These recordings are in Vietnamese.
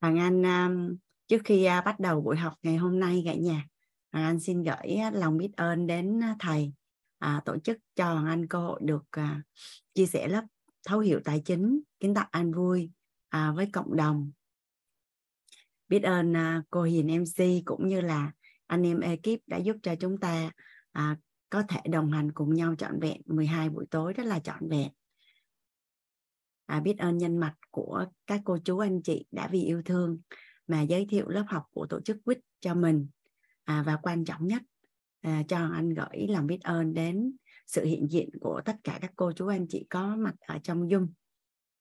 Hoàng Anh um, trước khi uh, bắt đầu buổi học ngày hôm nay cả nhà Hoàng Anh xin gửi uh, lòng biết ơn đến uh, thầy à, tổ chức cho Hoàng Anh cơ hội được à, chia sẻ lớp thấu hiểu tài chính kiến tạo an vui à, với cộng đồng. Biết ơn à, cô Hiền MC cũng như là anh em ekip đã giúp cho chúng ta à, có thể đồng hành cùng nhau trọn vẹn 12 buổi tối rất là trọn vẹn à, biết ơn nhân mặt của các cô chú anh chị đã vì yêu thương mà giới thiệu lớp học của tổ chức quýt cho mình. À, và quan trọng nhất à, cho anh gửi lòng biết ơn đến sự hiện diện của tất cả các cô chú anh chị có mặt ở trong Zoom.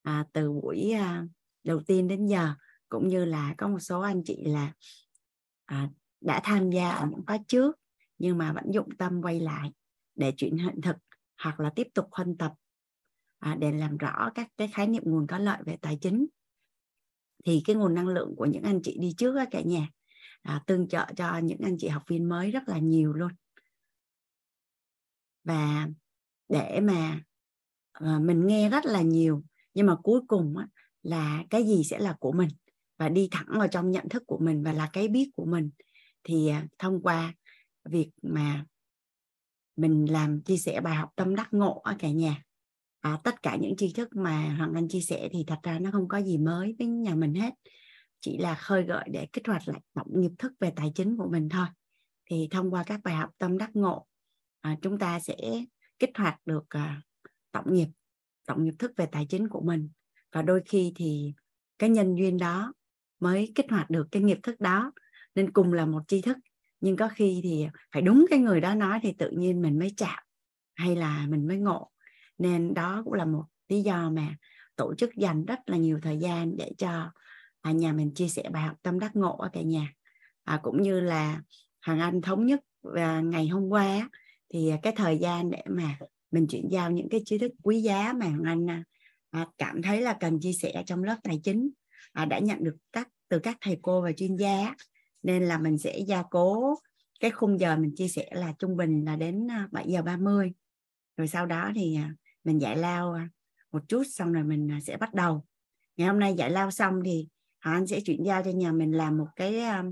À, từ buổi à, đầu tiên đến giờ cũng như là có một số anh chị là à, đã tham gia ở những khóa trước nhưng mà vẫn dụng tâm quay lại để chuyển hiện thực hoặc là tiếp tục huân tập à, để làm rõ các cái khái niệm nguồn có lợi về tài chính. Thì cái nguồn năng lượng của những anh chị đi trước á, cả nhà à, tương trợ cho những anh chị học viên mới rất là nhiều luôn. Và để mà à, mình nghe rất là nhiều nhưng mà cuối cùng á, là cái gì sẽ là của mình? Và đi thẳng vào trong nhận thức của mình và là cái biết của mình. Thì à, thông qua việc mà mình làm chia sẻ bài học tâm đắc ngộ ở cả nhà à, tất cả những tri thức mà hoàng anh chia sẻ thì thật ra nó không có gì mới với nhà mình hết. Chỉ là khơi gợi để kích hoạt lại tổng nghiệp thức về tài chính của mình thôi. Thì thông qua các bài học tâm đắc ngộ à, chúng ta sẽ kích hoạt được à, tổng nghiệp tổng nghiệp thức về tài chính của mình. Và đôi khi thì cái nhân duyên đó mới kích hoạt được cái nghiệp thức đó. Nên cùng là một tri thức nhưng có khi thì phải đúng cái người đó nói thì tự nhiên mình mới chạm hay là mình mới ngộ nên đó cũng là một lý do mà tổ chức dành rất là nhiều thời gian để cho à, nhà mình chia sẻ bài học tâm đắc ngộ ở cả nhà. À, cũng như là hàng anh thống nhất và ngày hôm qua thì cái thời gian để mà mình chuyển giao những cái tri thức quý giá mà hàng anh à, à, cảm thấy là cần chia sẻ trong lớp tài chính à, đã nhận được các từ các thầy cô và chuyên gia nên là mình sẽ gia cố cái khung giờ mình chia sẻ là trung bình là đến à, 7 giờ 30 rồi sau đó thì à, mình giải lao à, một chút xong rồi mình à, sẽ bắt đầu. Ngày hôm nay giải lao xong thì anh sẽ chuyển giao cho nhà mình làm một cái à,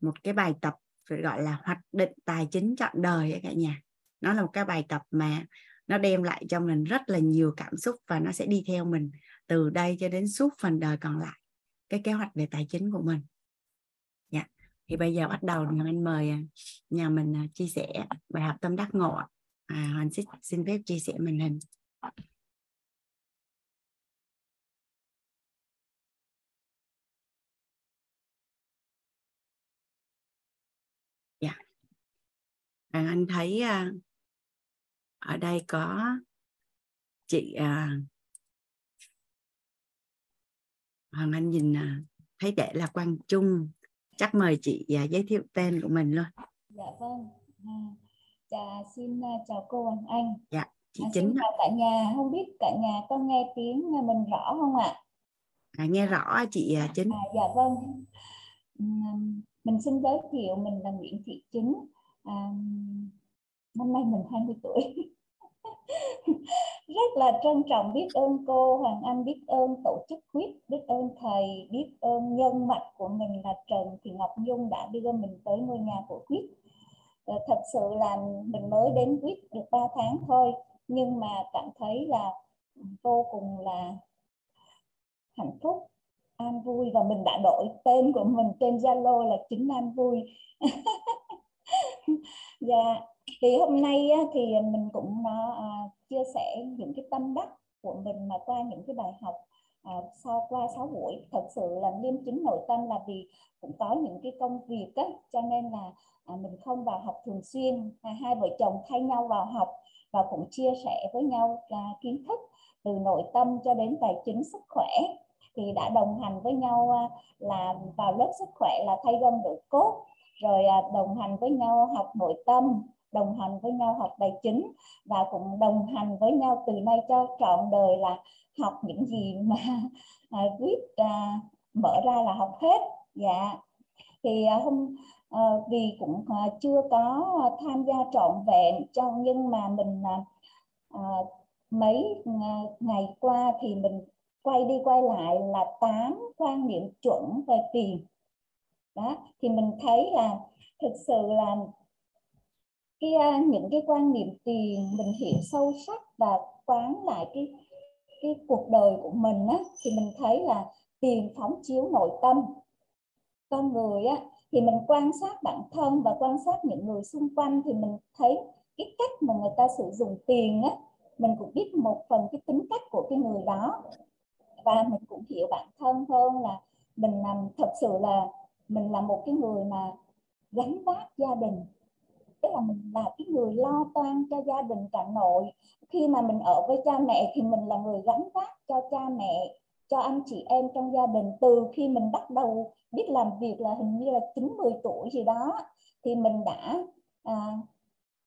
một cái bài tập gọi là hoạch định tài chính trọn đời cả nhà. Nó là một cái bài tập mà nó đem lại cho mình rất là nhiều cảm xúc và nó sẽ đi theo mình từ đây cho đến suốt phần đời còn lại cái kế hoạch về tài chính của mình. Dạ thì bây giờ bắt đầu nhà anh mời nhà mình chia sẻ bài học tâm đắc ngộ à, Hoàng xin, xin phép chia sẻ màn hình dạ. À, anh thấy à, ở đây có chị Hoàng Anh nhìn thấy để là Quang Trung. Chắc mời chị à, giới thiệu tên của mình luôn. Dạ vâng. À, chào xin à, chào cô Hoàng Anh. Dạ chị à, chính. cả nhà không biết cả nhà có nghe tiếng mình rõ không ạ? À, nghe rõ chị chính. À, dạ vâng. Mình xin giới thiệu mình là Nguyễn Thị Chính. À, năm nay mình 20 tuổi. Rất là trân trọng biết ơn cô Hoàng Anh biết ơn tổ chức quyết biết ơn thầy biết ơn nhân mạch của mình là Trần Thị Ngọc Nhung đã đưa mình tới ngôi nhà của quyết ờ, thật sự là mình mới đến quyết được 3 tháng thôi nhưng mà cảm thấy là vô cùng là hạnh phúc an vui và mình đã đổi tên của mình trên Zalo là chính an vui. Dạ thì hôm nay thì mình cũng à, à, chia sẻ những cái tâm đắc của mình mà qua những cái bài học à, sau qua 6 buổi. Thật sự là liêm chính nội tâm là vì cũng có những cái công việc á, cho nên là à, mình không vào học thường xuyên à, hai vợ chồng thay nhau vào học và cũng chia sẻ với nhau là kiến thức từ nội tâm cho đến tài chính sức khỏe. Thì đã đồng hành với nhau à, là vào lớp sức khỏe là thay gân đổi cốt rồi à, đồng hành với nhau học nội tâm đồng hành với nhau học tài chính và cũng đồng hành với nhau từ nay cho trọn đời là học những gì mà à, quyết à, mở ra là học hết. Dạ. Thì à, hôm Ờ, vì cũng à, chưa có tham gia trọn vẹn cho nhưng mà mình à, à, mấy ngày qua thì mình quay đi quay lại là tám quan niệm chuẩn về tiền. Đó, thì mình thấy là thực sự là cái những cái quan niệm tiền mình hiểu sâu sắc và quán lại cái cái cuộc đời của mình á, thì mình thấy là tiền phóng chiếu nội tâm. Con người á thì mình quan sát bản thân và quan sát những người xung quanh thì mình thấy cái cách mà người ta sử dụng tiền á, mình cũng biết một phần cái tính cách của cái người đó. Và mình cũng hiểu bản thân hơn là mình làm, thật sự là mình là một cái người mà gánh vác gia đình. Tức là mình là cái người lo toan cho gia đình cả nội. Khi mà mình ở với cha mẹ thì mình là người gánh vác cho cha mẹ cho anh chị em trong gia đình từ khi mình bắt đầu biết làm việc là hình như là 9 10 tuổi gì đó thì mình đã à,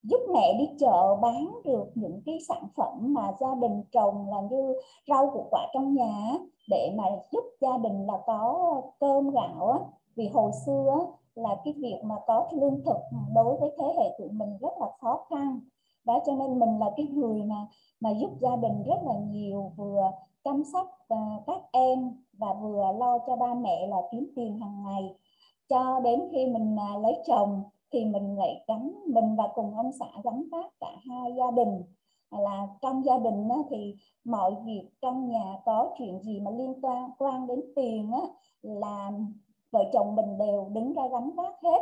giúp mẹ đi chợ bán được những cái sản phẩm mà gia đình trồng là như rau củ quả trong nhà để mà giúp gia đình là có cơm gạo vì hồi xưa là cái việc mà có lương thực đối với thế hệ tụi mình rất là khó khăn. Đó cho nên mình là cái người mà mà giúp gia đình rất là nhiều vừa chăm sóc uh, các em và vừa lo cho ba mẹ là kiếm tiền hàng ngày. Cho đến khi mình uh, lấy chồng thì mình lại gắn mình và cùng ông xã gắn vác cả hai gia đình. Là trong gia đình á, thì mọi việc trong nhà có chuyện gì mà liên quan quan đến tiền á, là vợ chồng mình đều đứng ra gánh vác hết.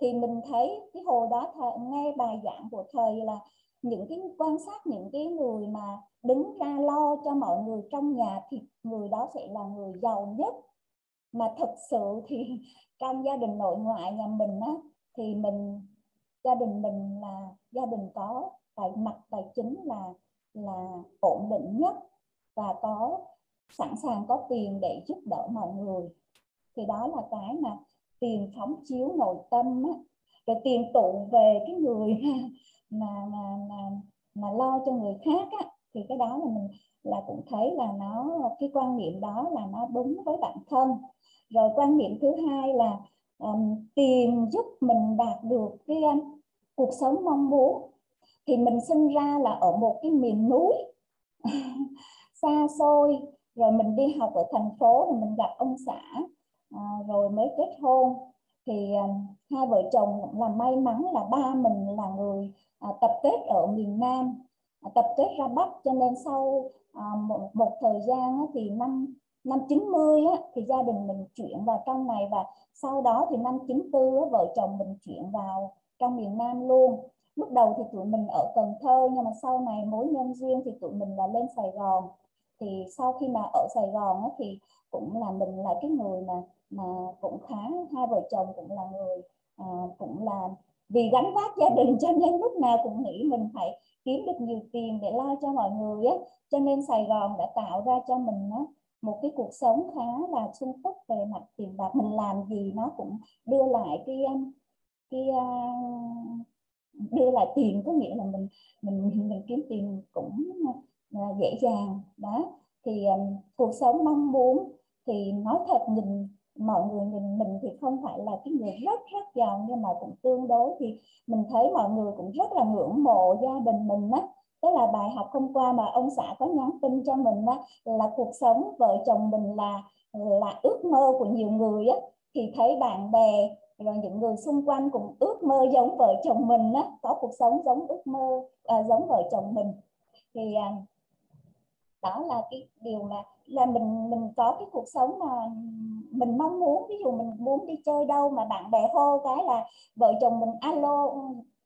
Thì mình thấy cái hồi đó nghe bài giảng của thầy là những cái quan sát, những cái người mà đứng ra lo cho mọi người trong nhà thì người đó sẽ là người giàu nhất mà thật sự thì trong gia đình nội ngoại nhà mình á, thì mình, gia đình mình là, gia đình có tài, mặt tài chính là là ổn định nhất và có, sẵn sàng có tiền để giúp đỡ mọi người thì đó là cái mà tiền phóng chiếu nội tâm á. rồi tiền tụ về cái người mà mà mà mà lo cho người khác á, thì cái đó là mình là cũng thấy là nó cái quan niệm đó là nó đúng với bản thân. Rồi quan niệm thứ hai là um, tiền giúp mình đạt được cái um, cuộc sống mong muốn. Thì mình sinh ra là ở một cái miền núi xa xôi rồi mình đi học ở thành phố thì mình gặp ông xã à, rồi mới kết hôn. Thì um, hai vợ chồng cũng là may mắn là ba mình là người à, tập kết ở miền Nam à, tập kết ra Bắc. Cho nên sau à, một, một thời gian á, thì năm năm 90 á, thì gia đình mình chuyển vào trong này. Và sau đó thì năm 94 á, vợ chồng mình chuyển vào trong miền Nam luôn. Lúc đầu thì tụi mình ở Cần Thơ nhưng mà sau này mối nhân duyên thì tụi mình là lên Sài Gòn. Thì sau khi mà ở Sài Gòn á, thì cũng là mình là cái người mà mà cũng khá hai vợ chồng cũng là người à, cũng là vì gánh vác gia đình cho nên lúc nào cũng nghĩ mình phải kiếm được nhiều tiền để lo cho mọi người á. Cho nên Sài Gòn đã tạo ra cho mình á, một cái cuộc sống khá là sung túc về mặt tiền bạc. Mình làm gì nó cũng đưa lại cái um, cái um, đưa lại tiền có nghĩa là mình mình mình kiếm tiền cũng à, dễ dàng. Đó. Thì um, cuộc sống mong muốn thì nói thật nhìn mọi người nhìn mình thì không phải là cái người rất rất giàu nhưng mà cũng tương đối. Thì mình thấy mọi người cũng rất là ngưỡng mộ gia đình mình á. Tức là bài học hôm qua mà ông xã có nhắn tin cho mình á là cuộc sống vợ chồng mình là là ước mơ của nhiều người á. Thì thấy bạn bè rồi những người xung quanh cũng ước mơ giống vợ chồng mình á có cuộc sống giống ước mơ à, giống vợ chồng mình. Thì à, đó là cái điều mà là mình mình có cái cuộc sống mà mình mong muốn ví dụ mình muốn đi chơi đâu mà bạn bè hô cái là vợ chồng mình alo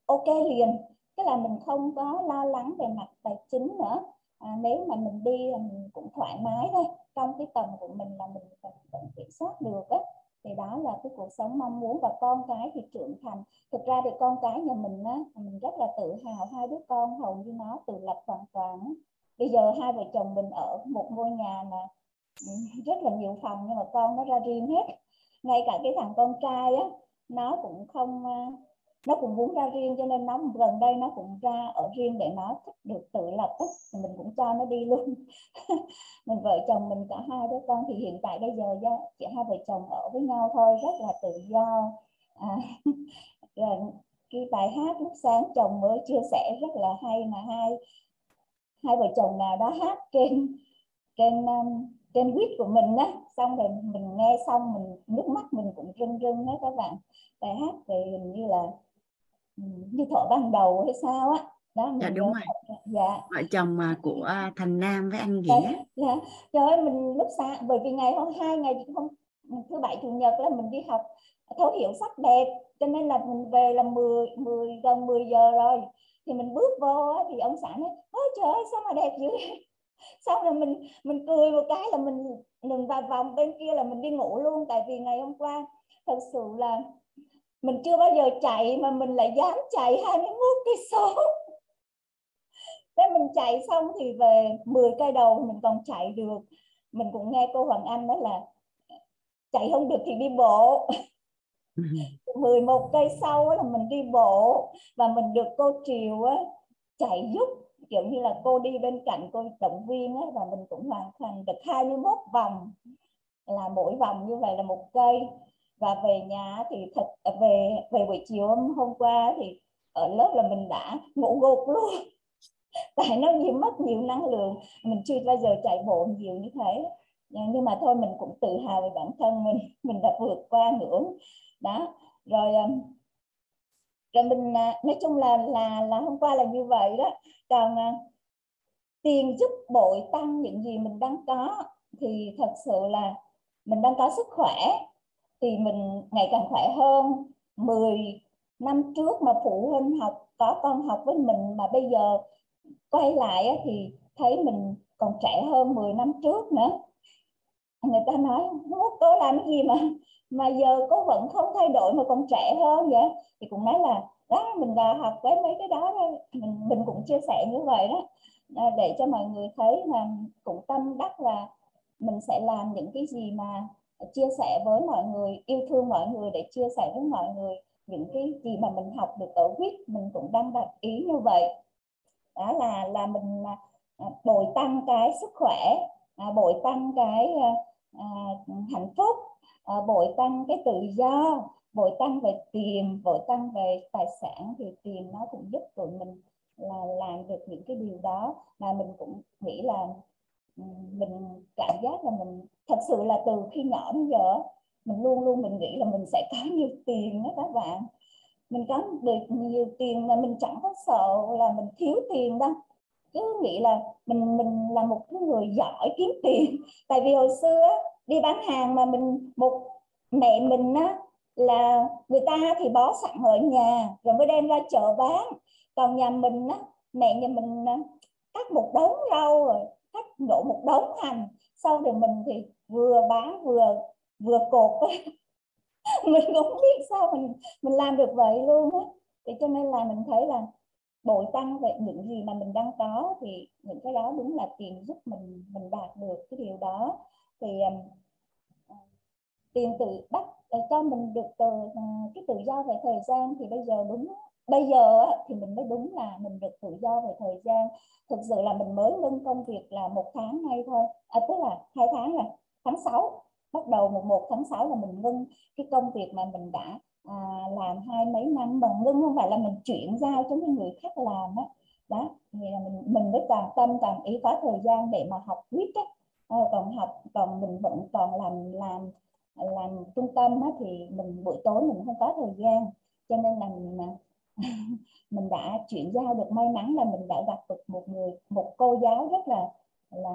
ok liền. Tức là mình không có lo lắng về mặt tài chính nữa. À, nếu mà mình đi mình cũng thoải mái thôi. Trong cái tầm của mình là mình vẫn kiểm soát được á. Thì đó là cái cuộc sống mong muốn. Và con cái thì trưởng thành. Thực ra thì con cái nhà mình á mình rất là tự hào. Hai đứa con hầu như nó tự lập hoàn toàn bây giờ hai vợ chồng mình ở một ngôi nhà mà ừ, rất là nhiều phòng nhưng mà con nó ra riêng hết. Ngay cả cái thằng con trai á nó cũng không ờ, nó cũng muốn ra riêng cho nên nó gần đây nó cũng ra ở riêng để nó thích được tự lập á thì mình cũng cho nó đi luôn. Mình vợ chồng mình cả hai đứa con thì hiện tại bây giờ chị hai vợ chồng ở với nhau thôi rất là tự do. À, rồi cái bài hát lúc sáng chồng mới chia sẻ rất là hay mà hai hai vợ chồng nào đó hát trên trên um, trên quýt của mình á xong rồi mình nghe xong mình nước mắt mình cũng rưng rưng hết các bạn. Bài hát về hình như là như thở ban đầu hay sao á. Đó dạ đúng rồi. dạ. Vợ chồng mà của thành nam với anh nghĩa dạ, dạ. trời ơi mình lúc xa bởi vì ngày hôm hai ngày hôm thứ bảy chủ nhật là mình đi học thấu hiểu sắc đẹp. Cho nên là mình về là 10, 10 gần 10 giờ rồi thì mình bước vô thì ông xã nói, ôi trời ơi, sao mà đẹp dữ xong rồi mình mình cười một cái là mình mình vào vòng bên kia là mình đi ngủ luôn. Tại vì ngày hôm qua, thật sự là mình chưa bao giờ chạy mà mình lại dám chạy 21 cây số. Thế mình chạy xong thì về 10 cây đầu mình còn chạy được. Mình cũng nghe cô Hoàng Anh nói là, chạy không được thì đi bộ. 11 cây sau là mình đi bộ và mình được cô Triều chạy giúp kiểu như là cô đi bên cạnh cô động viên và mình cũng hoàn thành được 21 vòng là mỗi vòng như vậy là một cây và về nhà thì thật à, về về buổi chiều hôm, hôm qua thì ở lớp là mình đã ngủ gục luôn. Tại nó nhiều mất nhiều năng lượng mình chưa bao giờ chạy bộ nhiều như thế. Nhưng mà thôi mình cũng tự hào về bản thân mình mình đã vượt qua ngưỡng đó. Rồi ờ, rồi mình ờ, nói chung là là là hôm qua là như vậy đó. Còn ờ, tiền giúp bội tăng những gì mình đang có thì thật sự là mình đang có sức khỏe thì mình ngày càng khỏe hơn. 10 năm trước mà phụ huynh học, có con học với mình mà bây giờ quay lại thì thấy mình còn trẻ hơn 10 năm trước nữa người ta nói mốt tôi làm cái gì mà mà giờ cô vẫn không thay đổi mà còn trẻ hơn vậy? Thì cũng nói là đó mình đã học với mấy cái đó thôi. Mình, mình cũng chia sẻ như vậy đó. À, để cho mọi người thấy là cũng tâm đắc là mình sẽ làm những cái gì mà chia sẻ với mọi người yêu thương mọi người để chia sẻ với mọi người những cái gì mà mình học được ở quyết mình cũng đang đặt ý như vậy. Đó là là mình à, à, bồi tăng cái sức khỏe bồi tăng cái À, hạnh phúc à, bội tăng cái tự do bội tăng về tiền bội tăng về tài sản thì tiền nó cũng giúp tụi mình là làm được những cái điều đó. Mà mình cũng nghĩ là ừ, mình cảm giác là mình thật sự là từ khi nhỏ đến giờ mình luôn luôn mình nghĩ là mình sẽ có nhiều tiền đó các bạn. Mình có được nhiều tiền mà mình chẳng có sợ là mình thiếu tiền đâu cứ nghĩ là mình mình là một cái người giỏi kiếm tiền. Tại vì hồi xưa đi bán hàng mà mình, một mẹ mình á, là người ta thì bó sẵn ở nhà, rồi mới đem ra chợ bán. Còn nhà mình á, mẹ nhà mình à, cắt một đống rau rồi cắt nổ một đống hành. Sau rồi mình thì vừa bán vừa vừa cột mình cũng biết sao mình mình làm được vậy luôn á. Thì cho nên là mình thấy là bội tăng về những gì mà mình đang có thì những cái đó đúng là tiền giúp mình mình đạt được cái điều đó. Thì um, tiền tự bắt ờ, cho mình được từ uh, cái tự do về thời gian thì bây giờ đúng bây giờ thì mình mới đúng là mình được tự do về thời gian. Thực sự là mình mới ngưng công việc là một tháng nay thôi à, tức là hai tháng rồi tháng 6 bắt đầu một một tháng 6 là mình ngưng cái công việc mà mình đã à, làm hai mấy năm bằng lưng không phải là mình chuyển giao cho người khác làm á. Đó thì là mình mình mới toàn tâm toàn ý có thời gian để mà học viết á. À, còn học còn mình vẫn còn làm làm làm trung tâm á, thì mình buổi tối mình không có thời gian. Cho nên là mình, à, mình đã chuyển giao được may mắn là mình đã gặp được một người một cô giáo rất là là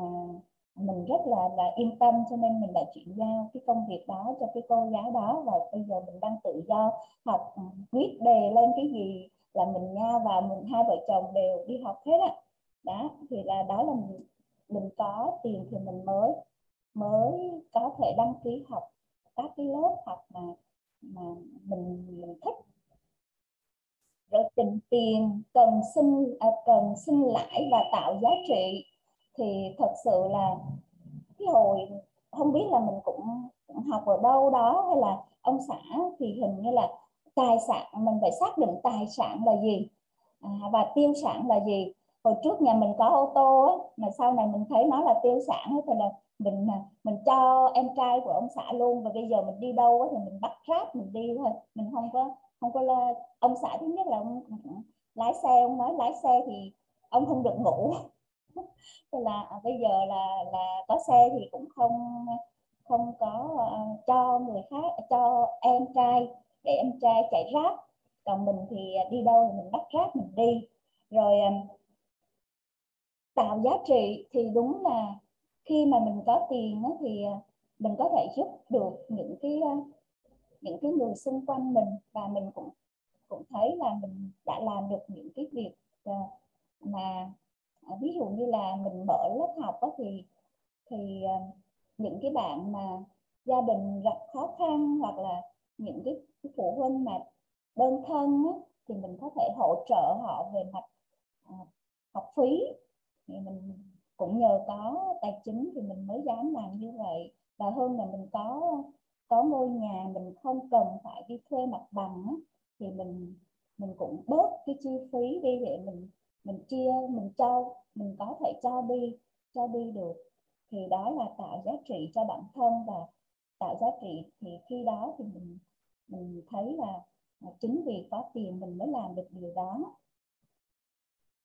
mình rất là là yên tâm cho nên mình đã chuyển giao cái công việc đó cho cái cô giáo đó và bây giờ mình đang tự do học ừ, viết đề lên cái gì là mình nha và mình hai vợ chồng đều đi học hết á. Đó thì là đó là mình mình có tiền thì mình mới mới có thể đăng ký học các cái lớp học mà mà mình mình thích. Rồi tình tiền cần sinh à, cần sinh lãi và tạo giá trị thì thật sự là cái hồi không biết là mình cũng, học ở đâu đó hay là ông xã thì hình như là tài sản mình phải xác định tài sản là gì à, và tiêu sản là gì. Hồi trước nhà mình có ô tô á, mà sau này mình thấy nó là tiêu sản thì là mình à, mình cho em trai của ông xã luôn. Và bây giờ mình đi đâu thì mình bắt ráp mình đi thôi. Mình không có không có là ông xã thứ nhất là ông lái xe ông nói lái xe thì ông không được ngủ. Thế là à, bây giờ là là có xe thì cũng không không có uh, cho người khác cho em trai để em trai chạy ráp còn mình thì đi đâu thì mình bắt ráp mình đi. Rồi ờ, tạo giá trị thì đúng là khi mà mình có tiền thì ờ, mình có thể giúp được những cái những cái người xung quanh mình. Và mình cũng cũng thấy là mình đã làm được những cái việc mà Ờ, ví dụ như là mình mở lớp học đó thì thì ờ, những cái bạn mà gia đình gặp khó khăn hoặc là những cái, cái phụ huynh mà đơn thân á, thì mình có thể hỗ trợ họ về mặt à, học phí. Thì mình cũng nhờ có tài chính thì mình mới dám làm như vậy. Và hơn là mình có có ngôi nhà mình không cần phải đi thuê mặt bằng á, thì mình mình cũng bớt cái chi phí đi để mình mình chia, mình cho, mình có thể cho đi cho đi được. Thì đó là tạo giá trị cho bản thân và tạo giá trị thì khi đó thì mình mình thấy là à, chính vì có tiền mình mới làm được điều đó.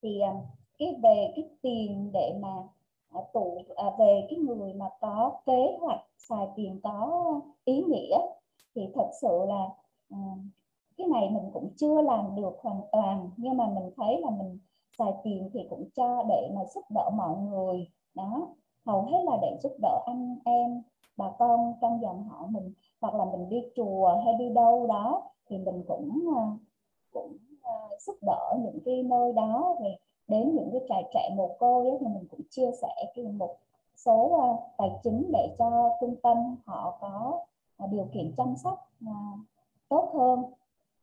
Thì à, cái về cái tiền để mà à, tụ về cái người mà có kế hoạch, xài tiền có ý nghĩa thì thật sự là cái này mình cũng chưa làm được hoàn toàn, nhưng mà mình thấy là mình xài tiền thì cũng cho để mà giúp đỡ mọi người. Đó hầu hết là để giúp đỡ anh em bà con trong dòng họ mình hoặc là mình đi chùa hay đi đâu đó thì mình cũng à, cũng à, giúp đỡ những cái nơi đó. Rồi đến những cái trại trẻ mồ côi ấy, thì mình cũng chia sẻ cái một số à, tài chính để cho trung tâm họ có điều kiện chăm sóc tốt hơn.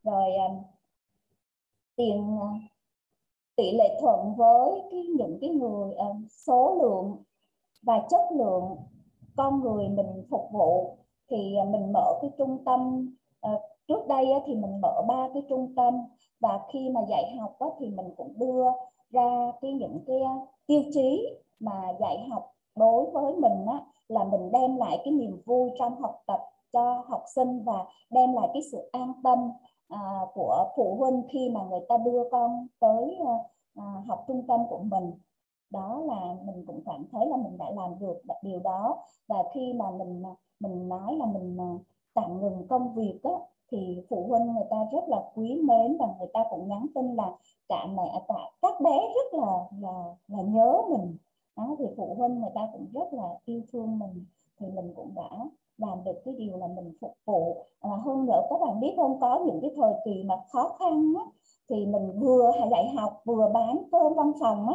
Rồi tiền tỷ lệ thuận với cái, những cái người uh, số lượng và chất lượng con người mình phục vụ thì à, mình mở cái trung tâm uh, trước đây uh, thì mình mở ba cái trung tâm và khi mà dạy học uh, thì mình cũng đưa ra cái những cái uh, tiêu chí mà dạy học đối với mình uh, là mình đem lại cái niềm vui trong học tập cho học sinh và đem lại cái sự an tâm à, của phụ huynh khi mà người ta đưa con tới à, à, học trung tâm của mình. Đó là mình cũng cảm thấy là mình đã làm được điều đó. Và khi mà mình à, mình nói là mình à, tạm ngừng công việc đó, thì phụ huynh người ta rất là quý mến và người ta cũng nhắn tin là cả mẹ cả các bé rất là là là nhớ mình. Đó thì phụ huynh người ta cũng rất là yêu thương mình. Thì mình cũng đã làm được cái điều là mình phục vụ. À, hơn nữa các bạn biết không có những cái thời kỳ mà khó khăn á, thì mình vừa dạy học vừa bán cơm văn phòng á,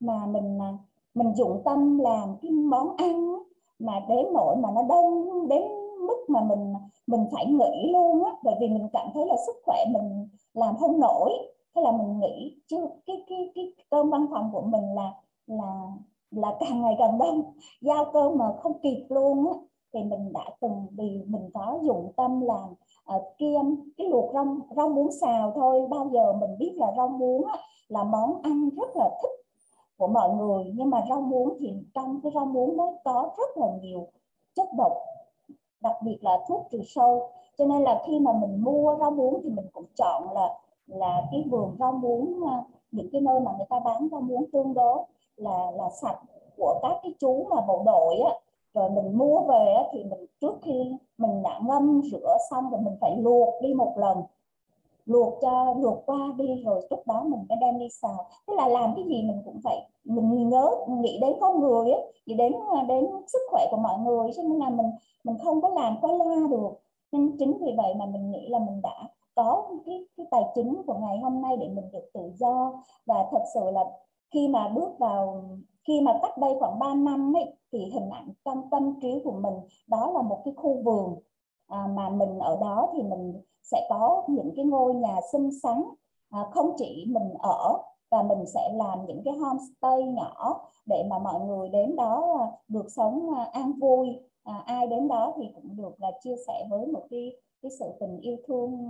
mà mình à, mình dụng tâm làm cái món ăn á, mà đến nỗi mà nó đông đến mức mà mình mình phải nghỉ luôn á bởi vì mình cảm thấy là sức khỏe mình làm không nổi. Thế là mình nghĩ chứ cái cái cái cơm văn phòng của mình là là là càng ngày càng đông giao cơm mà không kịp luôn á thì mình đã từng vì mình có dụng tâm làm uh, ờ, kiêm cái luộc rau rau muống xào thôi. Bao giờ mình biết là rau muống á, là món ăn rất là thích của mọi người. Nhưng mà rau muống thì trong cái rau muống đó có rất là nhiều chất độc đặc biệt là thuốc trừ sâu. Cho nên là khi mà mình mua rau muống thì mình cũng chọn là là cái vườn rau muống ờ, những cái nơi mà người ta bán rau muống tương đối là là sạch của các cái chú mà bộ đội á rồi mình mua về thì mình trước khi mình đã ngâm rửa xong rồi mình phải luộc đi một lần. Luộc cho luộc qua đi rồi lúc đó mình mới đem đi xào. Tức là làm cái gì mình cũng phải mình nhớ nghĩ đến con người ấy, nghĩ đến à, đến sức khỏe của mọi người cho nên là mình mình không có làm quá la được. Nên chính vì vậy mà mình nghĩ là mình đã có cái, cái tài chính của ngày hôm nay để mình được tự do. Và thật sự là khi mà bước vào khi mà cách đây khoảng 3 năm ấy, thì hình ảnh trong tâm trí của mình đó là một cái khu vườn. À, mà mình ở đó thì mình sẽ có những cái ngôi nhà xinh xắn. À, không chỉ mình ở và mình sẽ làm những cái homestay nhỏ để mà mọi người đến đó à, được sống à, an vui. À, ai đến đó thì cũng được là chia sẻ với một cái cái sự tình yêu thương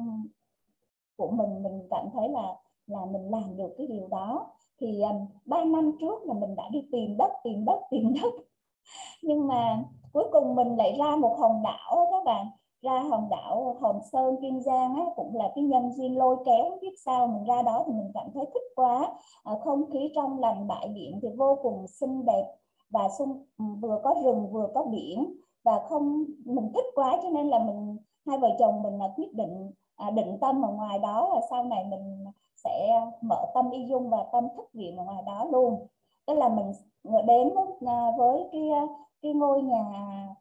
của mình. Mình cảm thấy là là mình làm được cái điều đó thì à, um, 3 năm trước là mình đã đi tìm đất tìm đất tìm đất. Nhưng mà cuối cùng mình lại ra một hòn đảo các bạn. Ra hòn đảo Hòn Sơn Kiên Giang á, cũng là cái nhân duyên lôi kéo. Biết sao mình ra đó thì mình cảm thấy thích quá. À, không khí trong lành bãi biển thì vô cùng xinh đẹp. Và xung ừ, vừa có rừng vừa có biển. Và không mình thích quá cho nên là mình hai vợ chồng mình là quyết định à, định tâm ở ngoài đó. Là sau này mình sẽ mở tâm y dung và tâm thức viện ở ngoài đó luôn. Tức là mình đến với, à, với cái à, cái ngôi nhà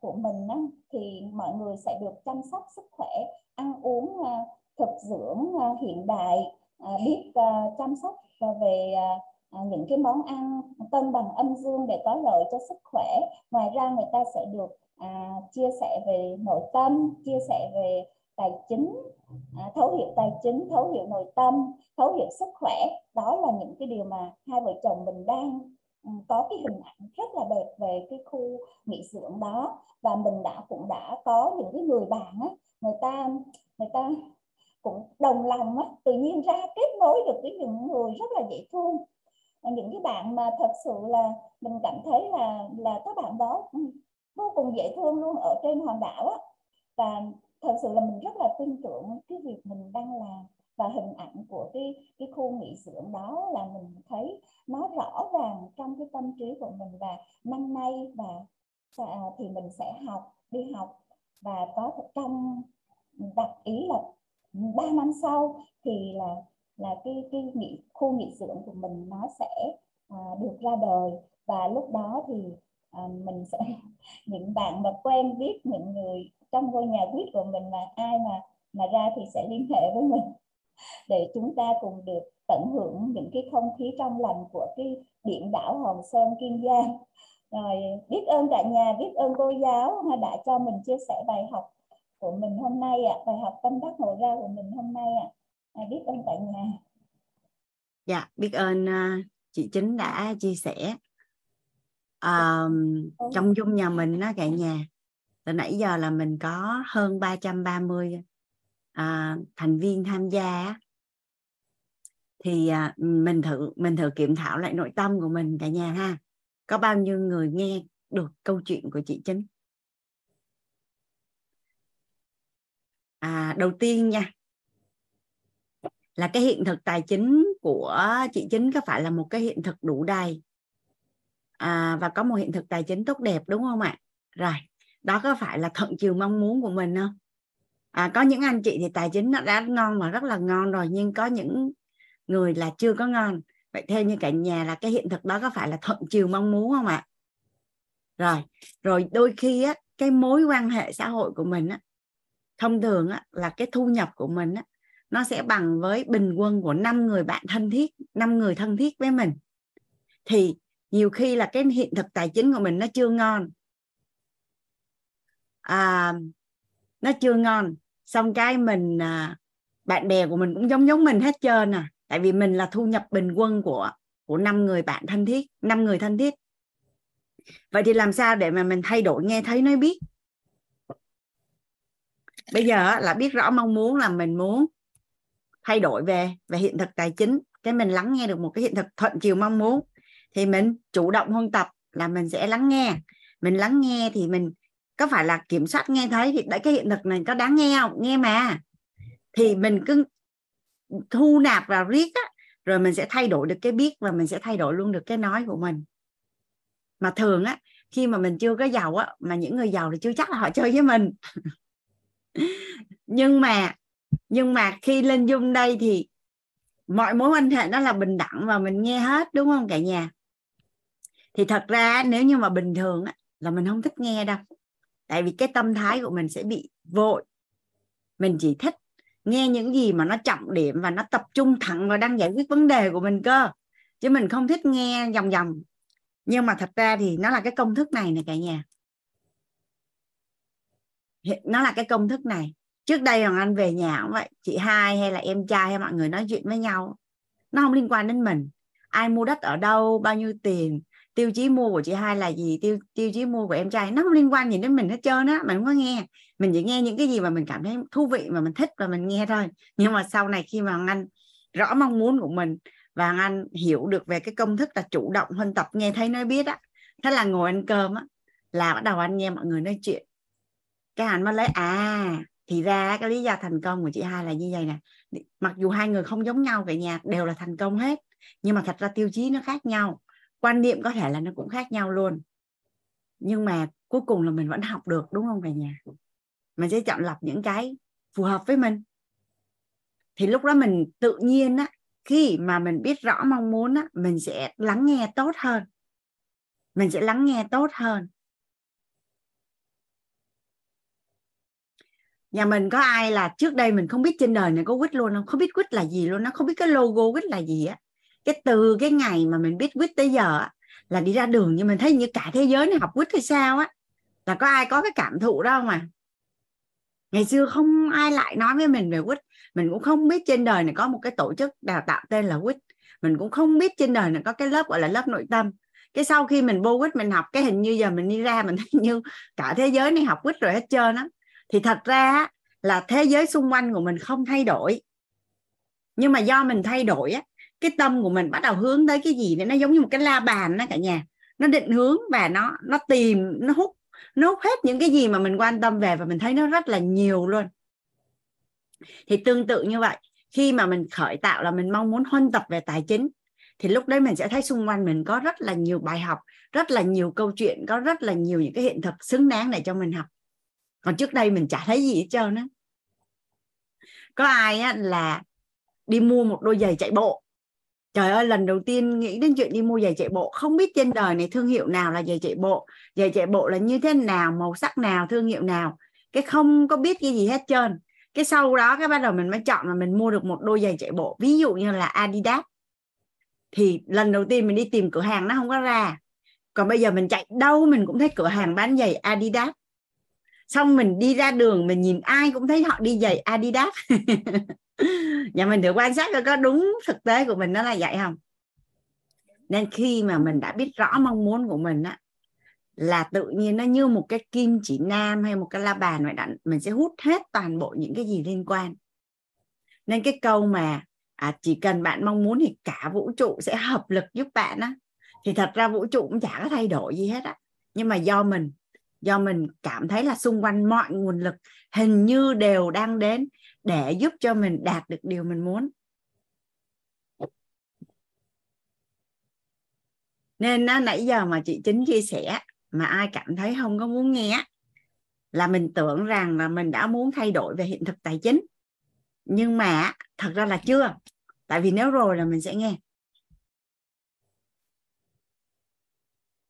của mình á, thì mọi người sẽ được chăm sóc sức khỏe ăn uống à, thực dưỡng hiện đại biết chăm sóc về những cái món ăn cân bằng âm dương để có lợi cho sức khỏe. Ngoài ra người ta sẽ được chia sẻ về nội tâm chia sẻ về tài chính à, thấu hiểu tài chính thấu hiểu nội tâm thấu hiểu sức khỏe. Đó là những cái điều mà hai vợ chồng mình đang ừ, có cái hình ảnh rất là đẹp về cái khu nghỉ dưỡng đó. Và mình đã cũng đã có những cái người bạn á người ta người ta cũng đồng lòng á tự nhiên ra kết nối được với những người rất là dễ thương. Những cái bạn mà thật sự là mình cảm thấy là là các bạn đó ừ, vô cùng dễ thương luôn ở trên hòn đảo á. Và thật sự là mình rất là tin tưởng cái việc mình đang làm và hình ảnh của cái cái khu nghỉ dưỡng đó là mình thấy nó rõ ràng trong cái tâm trí của mình và năm nay và thì mình sẽ học đi học và có trong đặt ý là ba năm sau thì là là cái cái nghỉ khu nghỉ dưỡng của mình nó sẽ à, được ra đời. Và lúc đó thì à, mình sẽ những bạn mà quen biết những người trong ngôi nhà quyết của mình là ai mà mà ra thì sẽ liên hệ với mình để chúng ta cùng được tận hưởng những cái không khí trong lành của cái biển đảo Hòn Sơn Kiên Giang. Rồi biết ơn cả nhà biết ơn cô giáo đã cho mình chia sẻ bài học của mình hôm nay ạ à, bài học tâm đắc ngộ ra của mình hôm nay ạ. À. à, biết ơn cả nhà. Dạ biết ơn uh, chị chính đã chia sẻ. Um, trong dung nhà mình đó cả nhà từ nãy giờ là mình có hơn 330 à, thành viên tham gia thì à, mình thử mình thử kiểm thảo lại nội tâm của mình cả nhà ha. Có bao nhiêu người nghe được câu chuyện của chị chính? À, đầu tiên nha là cái hiện thực tài chính của chị chính có phải là một cái hiện thực đủ đầy? À, và có một hiện thực tài chính tốt đẹp đúng không ạ? Rồi đó có phải là thuận chiều mong muốn của mình không? À, có những anh chị thì tài chính nó đã ngon mà rất là ngon rồi nhưng có những người là chưa có ngon. Vậy theo như cả nhà là cái hiện thực đó có phải là thuận chiều mong muốn không ạ? Rồi rồi đôi khi á cái mối quan hệ xã hội của mình á thông thường á là cái thu nhập của mình á nó sẽ bằng với bình quân của năm người bạn thân thiết năm người thân thiết với mình. Thì nhiều khi là cái hiện thực tài chính của mình nó chưa ngon à, nó chưa ngon. Xong cái mình à, bạn bè của mình cũng giống giống mình hết trơn à. Tại vì mình là thu nhập bình quân của của năm người bạn thân thiết năm người thân thiết. Vậy thì làm sao để mà mình thay đổi nghe thấy nói biết? Bây giờ là biết rõ mong muốn là mình muốn thay đổi về về hiện thực tài chính. Cái mình lắng nghe được một cái hiện thực thuận chiều mong muốn. Thì mình chủ động huân tập là mình sẽ lắng nghe. Mình lắng nghe thì mình có phải là kiểm soát nghe thấy thì đấy cái hiện thực này có đáng nghe không? Nghe mà. Thì mình cứ thu nạp vào riết á rồi mình sẽ thay đổi được cái biết và mình sẽ thay đổi luôn được cái nói của mình. Mà thường á khi mà mình chưa có giàu á mà những người giàu thì chưa chắc là họ chơi với mình. Nhưng mà nhưng mà khi lên dung đây thì mọi mối quan hệ nó là bình đẳng và mình nghe hết đúng không cả nhà? Thì thật ra nếu như mà bình thường á, là mình không thích nghe đâu tại vì cái tâm thái của mình sẽ bị vội. Mình chỉ thích nghe những gì mà nó trọng điểm và nó tập trung thẳng vào đang giải quyết vấn đề của mình cơ. Chứ mình không thích nghe vòng vòng. Nhưng mà thật ra thì nó là cái công thức này này cả nhà. Nó là cái công thức này. Trước đây hoàng anh về nhà cũng vậy. Chị hai hay là em trai hay mọi người nói chuyện với nhau. Nó không liên quan đến mình. Ai mua đất ở đâu, bao nhiêu tiền tiêu chí mua của chị hai là gì? Tiêu tiêu chí mua của em trai, nó không liên quan gì đến mình hết trơn á mình không có nghe. Mình chỉ nghe những cái gì mà mình cảm thấy thú vị mà mình thích và mình nghe thôi. Nhưng mà sau này khi mà anh rõ mong muốn của mình và anh hiểu được về cái công thức là chủ động hơn tập, nghe thấy nói biết á, thế là ngồi ăn cơm á, là bắt đầu anh nghe mọi người nói chuyện. Cái anh mới lấy à thì ra cái lý do thành công của chị hai là như vậy nè. Mặc dù hai người không giống nhau cả nhà, đều là thành công hết, nhưng mà thật ra tiêu chí nó khác nhau quan niệm có thể là nó cũng khác nhau luôn. Nhưng mà cuối cùng là mình vẫn học được, đúng không cả nhà? Mình sẽ chọn lọc những cái phù hợp với mình. Thì lúc đó mình tự nhiên á, khi mà mình biết rõ mong muốn á, mình sẽ lắng nghe tốt hơn. Mình sẽ lắng nghe tốt hơn. Nhà mình có ai là trước đây mình không biết trên đời này có quýt luôn không? Không biết quýt là gì luôn nó không biết cái logo quýt là gì á cái từ, cái ngày mà mình biết quýt tới giờ là đi ra đường nhưng mình thấy như cả thế giới này học quýt hay sao á, là có ai có cái cảm thụ đó không à? Ngày xưa không ai lại nói với mình về quýt. Mình cũng không biết trên đời này có một cái tổ chức đào tạo tên là quýt. Mình cũng không biết trên đời này có cái lớp gọi là lớp nội tâm. Cái sau khi mình vô quýt mình học, cái hình như giờ mình đi ra mình thấy như cả thế giới này học quýt rồi hết trơn á. Thì thật ra là thế giới xung quanh của mình không thay đổi. Nhưng mà do mình thay đổi á cái tâm của mình bắt đầu hướng tới cái gì để nó giống như một cái la bàn đó cả nhà. Nó định hướng và nó nó tìm, nó hút nó hút hết những cái gì mà mình quan tâm về và mình thấy nó rất là nhiều luôn. Thì tương tự như vậy, khi mà mình khởi tạo là mình mong muốn huân tập về tài chính, thì lúc đấy mình sẽ thấy xung quanh mình có rất là nhiều bài học, rất là nhiều câu chuyện, có rất là nhiều những cái hiện thực xứng đáng để cho mình học. Còn trước đây mình chả thấy gì hết trơn á. Có ai á là đi mua một đôi giày chạy bộ trời ơi, lần đầu tiên nghĩ đến chuyện đi mua giày chạy bộ. Không biết trên đời này thương hiệu nào là giày chạy bộ. Giày chạy bộ là như thế nào, màu sắc nào, thương hiệu nào. Cái không có biết cái gì hết trơn. Cái sau đó cái bắt đầu mình mới chọn mà mình mua được một đôi giày chạy bộ. Ví dụ như là Adidas. Thì lần đầu tiên mình đi tìm cửa hàng nó không có ra. Còn bây giờ mình chạy đâu mình cũng thấy cửa hàng bán giày Adidas. Xong mình đi ra đường mình nhìn ai cũng thấy họ đi giày Adidas. nhà dạ, mình thử quan sát coi có đúng thực tế của mình nó là vậy không? Nên khi mà mình đã biết rõ mong muốn của mình á là tự nhiên nó như một cái kim chỉ nam hay một cái la bàn vậy đó mình sẽ hút hết toàn bộ những cái gì liên quan. Nên cái câu mà à, chỉ cần bạn mong muốn thì cả vũ trụ sẽ hợp lực giúp bạn á thì thật ra vũ trụ cũng chả có thay đổi gì hết á. Nhưng mà do mình do mình cảm thấy là xung quanh mọi nguồn lực hình như đều đang đến để giúp cho mình đạt được điều mình muốn. Nên nó nãy giờ mà chị chính chia sẻ mà ai cảm thấy không có muốn nghe là mình tưởng rằng là mình đã muốn thay đổi về hiện thực tài chính. Nhưng mà thật ra là chưa, tại vì nếu rồi là mình sẽ nghe.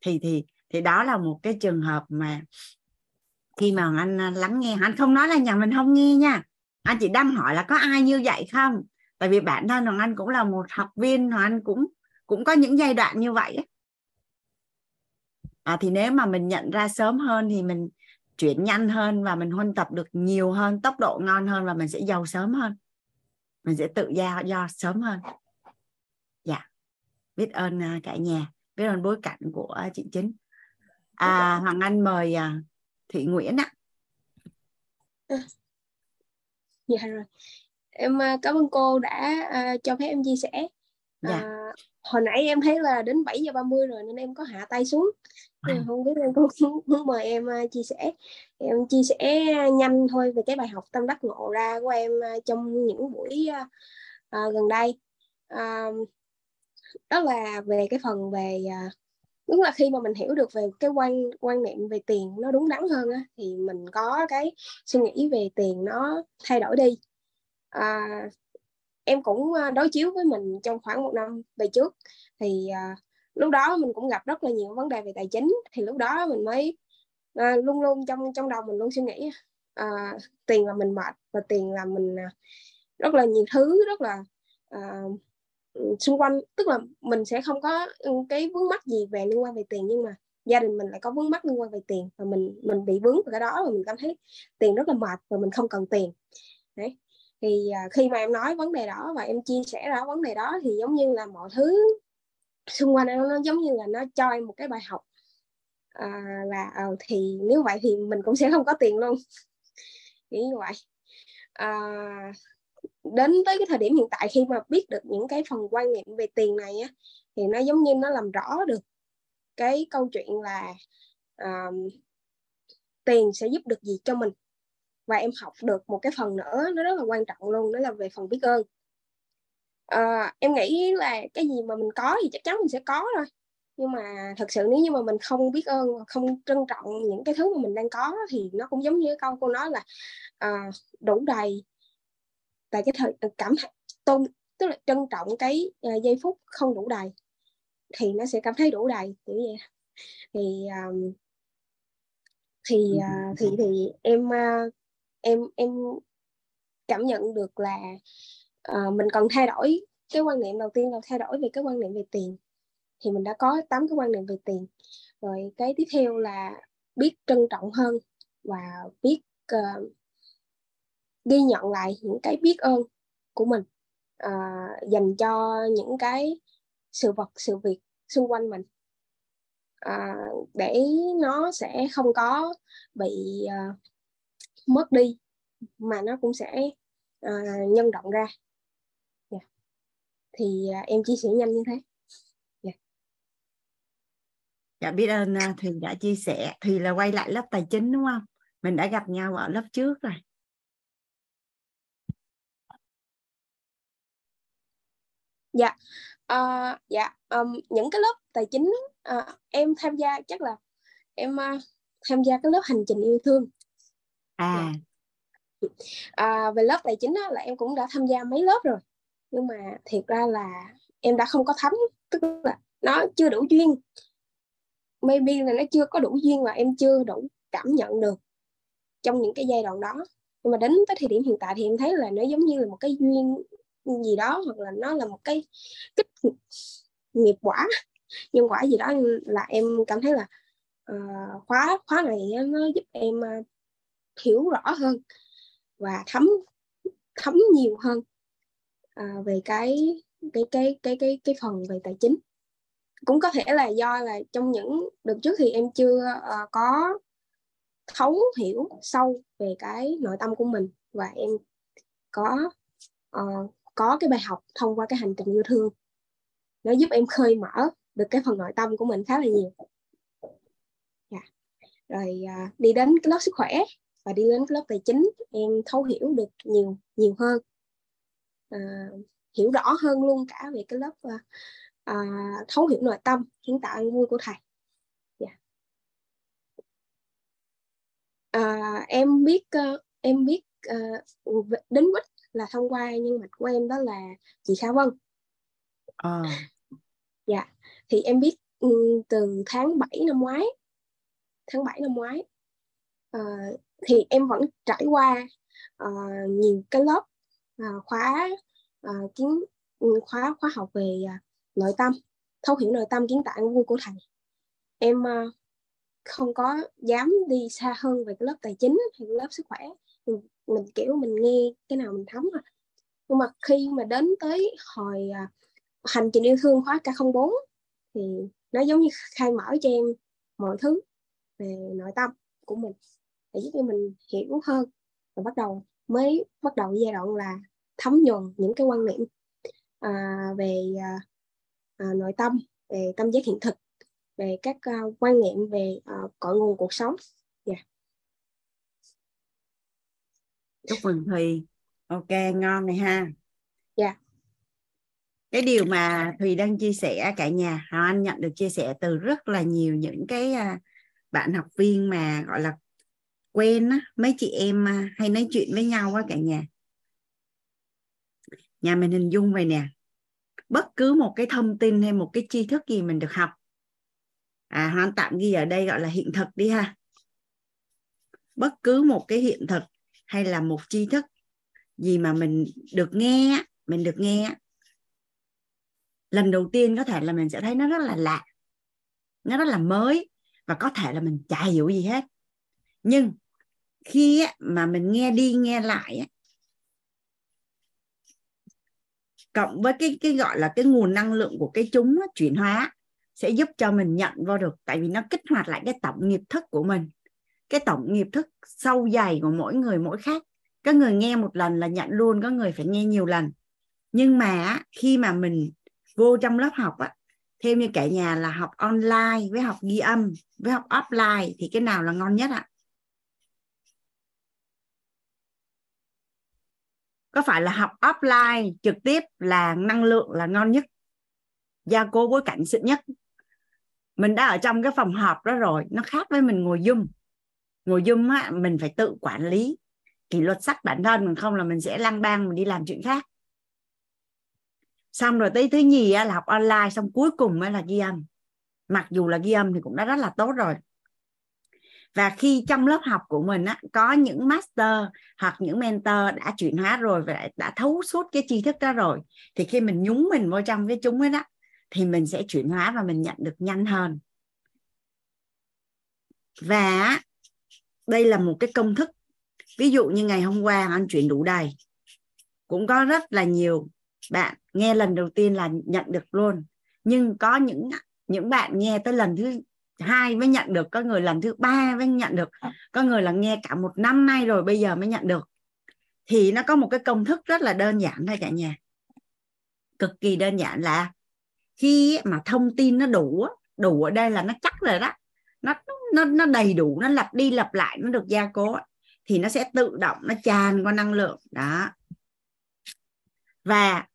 Thì thì thì đó là một cái trường hợp mà khi mà anh à, lắng nghe. Anh không nói là nhà mình không nghe nha anh chị đang hỏi là có ai như vậy không? Tại vì bản thân hoàng anh cũng là một học viên hoàng anh cũng cũng có những giai đoạn như vậy à, thì nếu mà mình nhận ra sớm hơn thì mình chuyển nhanh hơn và mình huân tập được nhiều hơn tốc độ ngon hơn và mình sẽ giàu sớm hơn. Mình sẽ tự do do sớm hơn. Dạ. Biết ơn à, cả nhà. Biết ơn bối cảnh của chị chính. À, hoàng anh mời à, thị nguyễn ạ à. Ừ dạ rồi. Em uh, cảm ơn cô đã uh, cho phép em chia sẻ. Dạ. uh, hồi nãy em thấy là đến 7 giờ 30 rồi nên em có hạ tay xuống. À. không biết em có muốn mời em uh, chia sẻ. Em chia sẻ nhanh thôi về cái bài học tâm đắc ngộ ra của em uh, trong những buổi uh, uh, gần đây. Uh, đó là về cái phần về uh, đúng là khi mà mình hiểu được về cái quan quan niệm về tiền nó đúng đắn hơn á, thì mình có cái suy nghĩ về tiền nó thay đổi đi. À, em cũng à, đối chiếu với mình trong khoảng một năm về trước thì à, lúc đó mình cũng gặp rất là nhiều vấn đề về tài chính thì lúc đó mình mới à, luôn luôn trong trong đầu mình luôn suy nghĩ à, tiền là mình mệt và tiền là mình à, rất là nhiều thứ rất là à, xung quanh tức là mình sẽ không có ừ, cái vướng mắc gì về liên quan về tiền nhưng mà gia đình mình lại có vướng mắc liên quan về tiền và mình mình bị vướng vào cái đó và mình cảm thấy tiền rất là mệt và mình không cần tiền. Đấy. Thì à, khi mà em nói vấn đề đó và em chia sẻ ra vấn đề đó thì giống như là mọi thứ xung quanh em nó giống như là nó cho em một cái bài học. À, là à, thì nếu vậy thì mình cũng sẽ không có tiền luôn. Nghĩ như vậy. À, đến tới cái thời điểm hiện tại khi mà biết được những cái phần quan niệm về tiền này á thì nó giống như nó làm rõ được cái câu chuyện là um, tiền sẽ giúp được gì cho mình. Và em học được một cái phần nữa nó rất là quan trọng luôn đó là về phần biết ơn. À, em nghĩ là cái gì mà mình có thì chắc chắn mình sẽ có rồi. Nhưng mà thật sự nếu như mà mình không biết ơn không trân trọng những cái thứ mà mình đang có thì nó cũng giống như câu cô nói là à, đủ đầy tại cái thời cảm tôn tức là trân trọng cái uh, giây phút không đủ đầy thì nó sẽ cảm thấy đủ đầy kiểu vậy. Thì um, thì uh, thì thì em uh, em em cảm nhận được là uh, mình cần thay đổi cái quan niệm đầu tiên là thay đổi về cái quan niệm về tiền. Thì mình đã có tám cái quan niệm về tiền. Rồi cái tiếp theo là biết trân trọng hơn và biết uh, ghi nhận lại những cái biết ơn của mình à, dành cho những cái sự vật sự việc xung quanh mình. À, để nó sẽ không có bị à, mất đi mà nó cũng sẽ à, nhân rộng ra. Yeah. Thì à, em chia sẻ nhanh như thế. Yeah. dạ biết ơn thì thùy đã chia sẻ. Thùy là quay lại lớp tài chính đúng không? Mình đã gặp nhau ở lớp trước rồi. Dạ. Uh, dạ um, những cái lớp tài chính uh, em tham gia chắc là em uh, tham gia cái lớp hành trình yêu thương. À. À, về lớp tài chính á, là em cũng đã tham gia mấy lớp rồi nhưng mà thiệt ra là em đã không có thấm tức là nó chưa đủ duyên. Maybe là nó chưa có đủ duyên và em chưa đủ cảm nhận được trong những cái giai đoạn đó. Nhưng mà đến tới thời điểm hiện tại thì em thấy là nó giống như là một cái duyên gì đó hoặc là nó là một cái kích nghiệp quả. Nhân quả gì đó là em cảm thấy là uh, khóa khóa này nó giúp em uh, hiểu rõ hơn và thấm thấm nhiều hơn uh, về cái cái cái cái cái cái phần về tài chính. Cũng có thể là do là trong những đợt trước thì em chưa uh, có thấu hiểu sâu về cái nội tâm của mình và em có uh, có cái bài học thông qua cái hành trình yêu thương nó giúp em khơi mở được cái phần nội tâm của mình khá là nhiều yeah. Rồi à, đi đến cái lớp sức khỏe và đi đến cái lớp tài chính em thấu hiểu được nhiều nhiều hơn à, hiểu rõ hơn luôn cả về cái lớp à, à, thấu hiểu nội tâm hiện tạo vui của thầy yeah. À, em biết uh, em biết uh, đến quýt là thông qua nhân mạch của em đó là chị Khả Vân. À. dạ. Thì em biết um, từ tháng 7 năm ngoái tháng 7 năm ngoái uh, thì em vẫn trải qua uh, nhiều cái lớp uh, khóa uh, kiến khóa khóa học về uh, nội tâm thấu hiểu nội tâm kiến tạo vui của thầy. Em uh, không có dám đi xa hơn về cái lớp tài chính hay lớp sức khỏe mình kiểu mình nghe cái nào mình thấm à. Nhưng mà khi mà đến tới hồi à, hành trình yêu thương khóa K04 thì nó giống như khai mở cho em mọi thứ về nội tâm của mình để giúp cho mình hiểu hơn. Và bắt đầu mới bắt đầu giai đoạn là thấm nhuần những cái quan niệm à, về à, à, nội tâm về tâm giác hiện thực về các uh, quan niệm về uh, cội nguồn cuộc sống yeah. Dạ chúc mừng thùy. Ok ngon này ha. Dạ. Yeah. cái điều mà thùy đang chia sẻ cả nhà hào anh nhận được chia sẻ từ rất là nhiều những cái à, bạn học viên mà gọi là quen á mấy chị em à, hay nói chuyện với nhau á cả nhà. Nhà mình hình dung vậy nè. Bất cứ một cái thông tin hay một cái tri thức gì mình được học. À hoan tạm ghi ở đây gọi là hiện thực đi ha. Bất cứ một cái hiện thực hay là một tri thức gì mà mình được nghe mình được nghe lần đầu tiên có thể là mình sẽ thấy nó rất là lạ, nó rất là mới và có thể là mình chả hiểu gì hết. Nhưng khi mà mình nghe đi nghe lại cộng với cái cái gọi là cái nguồn năng lượng của cái chúng chuyển hóa sẽ giúp cho mình nhận vô được, tại vì nó kích hoạt lại cái tổng nghiệp thức của mình cái tổng nghiệp thức sâu dày của mỗi người mỗi khác. Có người nghe một lần là nhận luôn, có người phải nghe nhiều lần. Nhưng mà khi mà mình vô trong lớp học á, theo như cả nhà là học online với học ghi âm, với học offline thì cái nào là ngon nhất ạ? Có phải là học offline trực tiếp là năng lượng là ngon nhất? Gia cố bối cảnh sự nhất. Mình đã ở trong cái phòng họp đó rồi, nó khác với mình ngồi zoom ngồi zoom á mình phải tự quản lý. Kỷ luật sắc bản thân mình không là mình sẽ lang bang mình đi làm chuyện khác. Xong rồi tới thứ nhì á, là học online xong cuối cùng mới là ghi âm. Mặc dù là ghi âm thì cũng đã rất là tốt rồi. Và khi trong lớp học của mình á, có những master hoặc những mentor đã chuyển hóa rồi và đã thấu suốt cái tri thức đó rồi thì khi mình nhúng mình vào trong cái chúng ấy đó thì mình sẽ chuyển hóa và mình nhận được nhanh hơn. Và đây là một cái công thức. Ví dụ như ngày hôm qua anh chuyển đủ đầy cũng có rất là nhiều bạn nghe lần đầu tiên là nhận được luôn. Nhưng có những những bạn nghe tới lần thứ hai mới nhận được có người lần thứ ba mới nhận được có người là nghe cả một năm nay rồi bây giờ mới nhận được. Thì nó có một cái công thức rất là đơn giản thôi cả nhà. Cực kỳ đơn giản là khi mà thông tin nó đủ đủ ở đây là nó chắc rồi đó. Nó nó nó đầy đủ nó lặp đi lặp lại nó được gia cố thì nó sẽ tự động nó tràn qua năng lượng đó. Và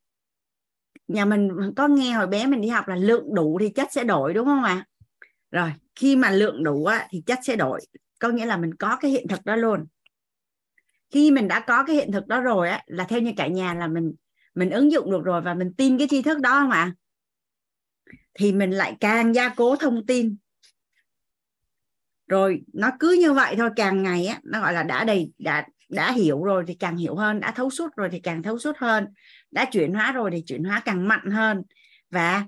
nhà mình có nghe hồi bé mình đi học là lượng đủ thì chất sẽ đổi đúng không ạ? Rồi khi mà lượng đủ á, thì chất sẽ đổi có nghĩa là mình có cái hiện thực đó luôn. Khi mình đã có cái hiện thực đó rồi á là theo như cả nhà là mình mình ứng dụng được rồi và mình tin cái tri thức đó không ạ? Thì mình lại càng gia cố thông tin rồi, nó cứ như vậy thôi, càng ngày á, nó gọi là đã đầy, đã đã hiểu rồi thì càng hiểu hơn, đã thấu suốt rồi thì càng thấu suốt hơn, đã chuyển hóa rồi thì chuyển hóa càng mạnh hơn. Và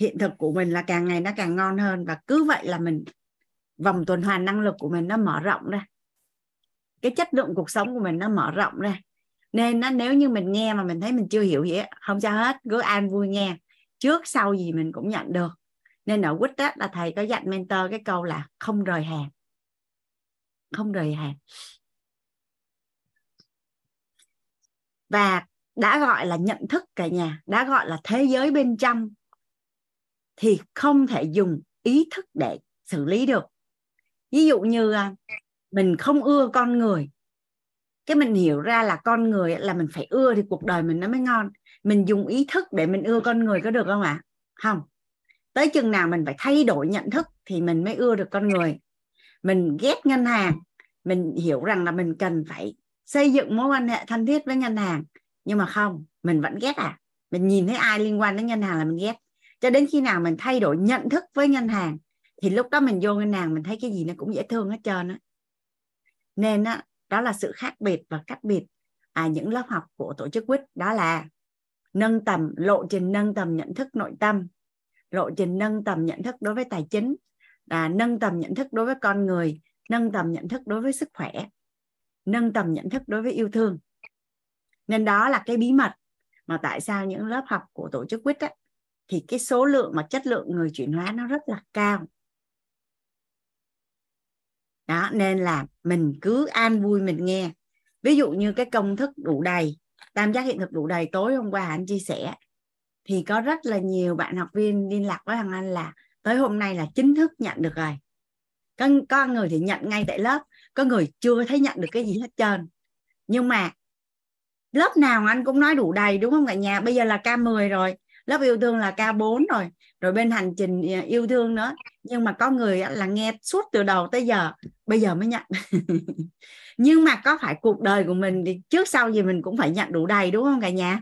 hiện thực của mình là càng ngày nó càng ngon hơn và cứ vậy là mình, vòng tuần hoàn năng lực của mình nó mở rộng ra. Cái chất lượng cuộc sống của mình nó mở rộng ra. Nên nó nếu như mình nghe mà mình thấy mình chưa hiểu gì không sao hết, cứ an vui nghe. Trước sau gì mình cũng nhận được nên ở quýt á, là thầy có dạy mentor cái câu là không rời hàng không rời hàng và đã gọi là nhận thức cả nhà, đã gọi là thế giới bên trong, thì không thể dùng ý thức để xử lý được. Ví dụ như à, mình không ưa con người, cái mình hiểu ra là con người là mình phải ưa thì cuộc đời mình nó mới ngon. Mình dùng ý thức để mình ưa con người có được không ạ? Không tới chừng nào mình phải thay đổi nhận thức thì mình mới ưa được con người. Mình ghét ngân hàng, mình hiểu rằng là mình cần phải xây dựng mối quan hệ thân thiết với ngân hàng. Nhưng mà không, mình vẫn ghét à. Mình nhìn thấy ai liên quan đến ngân hàng là mình ghét. Cho đến khi nào mình thay đổi nhận thức với ngân hàng, thì lúc đó mình vô ngân hàng mình thấy cái gì nó cũng dễ thương hết trơn á. Nên á, đó là sự khác biệt và cách biệt. À những lớp học của tổ chức quýt đó là nâng tầm, lộ trình nâng tầm nhận thức nội tâm lộ trình nâng tầm nhận thức đối với tài chính là nâng tầm nhận thức đối với con người nâng tầm nhận thức đối với sức khỏe nâng tầm nhận thức đối với yêu thương. Nên đó là cái bí mật mà tại sao những lớp học của tổ chức quýt á, thì cái số lượng mà chất lượng người chuyển hóa nó rất là cao. Đó nên là mình cứ an vui mình nghe. Ví dụ như cái công thức đủ đầy tam giác hiện thực đủ đầy tối hôm qua anh chia sẻ thì có rất là nhiều bạn học viên liên lạc với thằng anh là tới hôm nay là chính thức nhận được rồi. Có, có người thì nhận ngay tại lớp có người chưa thấy nhận được cái gì hết trơn. Nhưng mà lớp nào anh cũng nói đủ đầy đúng không cả nhà? Bây giờ là K10 rồi lớp yêu thương là K4 rồi rồi bên hành trình ờ, yêu thương nữa. Nhưng mà có người là nghe suốt từ đầu tới giờ bây giờ mới nhận. Nhưng mà có phải cuộc đời của mình thì trước sau gì mình cũng phải nhận đủ đầy đúng không cả nhà?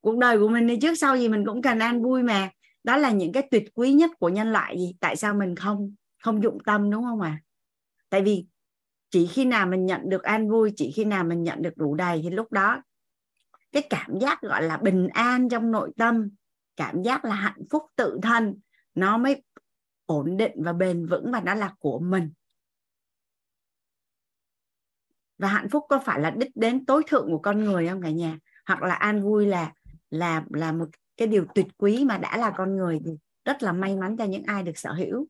Cuộc đời của mình thì trước sau gì mình cũng cần an vui mà. Đó là những cái tuyệt quý nhất của nhân loại gì? Tại sao mình không không dụng tâm, đúng không à tại vì chỉ khi nào mình nhận được an vui, chỉ khi nào mình nhận được đủ đầy thì lúc đó cái cảm giác gọi là bình an trong nội tâm, cảm giác là hạnh phúc tự thân, nó mới ổn định và bền vững và nó là của mình. Và hạnh phúc có phải là đích đến tối thượng của con người không cả nhà? Hoặc là an vui là là là một cái điều tuyệt quý mà đã là con người thì rất là may mắn cho những ai được sở hữu.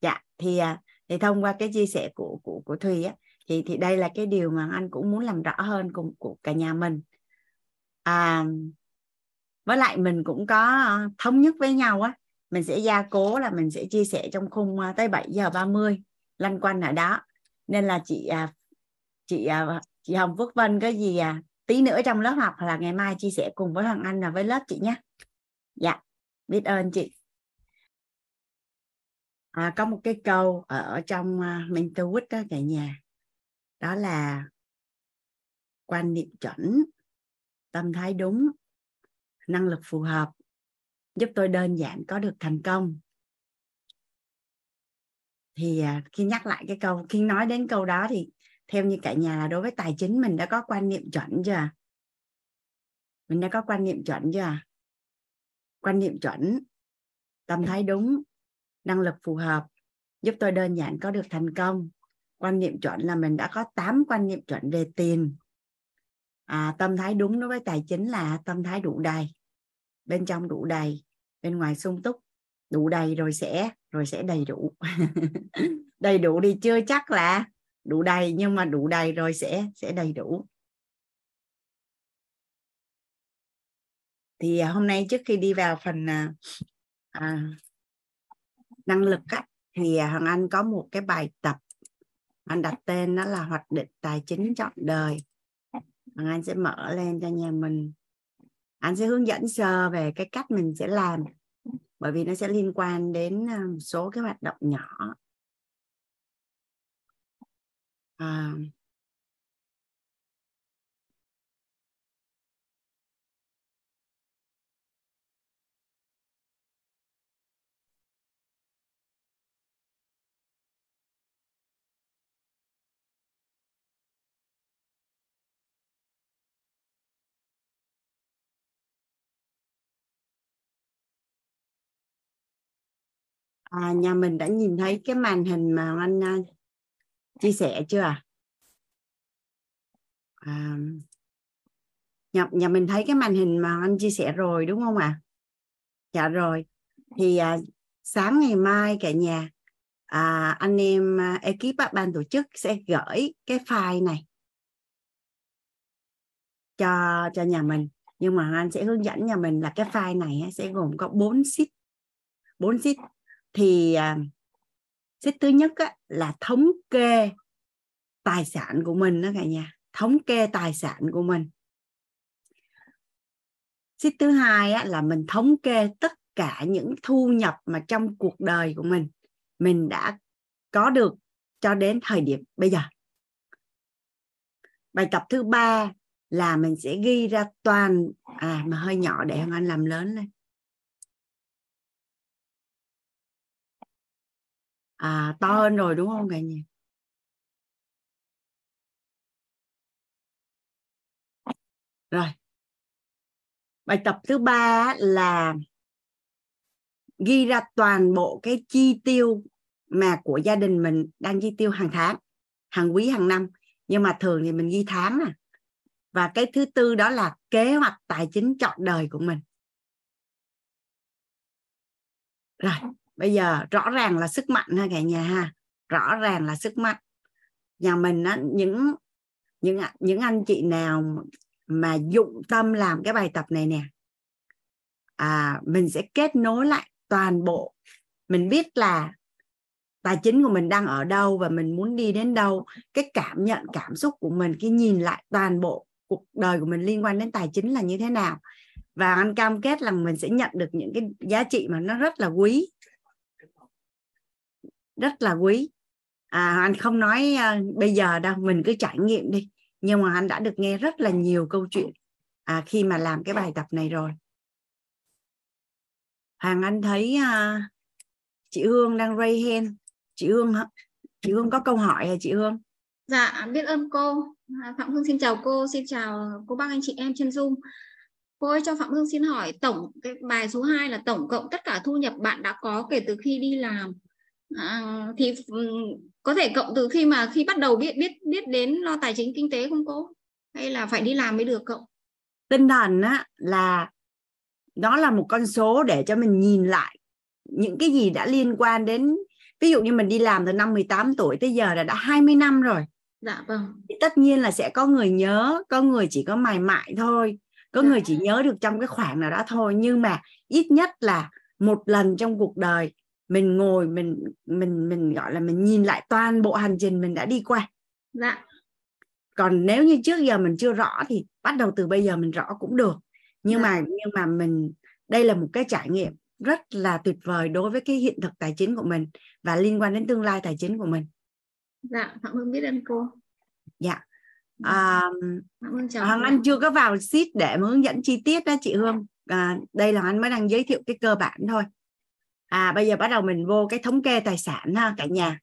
Dạ thì à, thì thông qua cái chia sẻ của của của thùy á thì thì đây là cái điều mà anh cũng muốn làm rõ hơn cùng của cả nhà mình. À, với lại mình cũng có à, thống nhất với nhau á mình sẽ gia cố là mình sẽ chia sẻ trong khung à, tới 7 giờ 30 lăn quanh ở đó. Nên là chị chị à, chị Hồng Phước Vân có gì à tí nữa trong lớp học là ngày mai chia sẻ cùng với Hoàng Anh và với lớp chị nhé. Dạ biết ơn chị. À, có một cái câu ở trong uh, mentor week đó cả nhà. Đó là quan niệm chuẩn tâm thái đúng năng lực phù hợp giúp tôi đơn giản có được thành công. Thì à, khi nhắc lại cái câu khi nói đến câu đó thì theo như cả nhà là đối với tài chính mình đã có quan niệm chuẩn chưa? Mình đã có quan niệm chuẩn chưa? Quan niệm chuẩn tâm thái đúng năng lực phù hợp giúp tôi đơn giản có được thành công. Quan niệm chuẩn là mình đã có 8 quan niệm chuẩn về tiền. À, tâm thái đúng đối với tài chính là tâm thái đủ đầy. Bên trong đủ đầy bên ngoài sung túc đủ đầy rồi sẽ rồi sẽ đầy đủ. Đầy đủ đi chưa chắc là đủ đầy nhưng mà đủ đầy rồi sẽ sẽ đầy đủ. Thì à, hôm nay trước khi đi vào phần à, à năng lực á, thì à, Hoàng Anh có một cái bài tập. Anh đặt tên đó là hoạch định tài chính trọn đời. Hoàng Anh sẽ mở lên cho nhà mình. Anh sẽ hướng dẫn sơ về cái cách mình sẽ làm bởi vì nó sẽ liên quan đến một số cái hoạt động nhỏ à, à, nhà mình đã nhìn thấy cái màn hình mà anh à, chia sẻ chưa à? à nhà, nhà mình thấy cái màn hình mà anh chia sẻ rồi đúng không ạ à? dạ rồi thì à, sáng ngày mai cả nhà à, anh em à, ekip à, ban tổ chức sẽ gửi cái file này cho cho nhà mình nhưng mà anh sẽ hướng dẫn nhà mình là cái file này sẽ gồm có 4 sheet 4 sheet thì à, xếp thứ nhất á, là thống kê tài sản của mình đó cả nhà. Thống kê tài sản của mình. Xếp thứ hai á, là mình thống kê tất cả những thu nhập mà trong cuộc đời của mình mình đã có được cho đến thời điểm bây giờ. Bài tập thứ ba là mình sẽ ghi ra toàn à mà hơi nhỏ để anh làm lớn lên. À to hơn rồi, đúng không cả nhà? Rồi. Bài tập thứ ba là ghi ra toàn bộ cái chi tiêu mà của gia đình mình đang chi tiêu hàng tháng, hàng quý, hàng năm. Nhưng mà thường thì mình ghi tháng à. Và cái thứ tư đó là kế hoạch tài chính trọn đời của mình. Rồi bây giờ rõ ràng là sức mạnh ha cả nhà ha. Rõ ràng là sức mạnh. Nhà mình á, những những những anh chị nào mà dụng tâm làm cái bài tập này nè à, mình sẽ kết nối lại toàn bộ. Mình biết là tài chính của mình đang ở đâu và mình muốn đi đến đâu. Cái cảm nhận cảm xúc của mình cái nhìn lại toàn bộ cuộc đời của mình liên quan đến tài chính là như thế nào. Và anh cam kết là mình sẽ nhận được những cái giá trị mà nó rất là quý rất là quý. À, anh không nói uh, bây giờ đâu mình cứ trải nghiệm đi. Nhưng mà anh đã được nghe rất là nhiều câu chuyện à, khi mà làm cái bài tập này rồi. Hoàng Anh thấy uh, chị Hương đang ray hand chị Hương chị Hương có câu hỏi hả chị Hương? Dạ biết ơn cô. À, Phạm Hương xin chào cô. Xin chào cô bác anh chị em trên Zoom. Cô ơi cho Phạm Hương xin hỏi tổng cái bài số 2 là tổng cộng tất cả thu nhập bạn đã có kể từ khi đi làm à, thì có thể cộng từ khi mà khi bắt đầu biết biết biết đến lo tài chính kinh tế không cô? Hay là phải đi làm mới được cộng tinh thần á là nó là một con số để cho mình nhìn lại những cái gì đã liên quan đến ví dụ như mình đi làm từ năm 18 tuổi tới giờ là đã 20 năm rồi. Dạ vâng. Thì tất nhiên là sẽ có người nhớ có người chỉ có mài mại thôi có dạ. người chỉ nhớ được trong cái khoảng nào đó thôi. Nhưng mà ít nhất là một lần trong cuộc đời mình ngồi mình mình mình gọi là mình nhìn lại toàn bộ hành trình mình đã đi qua. Dạ. Còn nếu như trước giờ mình chưa rõ thì bắt đầu từ bây giờ mình rõ cũng được. Nhưng dạ. mà nhưng mà mình đây là một cái trải nghiệm rất là tuyệt vời đối với cái hiện thực tài chính của mình và liên quan đến tương lai tài chính của mình. Dạ phạm hương biết ơn cô. Dạ. À, Hoàng Anh chưa có vào sheet để mà hướng dẫn chi tiết đó chị Hương. À, đây là anh mới đang giới thiệu cái cơ bản thôi à bây giờ bắt đầu mình vô cái thống kê tài sản ha cả nhà.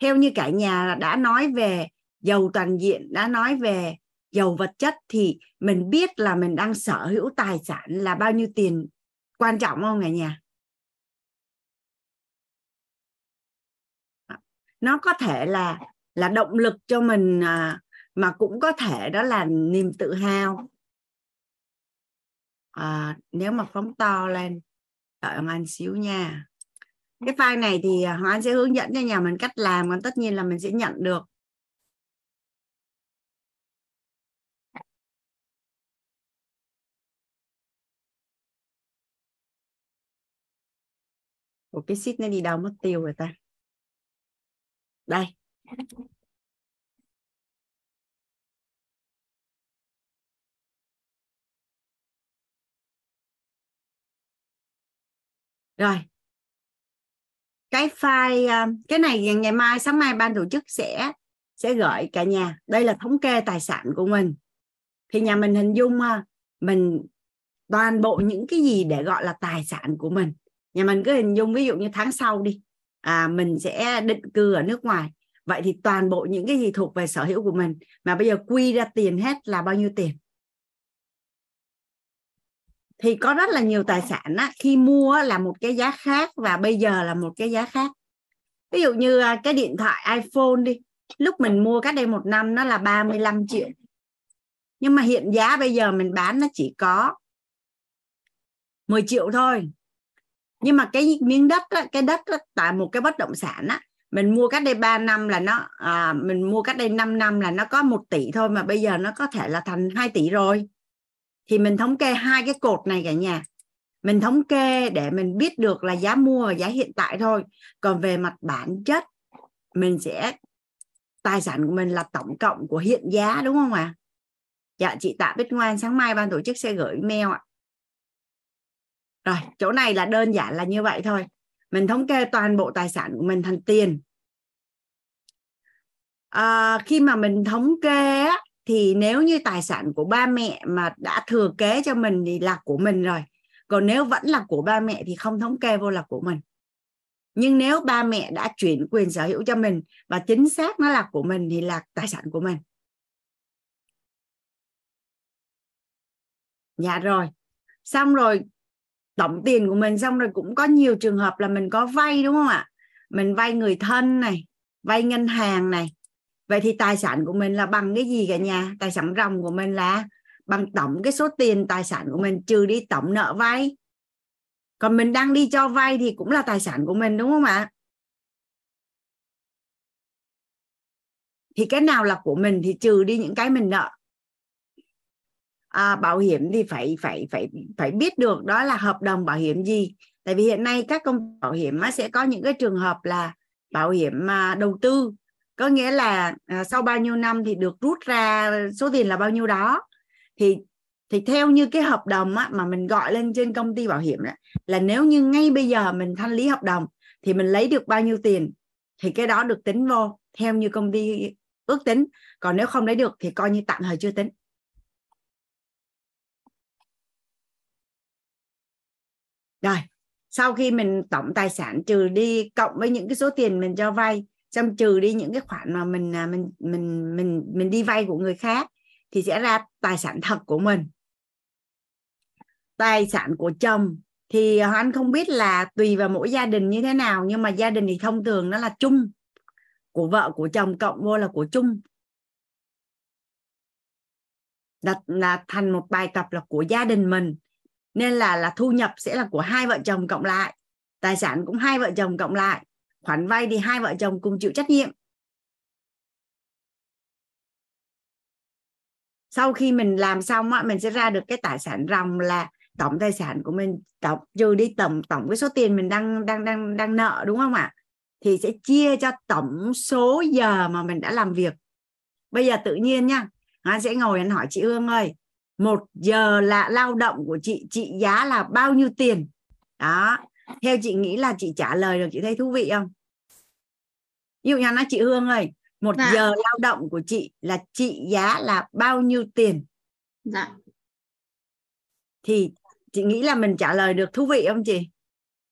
Theo như cả nhà đã nói về giàu toàn diện đã nói về giàu vật chất thì mình biết là mình đang sở hữu tài sản là bao nhiêu tiền quan trọng không cả nhà? Nó có thể là là động lực cho mình à, mà cũng có thể đó là niềm tự hào. À, nếu mà phóng to lên đợi Hoàng Anh xíu nha. Cái file này thì à, Hoàng Anh sẽ hướng dẫn cho nhà mình cách làm, còn tất nhiên là mình sẽ nhận được. Ủa, cái sheet nó đi đâu mất tiêu rồi ta? Đây. Rồi. Cái file à, cái này ngày mai, sáng mai ban tổ chức sẽ sẽ gửi cả nhà. Đây là thống kê tài sản của mình. Thì nhà mình hình dung à, mình toàn bộ những cái gì để gọi là tài sản của mình. Nhà mình cứ hình dung, ví dụ như tháng sau đi à mình sẽ định cư ở nước ngoài. Vậy thì toàn bộ những cái gì thuộc về sở hữu của mình, mà bây giờ quy ra tiền hết là bao nhiêu tiền? Thì có rất là nhiều tài sản á, khi mua là một cái giá khác và bây giờ là một cái giá khác. Ví dụ như à, cái điện thoại iPhone đi lúc mình mua cách đây một năm nó là 35 triệu. Nhưng mà hiện giá bây giờ mình bán nó chỉ có 10 triệu thôi. Nhưng mà cái miếng đất á, cái đất á, tại một cái bất động sản á mình mua cách đây 3 năm là nó à, mình mua cách đây 5 năm là nó có một tỷ thôi mà bây giờ nó có thể là thành 2 tỷ rồi thì mình thống kê hai cái cột này cả nhà. Mình thống kê để mình biết được là giá mua và giá hiện tại thôi. Còn về mặt bản chất mình sẽ tài sản của mình là tổng cộng của hiện giá đúng không ạ? À? dạ chị tạ bích ngoan sáng mai ban tổ chức sẽ gửi mail ạ. Rồi chỗ này là đơn giản là như vậy thôi. Mình thống kê toàn bộ tài sản của mình thành tiền. À, khi mà mình thống kê á, thì nếu như tài sản của ba mẹ mà đã thừa kế cho mình thì là của mình rồi. Còn nếu vẫn là của ba mẹ thì không thống kê, vô là của mình. Nhưng nếu ba mẹ đã chuyển quyền sở hữu cho mình và chính xác nó là của mình thì là tài sản của mình. Dạ rồi. Xong rồi, tổng tiền của mình xong rồi cũng có nhiều trường hợp là mình có vay, đúng không ạ? Mình vay người thân này, vay ngân hàng này vậy thì tài sản của mình là bằng cái gì cả nhà? Tài sản ròng của mình là bằng tổng cái số tiền tài sản của mình trừ đi tổng nợ vay. Còn mình đang đi cho vay thì cũng là tài sản của mình đúng không ạ? Thì cái nào là của mình thì trừ đi những cái mình nợ. À, bảo hiểm thì phải phải phải phải biết được đó là hợp đồng bảo hiểm gì. Tại vì hiện nay các công bảo hiểm sẽ có những cái trường hợp là bảo hiểm mà đầu tư có nghĩa là à, sau bao nhiêu năm thì được rút ra số tiền là bao nhiêu đó. Thì thì theo như cái hợp đồng á, mà mình gọi lên trên công ty bảo hiểm đó, là nếu như ngay bây giờ mình thanh lý hợp đồng thì mình lấy được bao nhiêu tiền thì cái đó được tính vô theo như công ty ước tính. Còn nếu không lấy được thì coi như tạm thời chưa tính. Rồi sau khi mình tổng tài sản trừ đi cộng với những cái số tiền mình cho vay xong trừ đi những cái khoản mà mình à, mình mình mình mình đi vay của người khác thì sẽ ra tài sản thật của mình. Tài sản của chồng thì anh không biết là tùy vào mỗi gia đình như thế nào, nhưng mà gia đình thì thông thường nó là chung. Của vợ, của chồng cộng vô là của chung. Đặt là thành một bài tập là của gia đình mình. Nên là là thu nhập sẽ là của hai vợ chồng cộng lại, tài sản cũng hai vợ chồng cộng lại khoản vay thì hai vợ chồng cùng chịu trách nhiệm. Sau khi mình làm xong á, mình sẽ ra được cái tài sản ròng là tổng tài sản của mình tổng trừ đi tổng tổng cái số tiền mình đang đang đang đang nợ đúng không ạ? Thì sẽ chia cho tổng số giờ mà mình đã làm việc. Bây giờ tự nhiên nha anh sẽ ngồi anh hỏi chị Hương ơi một giờ là lao động của chị chị giá là bao nhiêu tiền? Đó theo chị nghĩ là chị trả lời được chị thấy thú vị không? Ví dụ như nói chị Hương ơi một dạ. giờ lao động của chị là trị giá là bao nhiêu tiền? Dạ. Thì chị nghĩ là mình trả lời được thú vị không chị?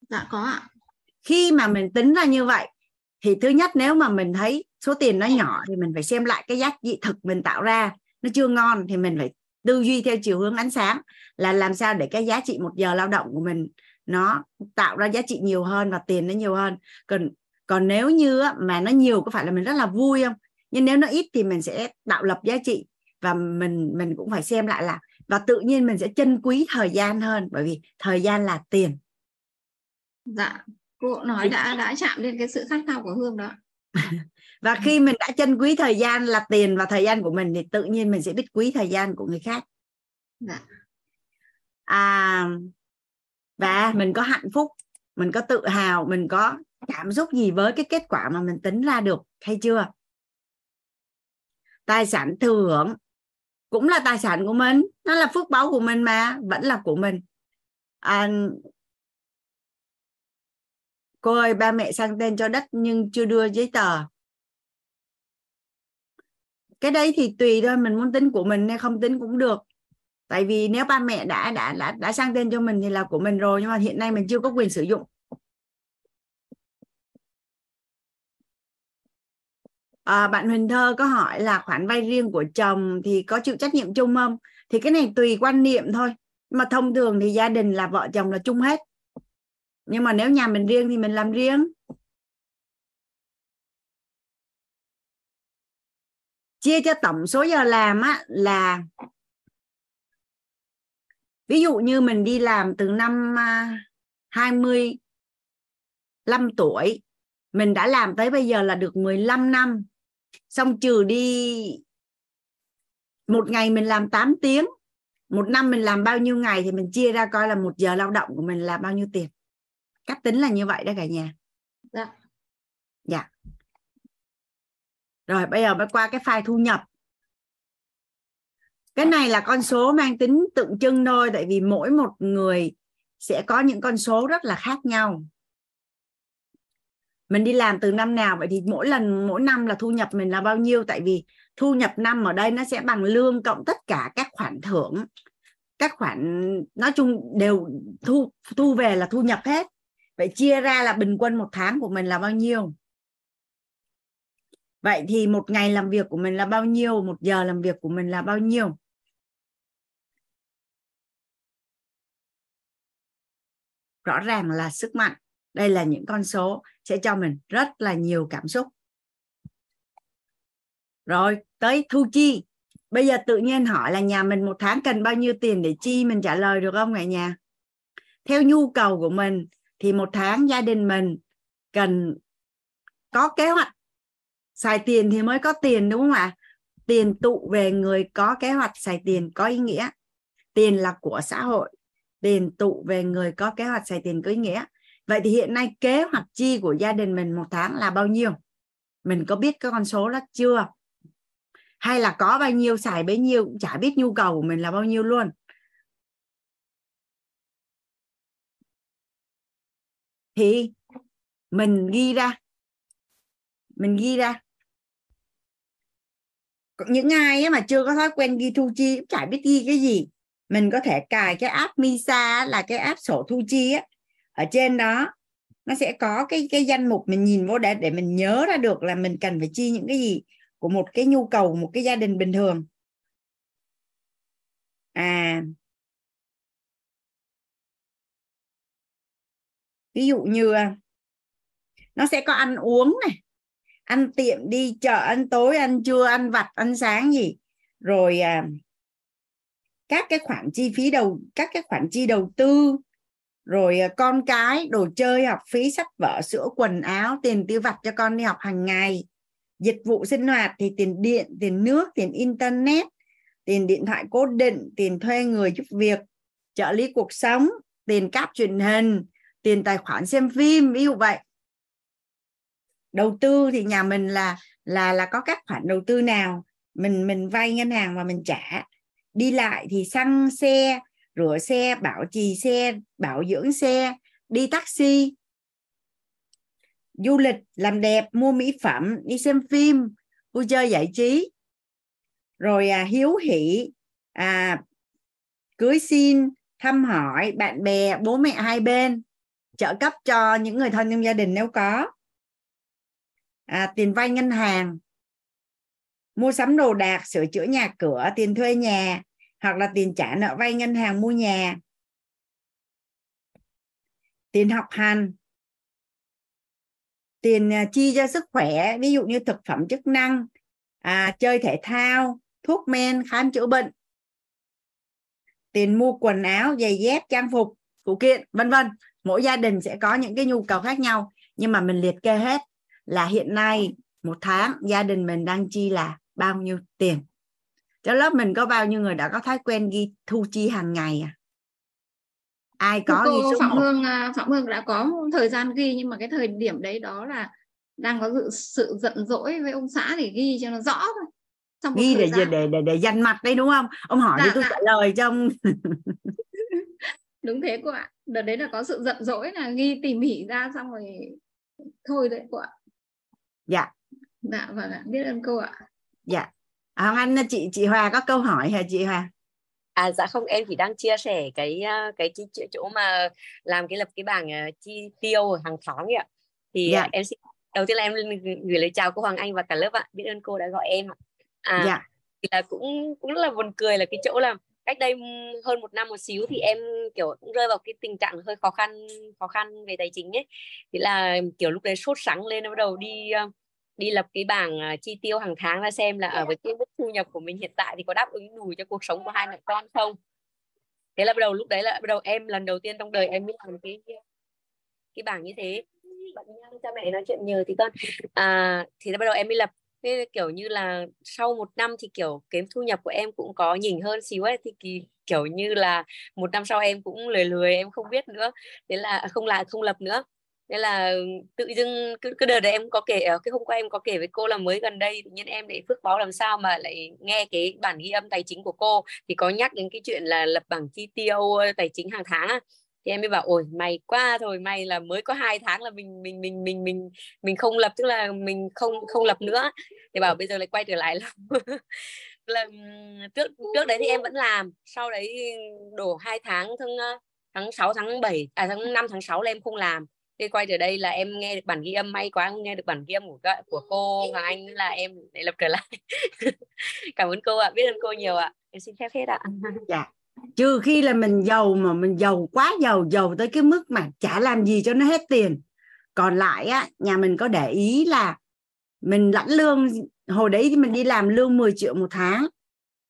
Dạ có ạ. Khi mà mình tính ra như vậy thì thứ nhất nếu mà mình thấy số tiền nó nhỏ thì mình phải xem lại cái giá trị thực mình tạo ra. Nó chưa ngon thì mình phải tư duy theo chiều hướng ánh sáng là làm sao để cái giá trị một giờ lao động của mình nó tạo ra giá trị nhiều hơn và tiền nó nhiều hơn. Còn còn nếu như mà nó nhiều có phải là mình rất là vui không? Nhưng nếu nó ít thì mình sẽ tạo lập giá trị và mình mình cũng phải xem lại là và tự nhiên mình sẽ trân quý thời gian hơn bởi vì thời gian là tiền. Dạ cô nói đã đã chạm đến cái sự khác nhau của hương đó. Và khi mình đã trân quý thời gian là tiền và thời gian của mình thì tự nhiên mình sẽ biết quý thời gian của người khác. Dạ. à và mình có hạnh phúc mình có tự hào mình có cảm xúc gì với cái kết quả mà mình tính ra được hay chưa? Tài sản thừa hưởng cũng là tài sản của mình nó là phước báu của mình mà vẫn là của mình. À, cô ơi ba mẹ sang tên cho đất nhưng chưa đưa giấy tờ. Cái đấy thì tùy thôi mình muốn tính của mình hay không tính cũng được tại vì nếu ba mẹ đã đã đã đã sang tên cho mình thì là của mình rồi nhưng mà hiện nay mình chưa có quyền sử dụng. À, bạn Huỳnh Thơ có hỏi là khoản vay riêng của chồng thì có chịu trách nhiệm chung không? Thì cái này tùy quan niệm thôi. Mà thông thường thì gia đình là vợ chồng là chung hết. Nhưng mà nếu nhà mình riêng thì mình làm riêng. Chia cho tổng số giờ làm á là ví dụ như mình đi làm từ năm 25 à, tuổi mình đã làm tới bây giờ là được 15 năm. Xong trừ đi một ngày mình làm 8 tiếng một năm mình làm bao nhiêu ngày thì mình chia ra coi là một giờ lao động của mình là bao nhiêu tiền. Cách tính là như vậy đó cả nhà. Dạ. Dạ. Rồi bây giờ mới qua cái file thu nhập cái này là con số mang tính tượng trưng thôi, tại vì mỗi một người sẽ có những con số rất là khác nhau. Mình đi làm từ năm nào, vậy thì mỗi lần, mỗi năm là thu nhập mình là bao nhiêu? Tại vì thu nhập năm ở đây nó sẽ bằng lương cộng tất cả các khoản thưởng. Các khoản, nói chung đều thu thu về là thu nhập hết. Vậy chia ra là bình quân một tháng của mình là bao nhiêu? Vậy thì một ngày làm việc của mình là bao nhiêu? Một giờ làm việc của mình là bao nhiêu? Rõ ràng là sức mạnh. Đây là những con số sẽ cho mình rất là nhiều cảm xúc. Rồi, tới thu chi. Bây giờ tự nhiên hỏi là nhà mình một tháng cần bao nhiêu tiền để chi mình trả lời được không cả nhà? Theo nhu cầu của mình thì một tháng gia đình mình cần có kế hoạch. Xài tiền thì mới có tiền, đúng không ạ? Tiền tụ về người có kế hoạch, xài tiền có ý nghĩa. Tiền là của xã hội tiền tụ về người có kế hoạch xài tiền có ý nghĩa. Vậy thì hiện nay kế hoạch chi của gia đình mình một tháng là bao nhiêu? Mình có biết cái con số đó chưa? Hay là có bao nhiêu, xài bấy nhiêu, cũng chả biết nhu cầu của mình là bao nhiêu luôn. Thì mình ghi ra, mình ghi ra. Những ai mà chưa có thói quen ghi thu chi cũng chả biết ghi cái gì mình có thể cài cái app Misa là cái app sổ thu chi á. Ở trên đó nó sẽ có cái cái danh mục mình nhìn vô để để mình nhớ ra được là mình cần phải chi những cái gì của một cái nhu cầu một cái gia đình bình thường. À. Ví dụ như à, nó sẽ có ăn uống này ăn tiệm đi chợ ăn tối ăn trưa ăn vặt ăn sáng gì. Rồi à, các cái khoản chi phí đầu, các cái khoản chi đầu tư, rồi ờ, con cái, đồ chơi, học phí, sách vở, sữa, quần áo, tiền tiêu vặt cho con đi học hàng ngày. Dịch vụ sinh hoạt thì tiền điện, tiền nước, tiền internet, tiền điện thoại cố định, tiền thuê người giúp việc, trợ lý cuộc sống, tiền cáp truyền hình, tiền tài khoản xem phim, ví dụ vậy. Đầu tư thì nhà mình là là là có các khoản đầu tư nào? Mình mình vay ngân hàng và mình trả đi lại thì xăng xe rửa xe bảo trì xe bảo dưỡng xe đi taxi. Du lịch làm đẹp mua mỹ phẩm đi xem phim vui chơi giải trí. Rồi à, hiếu hỷ à, cưới xin thăm hỏi bạn bè bố mẹ hai bên trợ cấp cho những người thân trong gia đình nếu có. À, tiền vay ngân hàng. Mua sắm đồ đạc sửa chữa nhà cửa tiền thuê nhà hoặc là tiền trả nợ vay ngân hàng mua nhà tiền học hành tiền à, chi cho sức khỏe ví dụ như thực phẩm chức năng à, chơi thể thao thuốc men khám chữa bệnh tiền mua quần áo giày dép trang phục phụ kiện vân vân. Mỗi gia đình sẽ có những cái nhu cầu khác nhau nhưng mà mình liệt kê hết là hiện nay một tháng gia đình mình đang chi là bao nhiêu tiền? Cho lớp mình có bao nhiêu người đã có thói quen ghi thu chi hàng ngày à? Ai có cô ghi số phạm 1? hương à, phạm hương đã có thời gian ghi nhưng mà cái thời điểm đấy đó là đang có sự, sự giận dỗi với ông xã thì ghi cho nó rõ thôi. Trong ghi để, để để để để dằn mặt đấy đúng không? Ông hỏi dạ, thì tôi dạ. trả lời trong đúng thế cô ạ. Đợt đấy là có sự giận dỗi là ghi tỉ mỉ ra xong rồi thôi đấy cô ạ. Dạ. Dạ vâng ạ. Biết ơn cô ạ. Dạ à, anh chị chị Hòa có câu hỏi hả chị Hòa À dạ không em chỉ đang chia sẻ cái cái cái chỗ mà làm cái lập cái bảng uh, chi tiêu hàng tháng ấy ạ. Thì dạ. em xin đầu tiên là em gửi lời chào cô Hoàng Anh và cả lớp ạ. Biết ơn cô đã gọi em ạ. À dạ. thì là cũng cũng rất là buồn cười là cái chỗ là cách đây hơn một năm một xíu thì em kiểu cũng rơi vào cái tình trạng hơi khó khăn khó khăn về tài chính ấy thì là kiểu lúc đấy sốt sắng lên bắt đầu đi đi lập cái bảng uh, chi tiêu hàng tháng ra xem là ở với cái mức thu nhập của mình hiện tại thì có đáp ứng đủ cho cuộc sống của hai mẹ con không? Thế là bắt đầu lúc đấy là bắt đầu em lần đầu tiên trong đời em mới làm cái cái bảng như thế. Bạn cha mẹ nói chuyện nhờ thì con à, thì bắt đầu em mới lập. Thế kiểu như là sau một năm thì kiểu kiếm thu nhập của em cũng có nhỉnh hơn xíu ấy thì kỳ, kiểu như là một năm sau em cũng lười lười em không biết nữa. Thế là à, không là không lập nữa nên là tự dưng cứ, cứ đợt đấy em có kể ờ, cái hôm qua em có kể với cô là mới gần đây tự nhiên em để phước báo làm sao mà lại nghe cái bản ghi âm tài chính của cô. Thì có nhắc đến cái chuyện là lập bảng chi tiêu ờ, tài chính hàng tháng á. Thì em mới bảo ôi may quá thôi may là mới có hai tháng là mình mình mình mình mình mình không lập tức là mình không không lập nữa. Thì bảo bây giờ lại quay trở lại làm là trước trước đấy thì em vẫn làm. Sau đấy đổ hai tháng tháng ờ, tháng 6 tháng 7 à tháng 5 tháng 6 là em không làm khi quay trở đây là em nghe được bản ghi âm may quá nghe được bản ghi âm của của cô Hoàng Anh là em để lập trở lại. Cảm ơn cô ạ, biết ơn cô nhiều ạ. Em xin phép hết ạ. Dạ. Trừ khi là mình giàu mà mình giàu quá giàu giàu tới cái mức mà chả làm gì cho nó hết tiền. Còn lại á, nhà mình có để ý là mình lãnh lương, hồi đấy thì mình đi làm lương 10 triệu một tháng,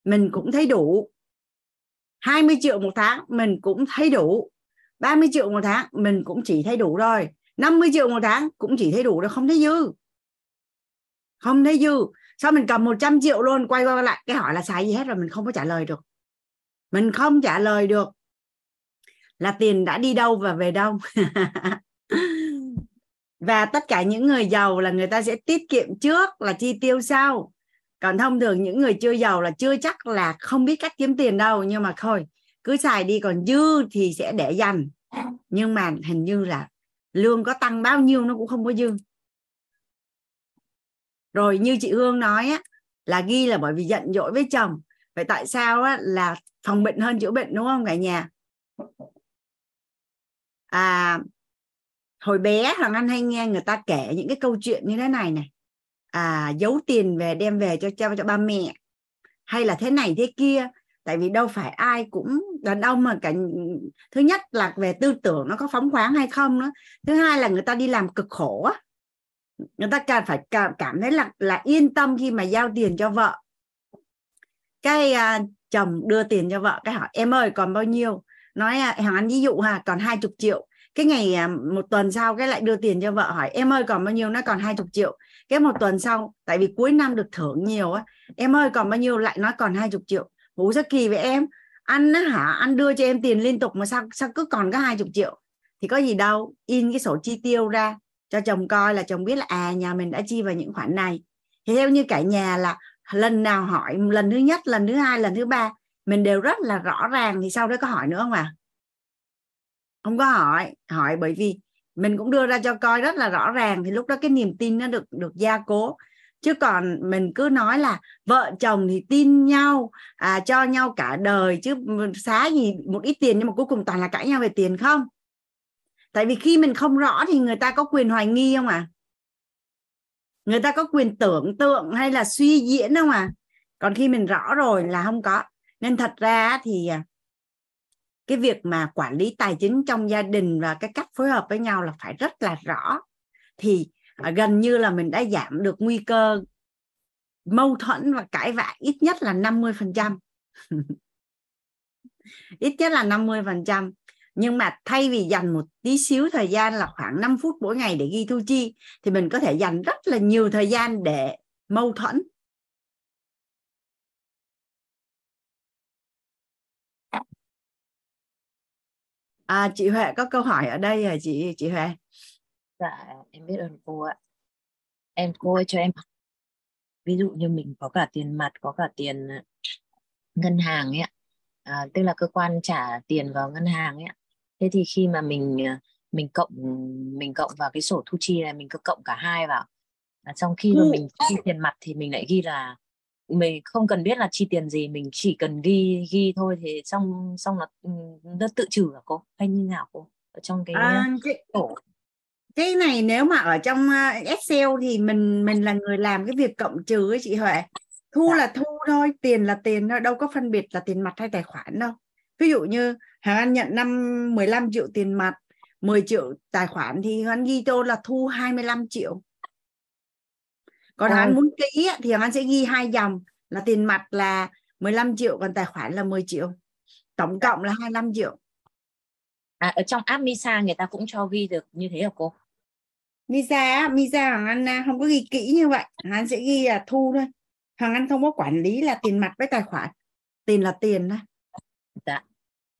mình cũng thấy đủ. 20 triệu một tháng, mình cũng thấy đủ. 30 triệu một tháng, mình cũng chỉ thấy đủ rồi. 50 triệu một tháng cũng chỉ thấy đủ rồi, không thấy dư. Không thấy dư. Sao mình cầm 100 triệu luôn, quay qua lại? Cái hỏi là xài gì hết rồi, mình không có trả lời được. Mình không trả lời được là tiền đã đi đâu và về đâu. Và tất cả những người giàu là người ta sẽ tiết kiệm trước là chi tiêu sau. Còn thông thường những người chưa giàu là chưa chắc là không biết cách kiếm tiền đâu, nhưng mà thôi cứ xài đi, còn dư thì sẽ để dành. Nhưng mà hình như là lương có tăng bao nhiêu nó cũng không có dư. Rồi như chị Hương nói á, là ghi là bởi vì giận dỗi với chồng. Vậy tại sao á là phòng bệnh hơn chữa bệnh đúng không cả nhà? À hồi bé hoàng anh hay nghe người ta kể những cái câu chuyện như thế này này. À giấu tiền về đem về cho cho cho ba mẹ. Hay là thế này thế kia, tại vì đâu phải ai cũng đàn ông mà cả thứ nhất là về tư tưởng nó có phóng khoáng hay không nữa. Thứ hai là người ta đi làm cực khổ á. Người ta càng phải cảm, cảm thấy là là yên tâm khi mà giao tiền cho vợ. Cái à, chồng đưa tiền cho vợ cái hỏi em ơi còn bao nhiêu? Nói à, hàng ăn anh ví dụ ha còn hai chục triệu. Cái ngày à, một tuần sau cái lại đưa tiền cho vợ hỏi em ơi còn bao nhiêu? Nó còn hai chục triệu. Cái một tuần sau tại vì cuối năm được thưởng nhiều á em ơi còn bao nhiêu? Lại nói còn hai chục triệu. Hú rất kỳ với em? Anh á hả? Anh đưa cho em tiền liên tục mà sao sao cứ còn có hai chục triệu? Thì có gì đâu, in cái sổ chi tiêu ra, cho chồng coi là chồng biết là à nhà mình đã chi vào những khoản này. Thì theo như cả nhà là lần nào hỏi, lần thứ nhất, lần thứ hai, lần thứ ba, mình đều rất là rõ ràng thì sau đó có hỏi nữa không à? Không có hỏi hỏi bởi vì mình cũng đưa ra cho coi rất là rõ ràng thì lúc đó cái niềm tin nó được được gia cố chứ còn mình cứ nói là vợ chồng thì tin nhau à, cho nhau cả đời chứ xá gì một ít tiền nhưng mà cuối cùng toàn là cãi nhau về tiền không? Tại vì khi mình không rõ thì người ta có quyền hoài nghi không à người ta có quyền tưởng tượng hay là suy diễn không à còn khi mình rõ rồi là không có. Nên thật ra thì à, cái việc mà quản lý tài chính trong gia đình và cái cách phối hợp với nhau là phải rất là rõ. Thì gần như là mình đã giảm được nguy cơ mâu thuẫn và cãi vã ít nhất là 50 phần trăm. Ít nhất là 50 phần trăm. Nhưng mà thay vì dành một tí xíu thời gian là khoảng 5 phút mỗi ngày để ghi thu chi thì mình có thể dành rất là nhiều thời gian để mâu thuẫn. À, chị Huệ có câu hỏi ở đây hả chị? Chị Huệ dạ em biết ơn cô ạ. Em cô ơi cho em ví dụ như mình có cả tiền mặt có cả tiền ờ, ngân hàng ấy ạ. À, tức là cơ quan trả tiền vào ngân hàng ấy ạ. Thế thì khi mà mình ờ, mình cộng mình cộng vào cái sổ thu chi này mình cứ cộng cả hai vào. À, trong khi mà ừ. mình chi tiền mặt thì mình lại ghi là mình không cần biết là chi tiền gì mình chỉ cần ghi ghi thôi thì xong xong nó ừ, nó tự trừ hả cô? Hay như nào cô? Ở trong cái à, cái, tổ cái này nếu mà ở trong Excel thì mình mình là người làm cái việc cộng trừ ấy chị Huệ. Thu dạ. là thu thôi tiền là tiền thôi đâu có phân biệt là tiền mặt hay tài khoản đâu. Ví dụ như hàng anh nhận năm 15 triệu tiền mặt 10 triệu tài khoản thì anh ghi tô là thu 25 triệu. Còn à. anh muốn kỹ thì anh sẽ ghi hai dòng là tiền mặt là 15 triệu còn tài khoản là 10 triệu. Tổng cộng là 25 triệu. À, ở trong app Misa người ta cũng cho ghi được như thế hả cô Misa Misa Hoàng Anh à, không có ghi kỹ như vậy. Hoàng Anh sẽ ghi là thu thôi. Hoàng Anh không có quản lý là tiền mặt với tài khoản. Tiền là tiền thôi. Dạ.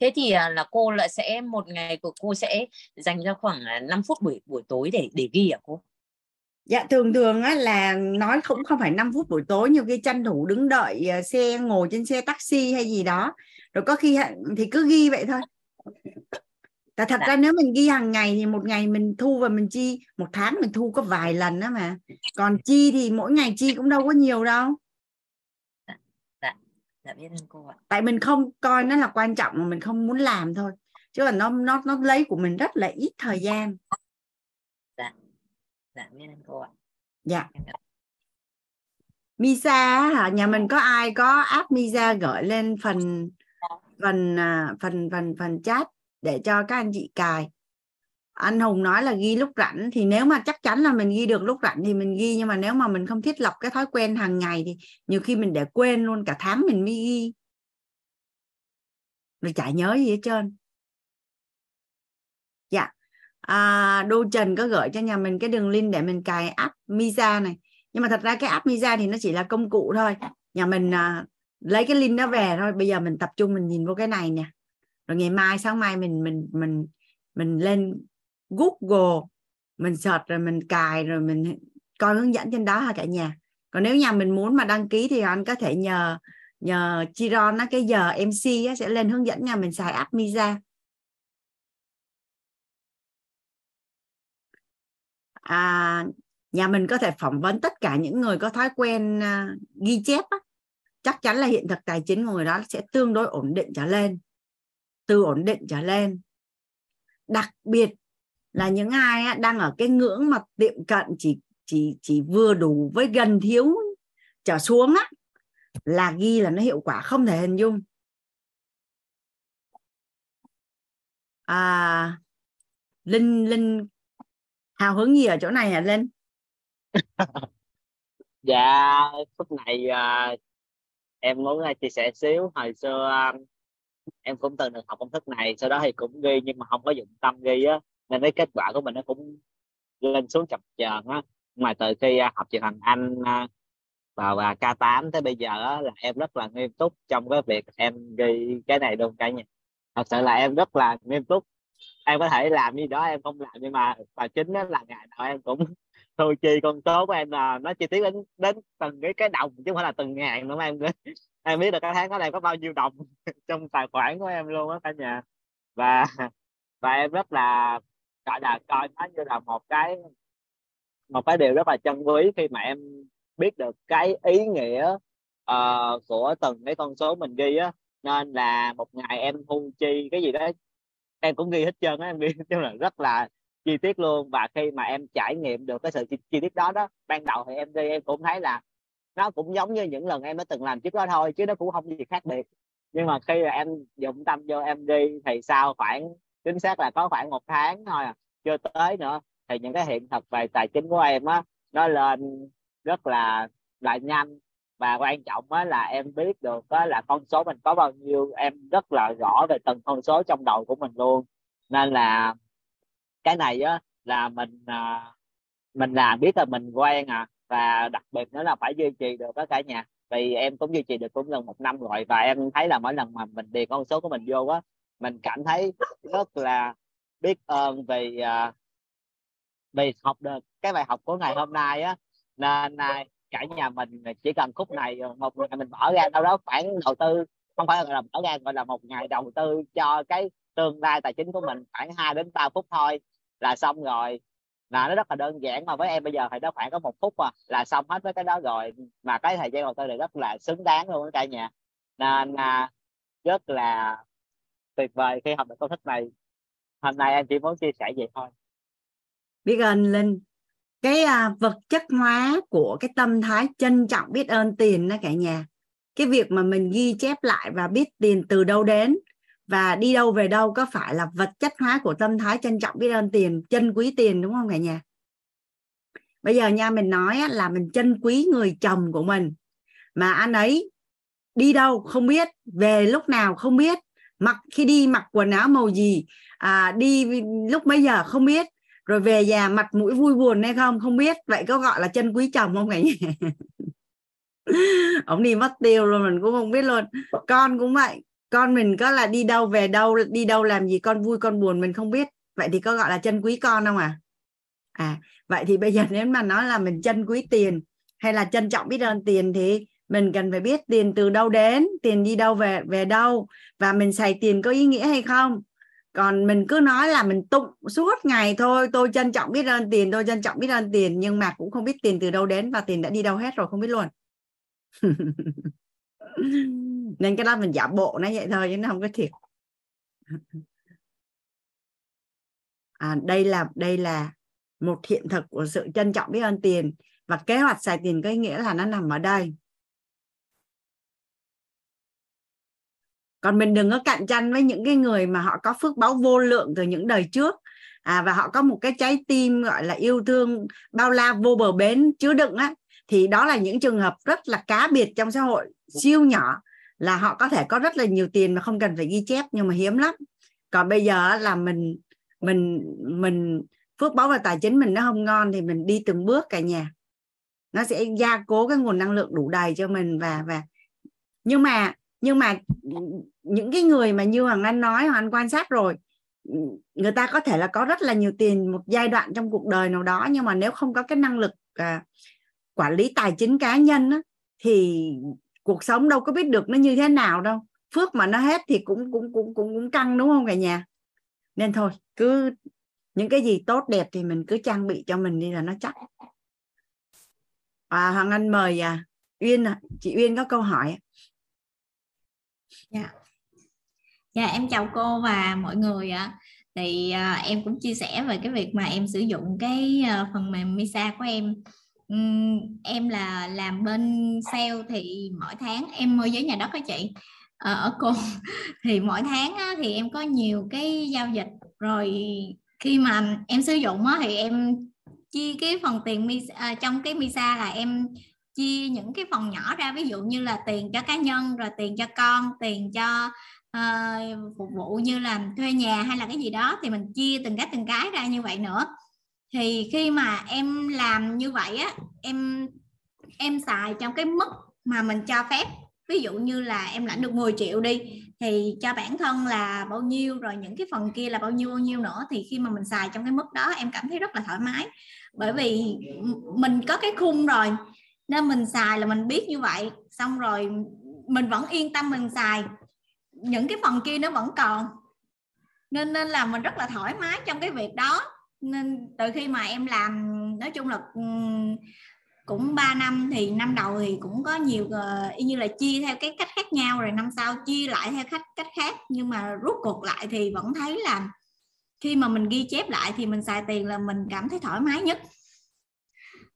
Thế thì à, là cô lại sẽ một ngày của cô sẽ dành ra khoảng 5 à, phút buổi buổi tối để để ghi à cô? Dạ thường thường á là nói cũng không phải 5 phút buổi tối nhiều khi tranh thủ đứng đợi xe ngồi trên xe taxi hay gì đó. Rồi có khi thì cứ ghi vậy thôi tại thật dạ. ra nếu mình ghi hàng ngày thì một ngày mình thu và mình chi một tháng mình thu có vài lần đó mà. Còn chi thì mỗi ngày chi cũng đâu có nhiều đâu. Dạ, dạ. dạ biết ơn cô ạ. Tại mình không coi nó là quan trọng mà mình không muốn làm thôi. Chứ là nó nó nó lấy của mình rất là ít thời gian. Dạ dạ biết ơn cô ạ. Dạ. Misa hả? Nhà mình có ai có app Misa gửi lên phần phần à, phần phần phần chat để cho các anh chị cài. Anh Hùng nói là ghi lúc rảnh thì nếu mà chắc chắn là mình ghi được lúc rảnh thì mình ghi nhưng mà nếu mà mình không thiết lập cái thói quen hàng ngày thì nhiều khi mình để quên luôn cả tháng mình mới ghi. Rồi chả nhớ gì hết trơn. Dạ. À, Đô Trần có gửi cho nhà mình cái đường link để mình cài app Misa này. Nhưng mà thật ra cái app Misa thì nó chỉ là công cụ thôi. Nhà mình à, lấy cái link đó về thôi. Bây giờ mình tập trung mình nhìn vô cái này nè rồi ngày mai sáng mai mình mình mình mình lên Google mình search rồi mình cài rồi mình coi hướng dẫn trên đó ha cả nhà. Còn nếu nhà mình muốn mà đăng ký thì anh có thể nhờ nhờ Chiron nó cái giờ MC á, sẽ lên hướng dẫn nhà mình xài app Misa. À, nhà mình có thể phỏng vấn tất cả những người có thói quen uh, ghi chép á, chắc chắn là hiện thực tài chính của người đó sẽ tương đối ổn định trở lên từ ổn định trở lên. Đặc biệt là những ai đang ở cái ngưỡng mà tiệm cận chỉ chỉ chỉ vừa đủ với gần thiếu trở xuống á là ghi là nó hiệu quả không thể hình dung. À linh linh hào hứng gì ở chỗ này hả linh? Dạ phút này uh, em muốn à, chia sẻ xíu. Hồi xưa uh, em cũng từng được học công thức này sau đó thì cũng ghi nhưng mà không có dụng tâm ghi á nên cái kết quả của mình nó cũng lên xuống chập chờn á. Mà từ khi à, học trường hành anh à, vào và K8 tới bây giờ á, là em rất là nghiêm túc trong cái việc em ghi cái này luôn cả nhà. Thật sự là em rất là nghiêm túc. Em có thể làm gì đó em không làm nhưng mà và chính đó là ngày nào em cũng thu chi con số của em là nó chi tiết đến đến từng cái cái đồng chứ không phải là từng ngàn nữa mà em em biết được cái tháng đó em có bao nhiêu đồng trong tài khoản của em luôn á cả nhà. Và và em rất là gọi là coi nó như là một cái một cái điều rất là chân quý khi mà em biết được cái ý nghĩa uh, của từng cái con số mình ghi á. Nên là một ngày em thu chi cái gì đó em cũng ghi hết trơn á em ghi chung là rất là chi tiết luôn. Và khi mà em trải nghiệm được cái sự chi, chi tiết đó đó ban đầu thì em ghi em cũng thấy là nó cũng giống như những lần em đã từng làm trước đó thôi chứ nó cũng không gì khác biệt. Nhưng mà khi là em dụng tâm vô em đi, thì sau khoảng chính xác là có khoảng một tháng thôi à chưa tới nữa thì những cái hiện thực về tài chính của em á nó lên rất là là nhanh. Và quan trọng á là em biết được á là con số mình có bao nhiêu em rất là rõ về từng con số trong đầu của mình luôn. Nên là cái này á là mình à, mình làm biết là mình quen à và đặc biệt nữa là phải duy trì được đó cả nhà. Vì em cũng duy trì được cũng gần một năm rồi và em thấy là mỗi lần mà mình điền con số của mình vô á mình cảm thấy rất là biết ơn vì uh, vì học được cái bài học của ngày hôm nay á. Nên uh, cả nhà mình chỉ cần khúc này ờ, một ngày mình bỏ ra đâu đó khoảng đầu tư không phải là bỏ ra gọi là một ngày đầu tư cho cái tương lai tài chính của mình khoảng 2 đến 3 phút thôi là xong rồi là nó rất là đơn giản mà với em bây giờ thì nó khoảng có một phút mà là xong hết với cái đó rồi. Mà cái thời gian đầu tư này rất là xứng đáng luôn cả nhà. Nên à, rất là tuyệt vời khi học được công thức này. Hôm nay em chỉ muốn chia sẻ vậy thôi. Biết ơn linh. Cái à, vật chất hóa của cái tâm thái trân trọng biết ơn tiền đó cả nhà. Cái việc mà mình ghi chép lại và biết tiền từ đâu đến và đi đâu về đâu có phải là vật chất hóa của tâm thái trân trọng biết ơn tiền chân quý tiền đúng không cả nhà? Bây giờ nha mình nói là mình trân quý người chồng của mình. Mà anh ấy đi đâu không biết về lúc nào không biết. Mặc khi đi mặc quần áo màu gì à, đi lúc mấy giờ không biết. Rồi về nhà mặt mũi vui buồn hay không không biết. Vậy có gọi là chân quý chồng không cả nhà? Ông đi mất tiêu rồi mình cũng không biết luôn. Con cũng vậy con mình có là đi đâu về đâu, đi đâu làm gì con vui, con buồn mình không biết. Vậy thì có gọi là chân quý con không à à vậy thì bây giờ nếu mà nói là mình chân quý tiền hay là trân trọng biết ơn tiền thì mình cần phải biết tiền từ đâu đến, tiền đi đâu về về đâu và mình xài tiền có ý nghĩa hay không. Còn mình cứ nói là mình tụng suốt ngày thôi, tôi trân trọng biết ơn tiền, tôi trân trọng biết ơn tiền. Nhưng mà cũng không biết tiền từ đâu đến và tiền đã đi đâu hết rồi, không biết luôn. nên cái đó mình giả bộ nó vậy thôi chứ nó không có thiệt. À, đây là đây là một hiện thực của sự trân trọng biết ơn tiền và kế hoạch xài tiền có ý nghĩa là nó nằm ở đây. Còn mình đừng có cạnh tranh với những cái người mà họ có phước báo vô lượng từ những đời trước. À, và họ có một cái trái tim gọi là yêu thương bao la vô bờ bến chứa đựng á thì đó là những trường hợp rất là cá biệt trong xã hội siêu nhỏ là họ có thể có rất là nhiều tiền mà không cần phải ghi chép nhưng mà hiếm lắm. Còn bây giờ là mình mình mình phước báo và tài chính mình nó không ngon thì mình đi từng bước cả nhà. Nó sẽ gia cố cái nguồn năng lượng đủ đầy cho mình và và nhưng mà nhưng mà những cái người mà như hoàng anh nói hoàng anh quan sát rồi người ta có thể là có rất là nhiều tiền một giai đoạn trong cuộc đời nào đó nhưng mà nếu không có cái năng lực à, quản lý tài chính cá nhân á, thì cuộc sống đâu có biết được nó như thế nào đâu. Phước mà nó hết thì cũng cũng cũng cũng cũng căng đúng không cả nhà? Nên thôi cứ những cái gì tốt đẹp thì mình cứ trang bị cho mình đi là nó chắc. À, hoàng anh mời à, uyên à, chị uyên có câu hỏi dạ. Dạ em chào cô và mọi người ạ. Thì à, em cũng chia sẻ về cái việc mà em sử dụng cái à, phần mềm Misa của em um, em là làm bên sale thì mỗi tháng em môi giới nhà đất đó chị. Uh, ở cô thì mỗi tháng á, thì em có nhiều cái giao dịch. Rồi khi mà em sử dụng á, thì em chia cái phần tiền Misa, uh, à, trong cái Misa là em chia những cái phần nhỏ ra ví dụ như là tiền cho cá nhân rồi tiền cho con tiền cho uh, phục vụ như là thuê nhà hay là cái gì đó thì mình chia từng cái từng cái ra như vậy nữa thì khi mà em làm như vậy á, em em xài trong cái mức mà mình cho phép. Ví dụ như là em lãnh được 10 triệu đi, thì cho bản thân là bao nhiêu, rồi những cái phần kia là bao nhiêu bao nhiêu nữa. Thì khi mà mình xài trong cái mức đó, em cảm thấy rất là thoải mái. Bởi vì mình có cái khung rồi, nên mình xài là mình biết như vậy. Xong rồi mình vẫn yên tâm mình xài. Những cái phần kia nó vẫn còn. Nên nên là mình rất là thoải mái trong cái việc đó nên từ khi mà em làm nói chung là cũng 3 năm thì năm đầu thì cũng có nhiều uh, y như là chia theo cái cách khác nhau rồi năm sau chia lại theo cách cách khác. Nhưng mà rút cuộc lại thì vẫn thấy là khi mà mình ghi chép lại thì mình xài tiền là mình cảm thấy thoải mái nhất.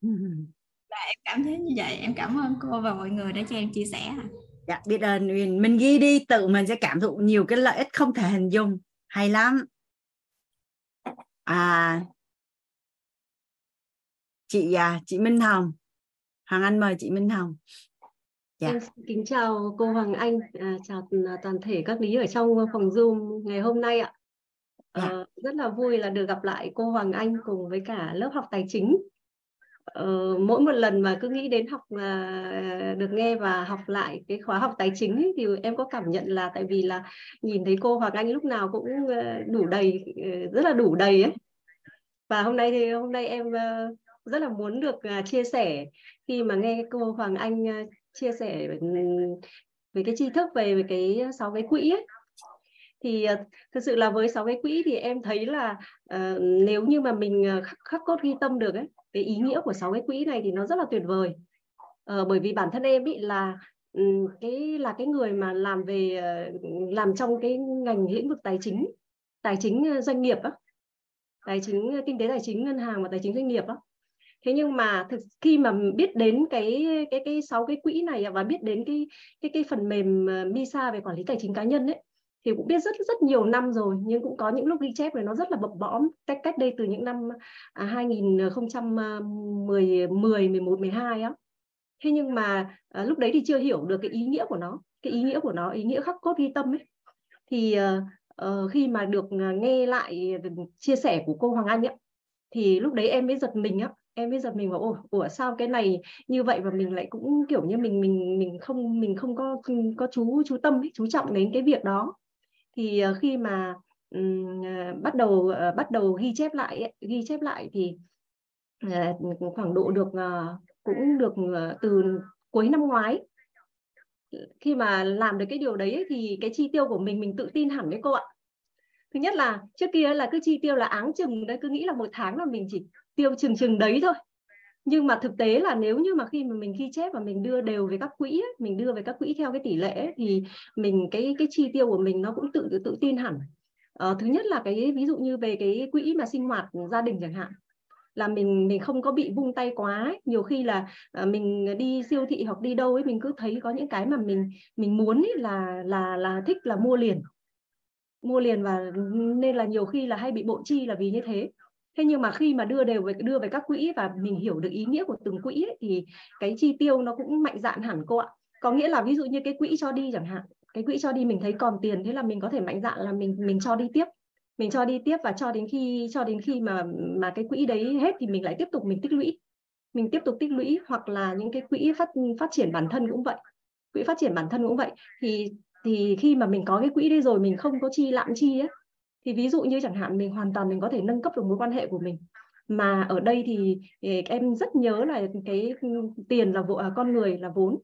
Và em cảm thấy như vậy em cảm ơn cô và mọi người đã cho em chia sẻ dạ biết ơn Uyên. Mình ghi đi tự mình sẽ cảm thụ nhiều cái lợi ích không thể hình dung. Hay lắm à chị à, chị Minh Hồng. Hoàng Anh mời chị Minh Hồng. Dạ. Em kính chào cô Hoàng Anh. À, chào toàn thể các lý ở trong phòng Zoom ngày hôm nay ạ. Dạ. à, rất là vui là được gặp lại cô Hoàng Anh cùng với cả lớp học tài chính uh, mỗi một lần mà cứ nghĩ đến học uh, được nghe và học lại cái khóa học tài chính ấy, thì em có cảm nhận là tại vì là nhìn thấy cô Hoàng Anh lúc nào cũng uh, đủ đầy uh, rất là đủ đầy ấy. Và hôm nay thì hôm nay em uh, rất là muốn được uh, chia sẻ khi mà nghe cô Hoàng Anh uh, chia sẻ ừ, về cái tri thức về, về cái sáu cái quỹ ấy. Thì uh, thực sự là với sáu cái quỹ thì em thấy là uh, nếu như mà mình khắc, khắc cốt ghi tâm được ấy cái ý nghĩa của sáu cái quỹ này thì nó rất là tuyệt vời. Ờ, bởi vì bản thân em ý là ừ, cái là cái người mà làm về ờ, làm trong cái ngành lĩnh vực tài chính tài chính ờ, doanh nghiệp á tài chính ờ, kinh tế tài chính ngân hàng và tài chính doanh nghiệp á. Thế nhưng mà thực khi mà biết đến cái cái cái sáu cái quỹ này và biết đến cái cái cái phần mềm MISA về quản lý tài chính cá nhân ấy thì cũng biết rất rất nhiều năm rồi nhưng cũng có những lúc ghi chép này nó rất là bập bõm. Cách cách đây từ những năm 2010 10 11 12 á. Thế nhưng mà à, lúc đấy thì chưa hiểu được cái ý nghĩa của nó cái ý nghĩa của nó ý nghĩa khắc cốt ghi tâm ấy. Thì uh, khi mà được à, nghe lại ờ, chia sẻ của cô Hoàng Anh ấy, thì lúc đấy em mới giật mình á. Em mới giật mình bảo ồ ủa sao cái này như vậy và mình lại cũng kiểu như mình mình mình không mình không có có chú chú tâm ấy, chú trọng đến cái việc đó? Thì ờ, khi mà um, bắt đầu uh, bắt đầu ghi chép lại ấy, ghi chép lại thì uh, khoảng độ được uh, cũng được uh, từ cuối năm ngoái. Khi mà làm được cái điều đấy ấy, thì cái chi tiêu của mình mình tự tin hẳn đấy cô ạ. Thứ nhất là trước kia là cứ chi tiêu là áng chừng đấy cứ nghĩ là một tháng là mình chỉ tiêu chừng chừng đấy thôi nhưng mà thực tế là nếu như mà khi mà mình ghi chép và mình đưa đều về các quỹ ấy, mình đưa về các quỹ theo cái tỷ lệ ấy, thì mình cái cái chi tiêu của mình nó cũng tự tự, tự tin hẳn. À, thứ nhất là cái ví dụ như về cái quỹ mà sinh hoạt gia đình chẳng hạn là mình mình không có bị vung tay quá ấy. nhiều khi là à, mình đi siêu thị hoặc đi đâu ấy mình cứ thấy có những cái mà mình mình muốn ấy là là là thích là mua liền. Mua liền và ừ, nên là nhiều khi là hay bị bộ chi là vì như thế thế nhưng mà khi mà đưa đều về đưa về các quỹ và mình hiểu được ý nghĩa của từng quỹ ấy, thì cái chi tiêu nó cũng mạnh dạn hẳn cô ạ. Có nghĩa là ví dụ như cái quỹ cho đi chẳng hạn cái quỹ cho đi mình thấy còn tiền thế là mình có thể mạnh dạn là mình mình cho đi tiếp. Mình cho đi tiếp và cho đến khi cho đến khi mà mà cái quỹ đấy hết thì mình lại tiếp tục mình tích lũy. Mình tiếp tục tích lũy hoặc là những cái quỹ phát phát triển bản thân cũng vậy. Quỹ phát triển bản thân cũng vậy. Thì thì khi mà mình có cái quỹ đấy rồi mình không có chi lạm chi ấy thì ví dụ như chẳng hạn mình hoàn toàn mình có thể nâng cấp được mối quan hệ của mình. Mà ở đây thì em rất nhớ là cái tiền là vụ à, con người là vốn.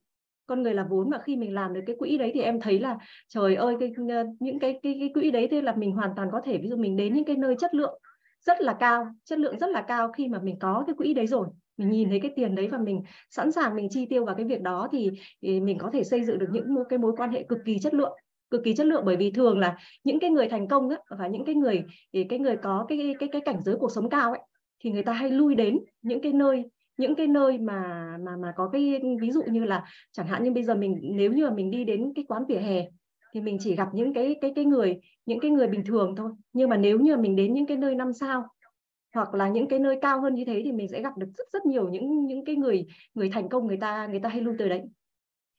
Con người là vốn và khi mình làm được cái quỹ đấy thì em thấy là trời ơi cái những cái cái, cái quỹ đấy thế là mình hoàn toàn có thể ví dụ mình đến những cái nơi chất lượng rất là cao chất lượng rất là cao khi mà mình có cái quỹ đấy rồi. Mình nhìn thấy cái tiền đấy và mình sẵn sàng mình chi tiêu vào cái việc đó thì, thì mình có thể xây dựng được những cái mối quan hệ cực kỳ chất lượng cực kỳ chất lượng. Bởi vì thường là những cái người thành công ấy, và những cái người cái người có cái cái cái cảnh giới cuộc sống cao ấy thì người ta hay lui đến những cái nơi những cái nơi mà mà mà có cái ví dụ như là chẳng hạn như bây giờ mình nếu như mà mình đi đến cái quán vỉa hè thì mình chỉ gặp những cái cái cái người những cái người bình thường thôi. Nhưng mà nếu như mình đến những cái nơi năm sao hoặc là những cái nơi cao hơn như thế thì mình sẽ gặp được rất rất nhiều những những cái người người thành công người ta người ta hay lui tới đấy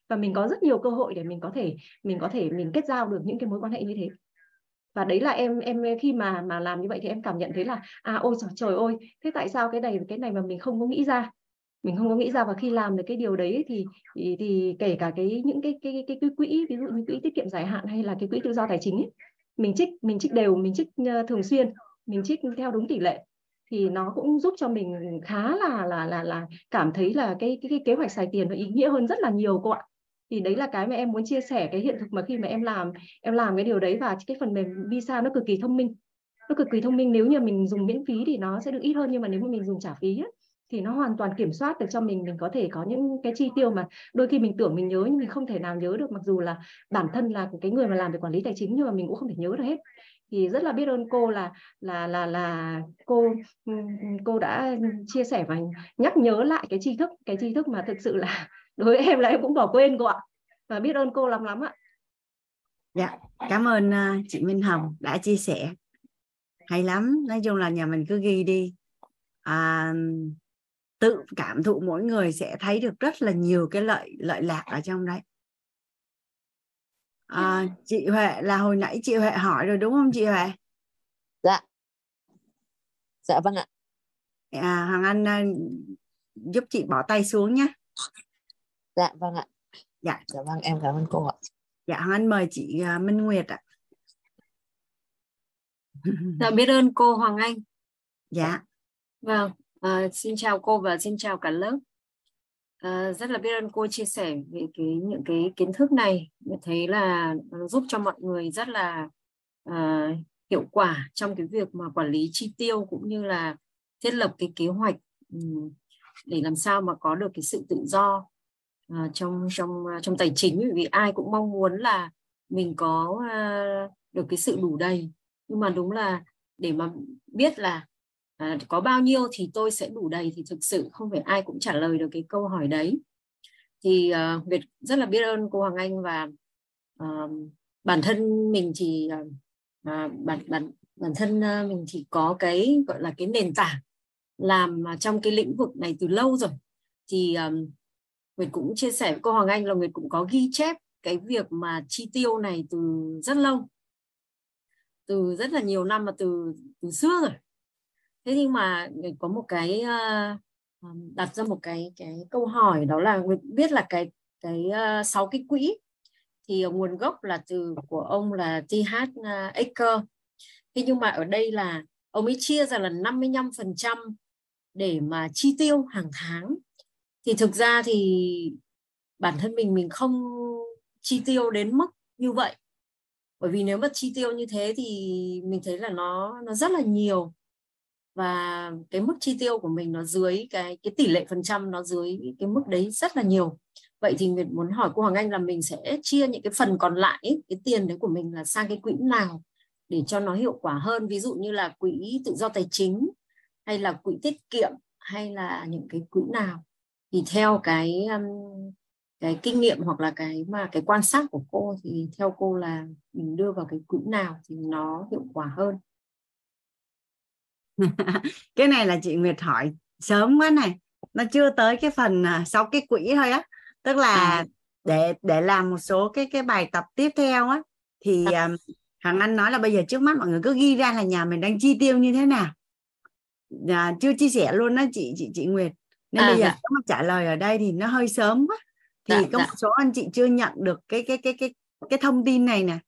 và mình có rất nhiều cơ hội để mình có thể mình có thể mình kết giao được những cái mối quan hệ như thế. Và đấy là em em khi mà mà làm như vậy thì em cảm nhận thấy là à ôi trời, trời ơi thế tại sao cái này cái này mà mình không có nghĩ ra? Mình không có nghĩ ra và khi làm được cái điều đấy thì thì, thì kể cả cái những cái cái cái, cái quỹ ví dụ như quỹ tiết kiệm dài hạn hay là cái quỹ tự do tài chính ấy, mình trích mình trích đều mình trích ờ, thường xuyên mình trích theo đúng tỷ lệ thì nó cũng giúp cho mình khá là là là là cảm thấy là cái cái, cái kế hoạch xài tiền nó ý nghĩa hơn rất là nhiều cô ạ thì đấy là cái mà em muốn chia sẻ cái hiện thực mà khi mà em làm em làm cái điều đấy và cái phần mềm visa nó cực kỳ thông minh. Nó cực kỳ thông minh nếu như mình dùng miễn phí thì nó sẽ được ít hơn nhưng mà nếu mà mình dùng trả phí ấy, thì nó hoàn toàn kiểm soát được cho mình. Mình có thể có những cái chi tiêu mà đôi khi mình tưởng mình nhớ nhưng mình không thể nào nhớ được mặc dù là bản thân là cái người mà làm về quản lý tài chính nhưng mà mình cũng không thể nhớ được hết. Thì rất là biết ơn cô là là là là cô ừ, ừ, cô đã chia sẻ và nhắc nhớ lại cái tri thức cái tri thức mà thực sự là đối với em là em cũng bỏ quên cô ạ. Và biết ơn cô lắm lắm ạ. Dạ cảm ơn uh, chị Minh Hồng đã chia sẻ. Hay lắm nói chung là nhà mình cứ ghi đi. À, tự cảm thụ mỗi người sẽ thấy được rất là nhiều cái lợi lợi lạc ở trong đấy. À, chị Huệ là hồi nãy chị Huệ hỏi rồi đúng không chị Huệ? Dạ. Dạ vâng ạ. À, Hoàng Anh uh, giúp chị bỏ tay xuống nhé dạ vâng ạ. Dạ. Dạ vâng em cảm ơn cô ạ. Dạ Hoàng Anh mời chị uh, Minh Nguyệt ạ. Dạ biết ơn cô Hoàng Anh. Dạ. Vâng à, xin chào cô và xin chào cả lớp. À, rất là biết ơn cô chia sẻ về cái những cái kiến thức này. Mình thấy là giúp cho mọi người rất là à, hiệu quả trong cái việc mà quản lý chi tiêu cũng như là thiết lập cái kế hoạch để làm sao mà có được cái sự tự do uh, trong trong ờ, trong tài chính vì ai cũng mong muốn là mình có uh, được cái sự đủ đầy. Nhưng mà đúng là để mà biết là à, có bao nhiêu thì tôi sẽ đủ đầy thì thực sự không phải ai cũng trả lời được cái câu hỏi đấy. Thì uh, Việt rất là biết ơn cô Hoàng Anh và uh, bản thân mình thì uh, bản bản bản thân uh, mình thì có cái gọi là cái nền tảng làm trong cái lĩnh vực này từ lâu rồi. Thì um, Nguyệt cũng chia sẻ với cô Hoàng Anh là Nguyệt cũng có ghi chép cái việc mà chi tiêu này từ rất lâu. Từ rất là nhiều năm mà từ từ xưa rồi. Thế nhưng mà Nguyệt có một cái uh, đặt ra một cái cái câu hỏi đó là Nguyệt biết là cái cái uh, sáu cái quỹ thì nguồn gốc là từ của ông là TH ờ, Aker thế nhưng mà ở đây là ông ấy chia ra là 55% để mà chi tiêu hàng tháng thì thực ra thì bản thân mình mình không chi tiêu đến mức như vậy. Bởi vì nếu mà chi tiêu như thế thì mình thấy là nó nó rất là nhiều. Và cái mức chi tiêu của mình nó dưới cái cái tỷ lệ phần trăm, nó dưới cái mức đấy rất là nhiều. Vậy thì mình muốn hỏi cô Hoàng Anh là mình sẽ chia những cái phần còn lại cái tiền đấy của mình là sang cái quỹ nào để cho nó hiệu quả hơn? Ví dụ như là quỹ tự do tài chính, hay là quỹ tiết kiệm, hay là những cái quỹ nào? Thì theo cái um, cái kinh nghiệm hoặc là cái mà cái quan sát của cô thì theo cô là mình đưa vào cái quỹ nào thì nó hiệu quả hơn? Cái này là chị Nguyệt hỏi sớm quá này. Nó chưa tới cái phần à, sau cái quỹ thôi á. Tức là à. để để làm một số cái cái bài tập tiếp theo á thì um, Hằng Anh nói là bây giờ trước mắt mọi người cứ ghi ra là nhà mình đang chi tiêu như thế nào. À, chưa chia sẻ luôn đó chị chị chị Nguyệt nên à, bây giờ dạ. mà trả lời ở đây thì nó hơi sớm quá thì dạ, có dạ. một số anh chị chưa nhận được cái cái cái cái cái thông tin này nè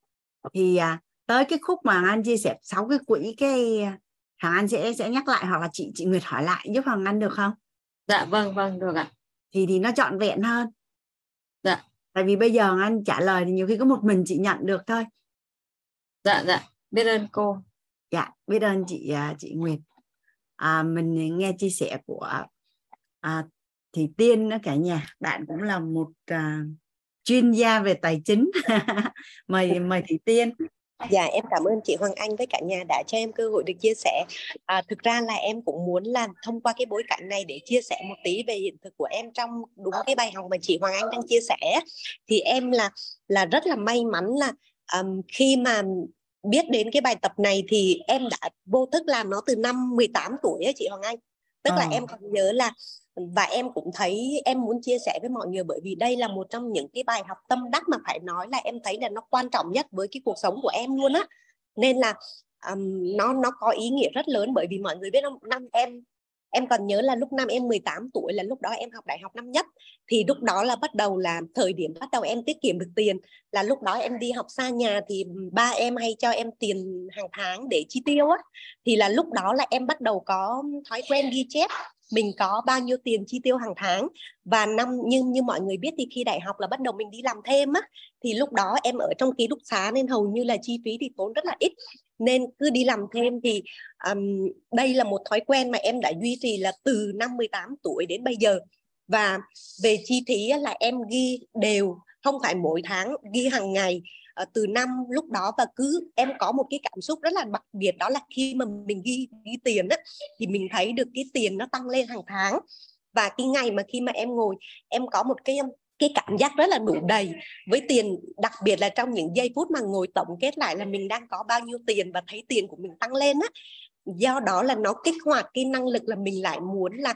thì à, tới cái khúc mà anh chia sẻ sáu cái quỹ cái Hằng Anh sẽ sẽ nhắc lại hoặc là chị chị Nguyệt hỏi lại giúp Hằng Anh được không? Dạ vâng vâng được ạ. Thì thì nó trọn vẹn hơn. Dạ. Tại vì bây giờ Anh trả lời thì nhiều khi có một mình chị nhận được thôi. Dạ dạ biết ơn cô. Dạ biết ơn chị à, chị Nguyệt. À, mình nghe chia sẻ của à, thì Tiên đó cả nhà bạn cũng là một uh, chuyên gia về tài chính mời mời thị Tiên Dạ em cảm ơn chị Hoàng Anh với cả nhà đã cho em cơ hội được chia sẻ. À, thực ra là em cũng muốn là thông qua cái bối cảnh này để chia sẻ một tí về hiện thực của em trong đúng cái bài học mà chị Hoàng Anh đang chia sẻ. Thì em là là rất là may mắn là um, khi mà biết đến cái bài tập này thì em đã vô thức làm nó từ năm 18 tuổi á chị Hoàng Anh. Tức à. là em còn nhớ là và em cũng thấy em muốn chia sẻ với mọi người bởi vì đây là một trong những cái bài học tâm đắc mà phải nói là em thấy là nó quan trọng nhất với cái cuộc sống của em luôn á. Nên là um, nó nó có ý nghĩa rất lớn bởi vì mọi người biết không? Năm em em còn nhớ là lúc năm em 18 tuổi là lúc đó em học đại học năm nhất. Thì lúc đó là bắt đầu là thời điểm bắt đầu em tiết kiệm được tiền. Là lúc đó em đi học xa nhà thì ba em hay cho em tiền hàng tháng để chi tiêu á. Thì là lúc đó là em bắt đầu có thói quen ghi chép mình có bao nhiêu tiền chi tiêu hàng tháng? Và năm nhưng như mọi người biết thì khi đại học là bắt đầu mình đi làm thêm á thì lúc đó em ở trong ký túc xá nên hầu như là chi phí thì tốn rất là ít. Nên cứ đi làm thêm thì um, đây là một thói quen mà em đã duy trì là từ năm 18 tuổi đến bây giờ. Và về chi phí là em ghi đều không phải mỗi tháng ghi hàng ngày uh, từ năm lúc đó và cứ em có một cái cảm xúc rất là đặc biệt đó là khi mà mình ghi ghi tiền á thì mình thấy được cái tiền nó tăng lên hàng tháng. Và cái ngày mà khi mà em ngồi em có một cái cái cảm giác rất là đủ đầy với tiền đặc biệt là trong những giây phút mà ngồi tổng kết lại là mình đang có bao nhiêu tiền và thấy tiền của mình tăng lên á. Do đó là nó kích hoạt cái năng lực là mình lại muốn là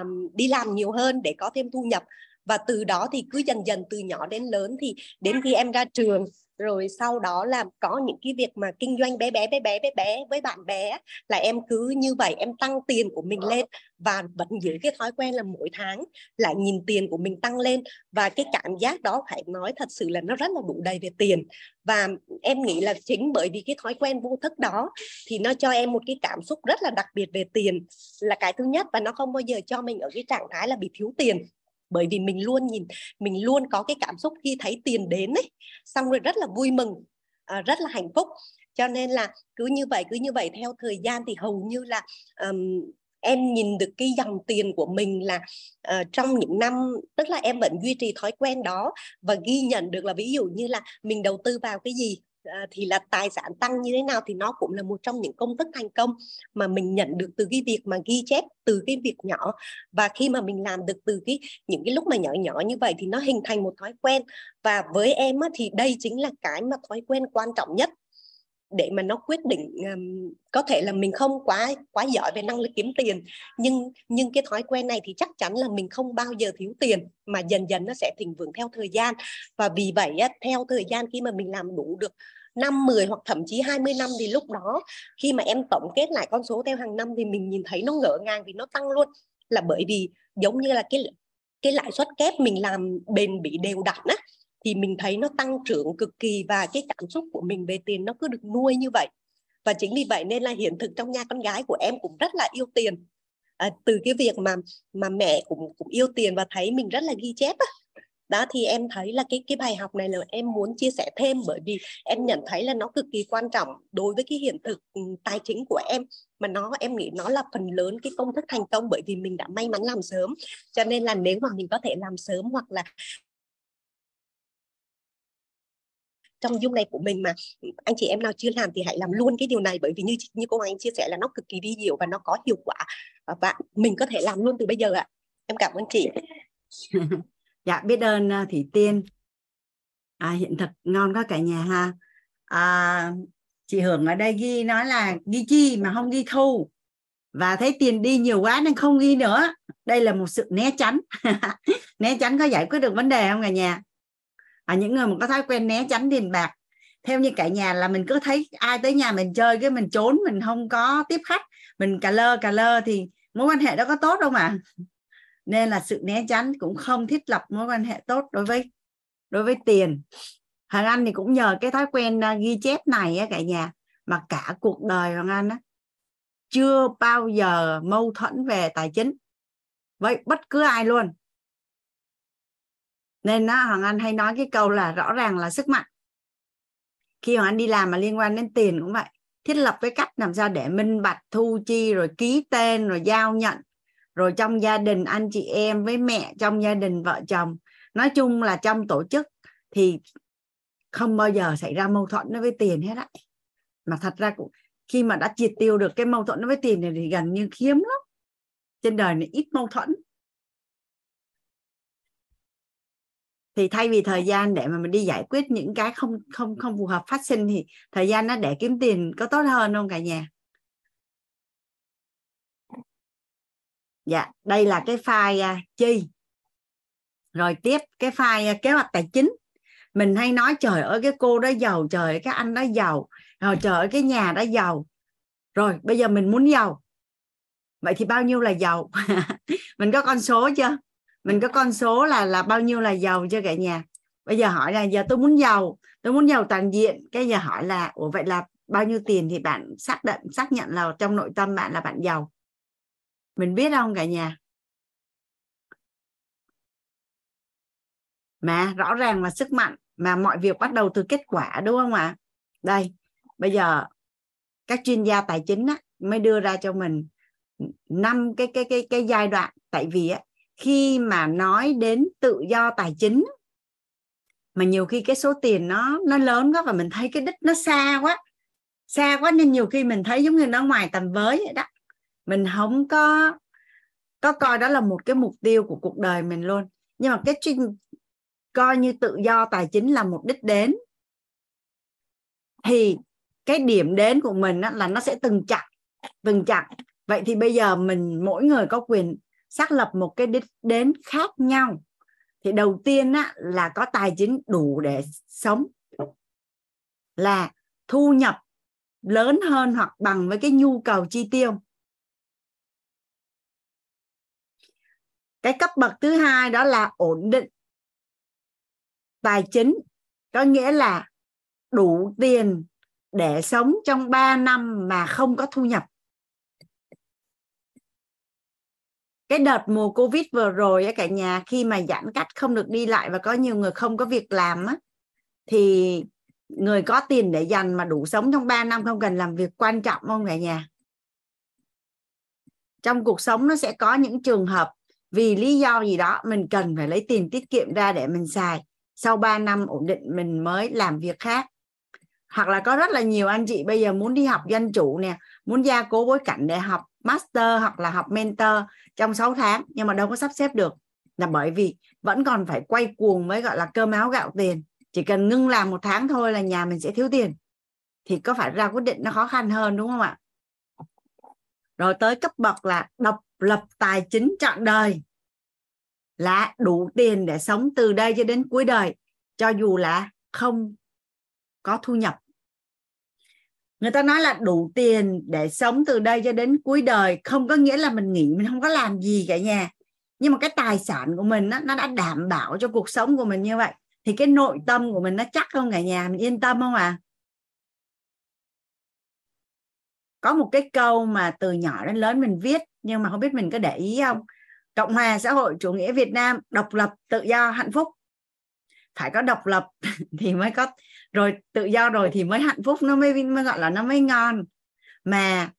um, đi làm nhiều hơn để có thêm thu nhập. Và từ đó thì cứ dần dần từ nhỏ đến lớn thì đến khi em ra trường rồi sau đó là có những cái việc mà kinh doanh bé bé bé bé bé bé với bạn bè là em cứ như vậy em tăng tiền của mình lên. Và vẫn giữ cái thói quen là mỗi tháng lại nhìn tiền của mình tăng lên. Và cái cảm giác đó phải nói thật sự là nó rất là đủ đầy về tiền. Và em nghĩ là chính bởi vì cái thói quen vô thức đó thì nó cho em một cái cảm xúc rất là đặc biệt về tiền. Là cái thứ nhất và nó không bao giờ cho mình ở cái trạng thái là bị thiếu tiền bởi vì mình luôn nhìn mình luôn có cái cảm xúc khi thấy tiền đến ấy. Xong rồi rất là vui mừng à, rất là hạnh phúc. Cho nên là cứ như vậy cứ như vậy theo thời gian thì hầu như là um, em nhìn được cái dòng tiền của mình là uh, trong những năm tức là em vẫn duy trì thói quen đó và ghi nhận được là ví dụ như là mình đầu tư vào cái gì Ờ, thì là tài sản tăng như thế nào thì nó cũng là một trong những công thức thành công mà mình nhận được từ cái việc mà ghi chép từ cái việc nhỏ. Và khi mà mình làm được từ cái những cái lúc mà nhỏ nhỏ như vậy thì nó hình thành một thói quen. Và với em á, thì đây chính là cái mà thói quen quan trọng nhất để mà nó quyết định um, có thể là mình không quá quá giỏi về năng lực kiếm tiền nhưng nhưng cái thói quen này thì chắc chắn là mình không bao giờ thiếu tiền mà dần dần nó sẽ thịnh vượng theo thời gian. Và vì vậy á, theo thời gian khi mà mình làm đủ được năm 10 hoặc thậm chí 20 năm thì lúc đó khi mà em tổng kết lại con số theo hàng năm thì mình nhìn thấy nó ngỡ ngàng vì nó tăng luôn. Là bởi vì giống như là cái cái lãi suất kép mình làm bền bị đều đặn á thì mình thấy nó tăng trưởng cực kỳ và cái cảm xúc của mình về tiền nó cứ được nuôi như vậy. Và chính vì vậy nên là hiện thực trong nhà con gái của em cũng rất là yêu tiền. À, từ cái việc mà mà mẹ cũng cũng yêu tiền và thấy mình rất là ghi chép á. Đó thì em thấy là cái cái bài học này là em muốn chia sẻ thêm bởi vì em nhận thấy là nó cực kỳ quan trọng đối với cái hiện thực ừ, tài chính của em. Mà nó em nghĩ nó là phần lớn cái công thức thành công bởi vì mình đã may mắn làm sớm. Cho nên là nếu mà mình có thể làm sớm hoặc là trong dung này của mình mà anh chị em nào chưa làm thì hãy làm luôn cái điều này. Bởi vì như như cô Anh chia sẻ là nó cực kỳ vi diệu và nó có hiệu quả. Và mình có thể làm luôn từ bây giờ ạ. Em cảm ơn chị. Dạ biết ơn à, thủy tiên. À, hiện thực ngon quá cả nhà ha. À, chị hưởng ở đây ghi nói là ghi chi mà không ghi thu. Và thấy tiền đi nhiều quá nên không ghi nữa. Đây là một sự né tránh. Né tránh có giải quyết được vấn đề không cả nhà? À, những người mà có thói quen né tránh tiền bạc theo như cả nhà là mình cứ thấy ai tới nhà mình chơi cái mình trốn mình không có tiếp khách mình cà lơ cà lơ thì mối quan hệ đó có tốt đâu mà nên là sự né tránh cũng không thiết lập mối quan hệ tốt đối với đối với tiền. Hoàng Anh thì cũng nhờ cái thói quen à, ghi chép này á cả nhà mà cả cuộc đời Hoàng Anh á chưa bao giờ mâu thuẫn về tài chính với bất cứ ai luôn nên nó Hoàng Anh hay nói cái câu là rõ ràng là sức mạnh. Khi Hoàng Anh đi làm mà liên quan đến tiền cũng vậy. Thiết lập cái cách làm sao để minh bạch, thu chi, rồi ký tên, rồi giao nhận. Rồi trong gia đình anh chị em với mẹ, trong gia đình vợ chồng. Nói chung là trong tổ chức thì không bao giờ xảy ra mâu thuẫn với tiền hết á. Mà thật ra cũng, khi mà đã triệt tiêu được cái mâu thuẫn với tiền này thì gần như hiếm lắm. Trên đời này ít mâu thuẫn. Thì thay vì thời gian để mà mình đi giải quyết những cái không không không phù hợp phát sinh thì thời gian nó để kiếm tiền có tốt hơn không cả nhà? Dạ đây là cái file uh, chi. Rồi tiếp cái file uh, kế hoạch tài chính. Mình hay nói trời ơi cái cô đó giàu trời ơi cái anh đó giàu rồi trời ơi cái nhà đó giàu. Rồi bây giờ mình muốn giàu. Vậy thì bao nhiêu là giàu? Mình có con số chưa mình có con số là là bao nhiêu là giàu cho cả nhà? Bây giờ hỏi là giờ tôi muốn giàu tôi muốn giàu toàn diện. Cái giờ hỏi là ủa vậy là bao nhiêu tiền thì bạn xác định xác nhận là trong nội tâm bạn là bạn giàu? Mình biết không cả nhà? Mà rõ ràng là sức mạnh mà mọi việc bắt đầu từ kết quả đúng không ạ? Đây bây giờ các chuyên gia tài chính á, mới đưa ra cho mình năm cái cái cái cái giai đoạn. Tại vì á, khi mà nói đến tự do tài chính, mà nhiều khi cái số tiền nó nó lớn quá và mình thấy cái đích nó xa quá xa quá nên nhiều khi mình thấy giống như nó ngoài tầm với vậy đó. Mình không có có coi đó là một cái mục tiêu của cuộc đời mình luôn. Nhưng mà cái chuyên coi như tự do tài chính là một đích đến, thì cái điểm đến của mình là nó sẽ từng chặt từng chặt vậy thì bây giờ mình, mỗi người có quyền xác lập một cái đích đến khác nhau thì đầu tiên á, là có tài chính đủ để sống là thu nhập lớn hơn hoặc bằng với cái nhu cầu chi tiêu. Cái cấp bậc thứ hai đó là ổn định tài chính có nghĩa là đủ tiền để sống trong 3 năm mà không có thu nhập. Cái đợt mùa covid vừa rồi á cả nhà, khi mà giãn cách không được đi lại và có nhiều người không có việc làm á, thì người có tiền để dành mà đủ sống trong 3 năm không cần làm việc quan trọng không cả nhà? Trong cuộc sống nó sẽ có những trường hợp vì lý do gì đó mình cần phải lấy tiền tiết kiệm ra để mình xài, sau 3 năm ổn định mình mới làm việc khác. Hoặc là có rất là nhiều anh chị bây giờ muốn đi học dân chủ nè, muốn gia cố bối cảnh để học master hoặc là học mentor trong 6 tháng, nhưng mà đâu có sắp xếp được. Là bởi vì vẫn còn phải quay cuồng với, gọi là, cơm áo gạo tiền. Chỉ cần ngưng làm một tháng thôi là nhà mình sẽ thiếu tiền. Thì có phải ra quyết định nó khó khăn hơn, đúng không ạ? Rồi tới cấp bậc là độc lập tài chính trọn đời. Là đủ tiền để sống từ đây cho đến cuối đời. Cho dù là không có thu nhập người ta nói là đủ tiền để sống từ đây cho đến cuối đời không có nghĩa là mình nghỉ mình không có làm gì cả nhà nhưng mà cái tài sản của mình nó, nó đã đảm bảo cho cuộc sống của mình như vậy thì cái nội tâm của mình nó chắc không cả nhà mình yên tâm không à? Có một cái câu mà từ nhỏ đến lớn mình viết nhưng mà không biết mình có để ý không? Cộng hòa xã hội chủ nghĩa việt nam độc lập tự do hạnh phúc. Phải có độc lập thì mới có rồi tự do rồi thì mới hạnh phúc nó mới, mới gọi là nó mới ngon. Mà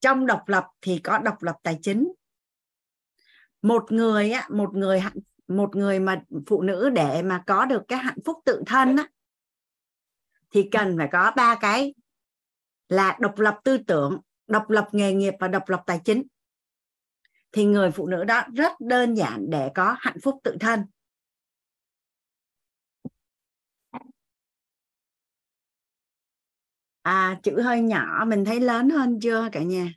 trong độc lập thì có độc lập tài chính. Một người á một người hạnh một người mà phụ nữ để mà có được cái hạnh phúc tự thân á thì cần phải có ba cái là độc lập tư tưởng độc lập nghề nghiệp và độc lập tài chính. Thì người phụ nữ đó rất đơn giản để có hạnh phúc tự thân. À chữ hơi nhỏ mình thấy lớn hơn chưa cả nhà?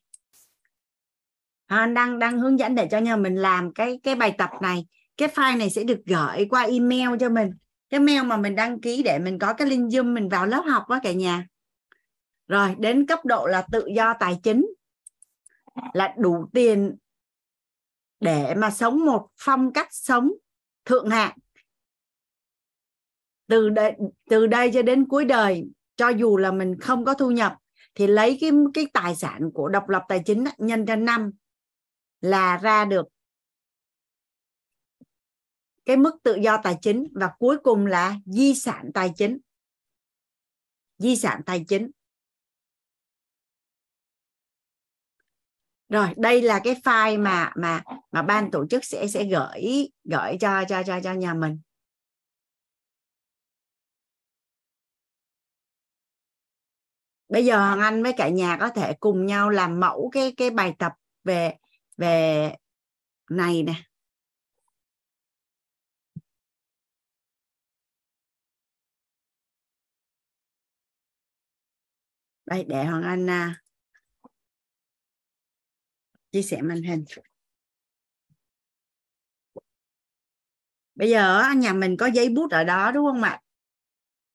À, đang đang hướng dẫn để cho nhà mình làm cái cái bài tập này. Cái file này sẽ được gửi qua email cho mình. Cái mail mà mình đăng ký để mình có cái link zoom mình vào lớp học đó cả nhà. Rồi đến cấp độ là tự do tài chính. Là đủ tiền để mà sống một phong cách sống thượng hạng. Từ đây từ đây cho đến cuối đời cho dù là mình không có thu nhập, thì lấy cái cái tài sản của độc lập tài chính nhân cho năm là ra được cái mức tự do tài chính và cuối cùng là di sản tài chính. Di sản tài chính. Rồi, đây là cái file mà mà mà ban tổ chức sẽ sẽ gửi gửi cho cho cho cho nhà mình. Bây giờ hoàng anh với cả nhà có thể cùng nhau làm mẫu cái cái bài tập về về này nè. Đây để hoàng anh à, chia sẻ màn hình. Bây giờ nhà mình có giấy bút ở đó đúng không ạ?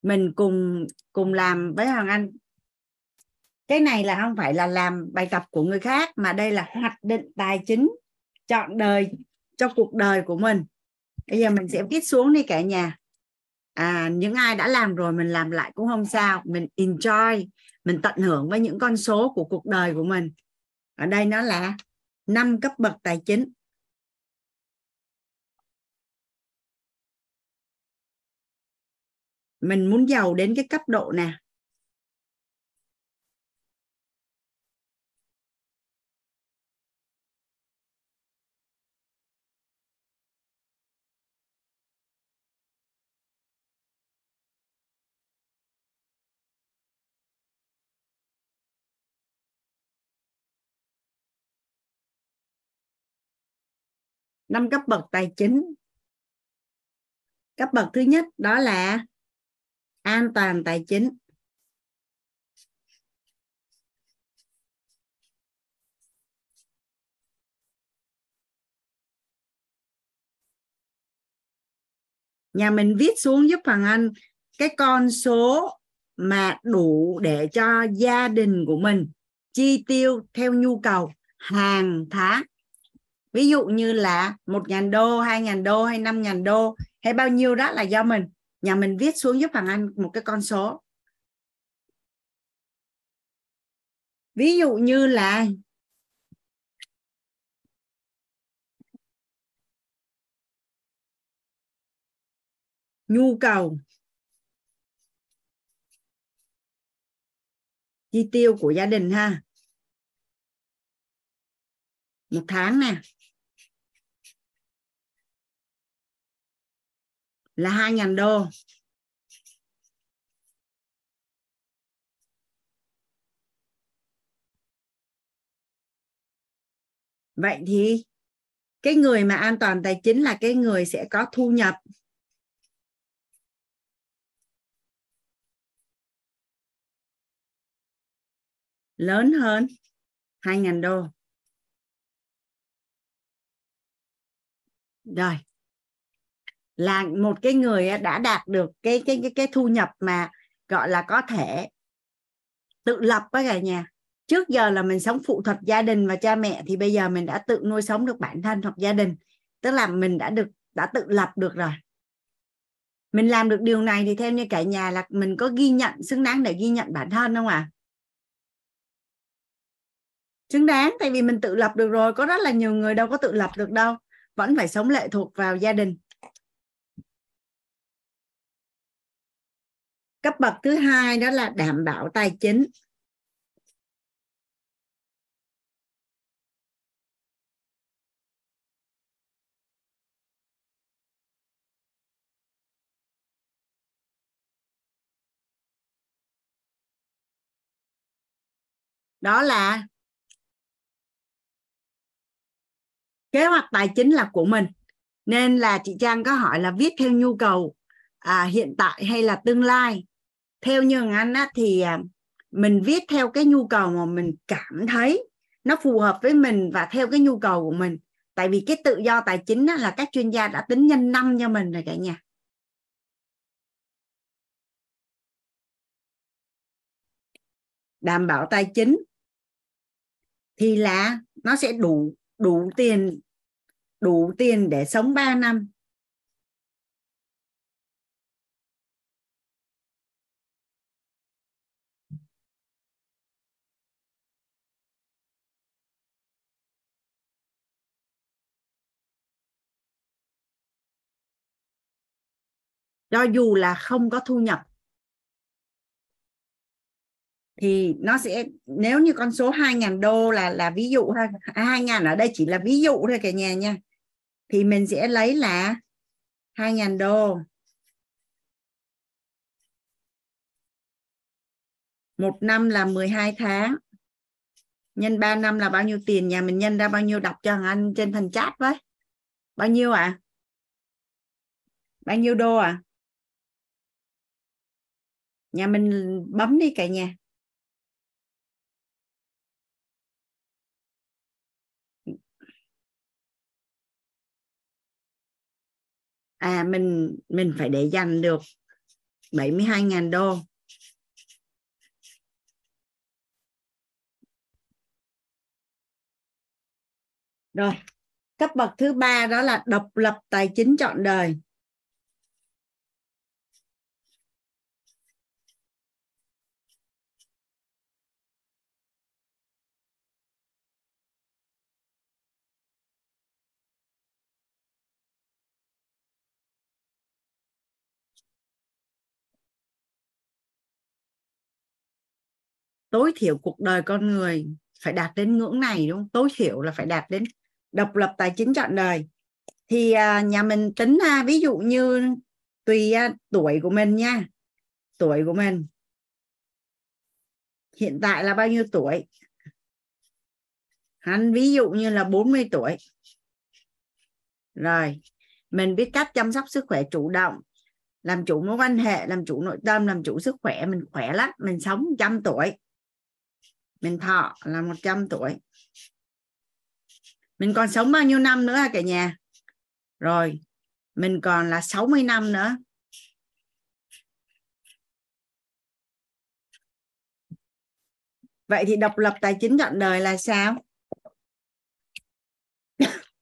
Mình cùng cùng làm với hoàng anh cái này là không phải là làm bài tập của người khác, mà đây là hoạch định tài chính chọn đời cho cuộc đời của mình. Bây giờ mình sẽ viết xuống đi cả nhà. À những ai đã làm rồi mình làm lại cũng không sao. Mình enjoy, mình tận hưởng với những con số của cuộc đời của mình. Ở đây nó là năm cấp bậc tài chính. Mình muốn giàu đến cái cấp độ nào? Năm cấp bậc tài chính. Cấp bậc thứ nhất đó là an toàn tài chính. Nhà mình viết xuống giúp Hoàng Anh cái con số mà đủ để cho gia đình của mình chi tiêu theo nhu cầu hàng tháng ví dụ như là một ngàn đô, hai ngàn đô hay năm ngàn đô hay bao nhiêu đó là do mình. Nhà mình viết xuống giúp Hoàng Anh một cái con số. Ví dụ như là nhu cầu, chi tiêu của gia đình ha. Một tháng nè. Là 2.000 đô. Vậy thì cái người mà an toàn tài chính là cái người sẽ có thu nhập. Lớn hơn 2.000 đô. Rồi là một cái người đã đạt được cái cái cái cái thu nhập mà, gọi là, có thể tự lập với cả nhà. Trước giờ là mình sống phụ thuộc gia đình và cha mẹ thì bây giờ mình đã tự nuôi sống được bản thân hoặc gia đình. Tức là mình đã được, đã tự lập được rồi. Mình làm được điều này thì theo như cả nhà là mình có ghi nhận, xứng đáng để ghi nhận bản thân không ạ? À? xứng đáng, tại vì mình tự lập được rồi, có rất là nhiều người đâu có tự lập được đâu. Vẫn phải sống lệ thuộc vào gia đình. Cấp bậc thứ hai đó là đảm bảo tài chính. Đó là kế hoạch tài chính là của mình. Nên là chị Trang có hỏi là viết theo nhu cầu à, hiện tại hay là tương lai? Theo như anh á, thì à, mình viết theo cái nhu cầu mà mình cảm thấy nó phù hợp với mình và theo cái nhu cầu của mình. Tại vì cái tự do tài chính á, là các chuyên gia đã tính nhân năm cho mình rồi cả nhà. Đảm bảo tài chính thì là nó sẽ đủ đủ tiền đủ tiền để sống 3 năm. Cho dù là không có thu nhập, thì nó sẽ, nếu như con số 2.000 đô là là ví dụ thôi 2.000 ở đây chỉ là ví dụ thôi cả nhà nha, thì mình sẽ lấy là 2.000 đô. Một năm là 12 tháng, nhân 3 năm là bao nhiêu tiền, nhà mình nhân ra bao nhiêu, đọc cho anh trên thành chat với. Bao nhiêu ạ? À? bao nhiêu đô à nhà mình bấm đi cả nhà. À mình mình phải để dành được 72.000 đô. Rồi, cấp bậc thứ ba đó là độc lập tài chính trọn đời. Tối thiểu cuộc đời con người phải đạt đến ngưỡng này, đúng không? Tối thiểu là phải đạt đến độc lập tài chính trọn đời. Thì à, nhà mình tính ha ví dụ như tùy à, tuổi của mình nha. Tuổi của mình hiện tại là bao nhiêu tuổi? Hắn ví dụ như là 40 tuổi. Rồi, mình biết cách chăm sóc sức khỏe chủ động, làm chủ mối quan hệ, làm chủ nội tâm, làm chủ sức khỏe, mình khỏe lắm, mình sống trăm tuổi mình thọ là 100 tuổi. Mình còn sống bao nhiêu năm nữa cả nhà? Rồi, mình còn là 60 năm nữa. Vậy thì độc lập tài chính trọn đời là sao?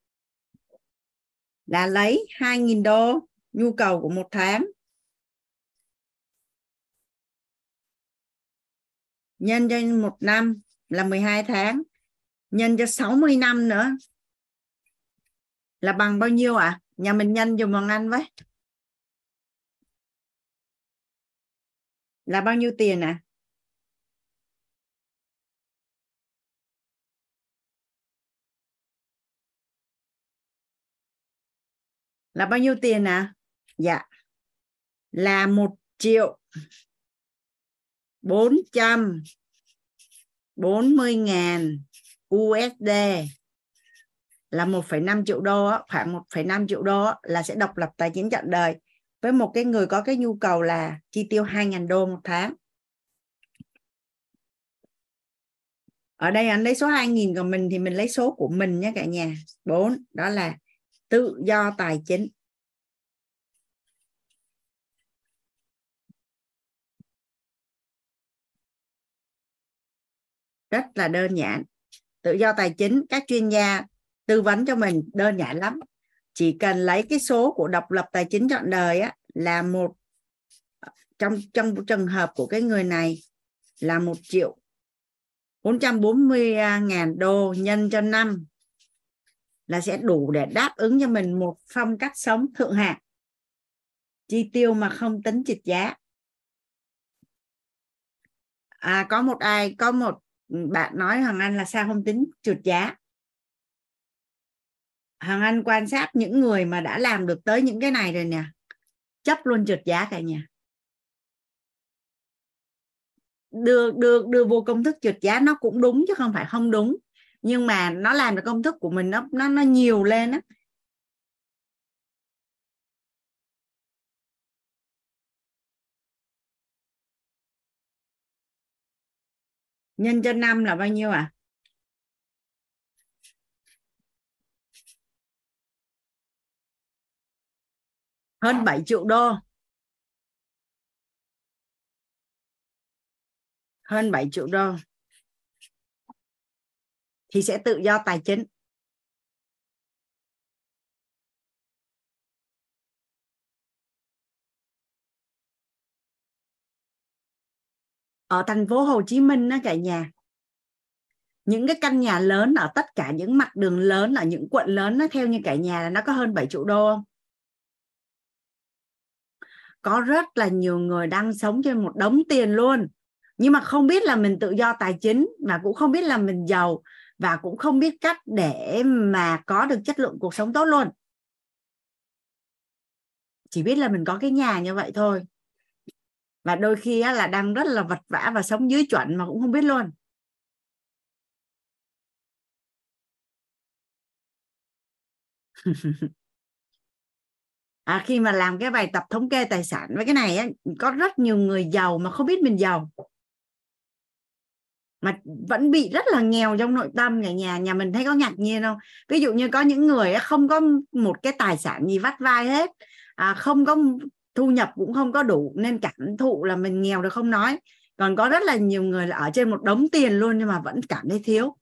Là lấy 2.000 đô, nhu cầu của một tháng. Nhân cho một năm là 12 tháng nhân cho 60 năm nữa là bằng bao nhiêu ạ? À? Nhà mình nhân dùng bằng Anh với. Là bao nhiêu tiền à? Là bao nhiêu tiền à? Dạ. Là một triệu bốn trăm bốn mươi ngàn USD là 1,5 triệu đô khoảng 1,5 triệu đô là sẽ độc lập tài chính trọn đời với một cái người có cái nhu cầu là chi tiêu 2.000 đô một tháng. Ở đây anh lấy số 2.000 của mình thì mình lấy số của mình nhé cả nhà. 4 đó là tự do tài chính. Rất là đơn giản. Tự do tài chính, các chuyên gia tư vấn cho mình đơn giản lắm. Chỉ cần lấy cái số của độc lập tài chính trọn đời á, là một, trong trong trường hợp của cái người này là một triệu 440 ngàn đô nhân cho năm, là sẽ đủ để đáp ứng cho mình một phong cách sống thượng hạng. Chi tiêu mà không tính trịch giá. À có một ai, có một bạn nói Hoàng Anh là sao không tính trượt giá? Hoàng Anh quan sát những người mà đã làm được tới những cái này rồi nè. Chấp luôn trượt giá cả nhà. Đưa đưa đưa vô công thức trượt giá nó cũng đúng chứ không phải không đúng. Nhưng mà nó làm được công thức của mình, nó nó nó nhiều lên á nhân cho 5 là bao nhiêu ạ? À? Hơn 7 triệu đô. Hơn 7 triệu đô. Thì sẽ tự do tài chính. Ở thành phố Hồ Chí Minh đó cả nhà. Những cái căn nhà lớn ở tất cả những mặt đường lớn, ở những quận lớn nó theo như cả nhà là nó có hơn 7 triệu đô không? Có rất là nhiều người đang sống trên một đống tiền luôn. Nhưng mà không biết là mình tự do tài chính, mà cũng không biết là mình giàu, và cũng không biết cách để mà có được chất lượng cuộc sống tốt luôn. Chỉ biết là mình có cái nhà như vậy thôi và đôi khi là đang rất là vật vã và sống dưới chuẩn mà cũng không biết luôn. À, khi mà làm cái bài tập thống kê tài sản với cái này á, có rất nhiều người giàu mà không biết mình giàu. Mà vẫn bị rất là nghèo trong nội tâm nhà nhà nhà mình thấy có ngạc nhiên không? Ví dụ như có những người không có một cái tài sản gì vắt vai hết à, không có thu nhập cũng không có đủ nên cảm thụ là mình nghèo được không nói. Còn có rất là nhiều người là ở trên một đống tiền luôn nhưng mà vẫn cảm thấy thiếu.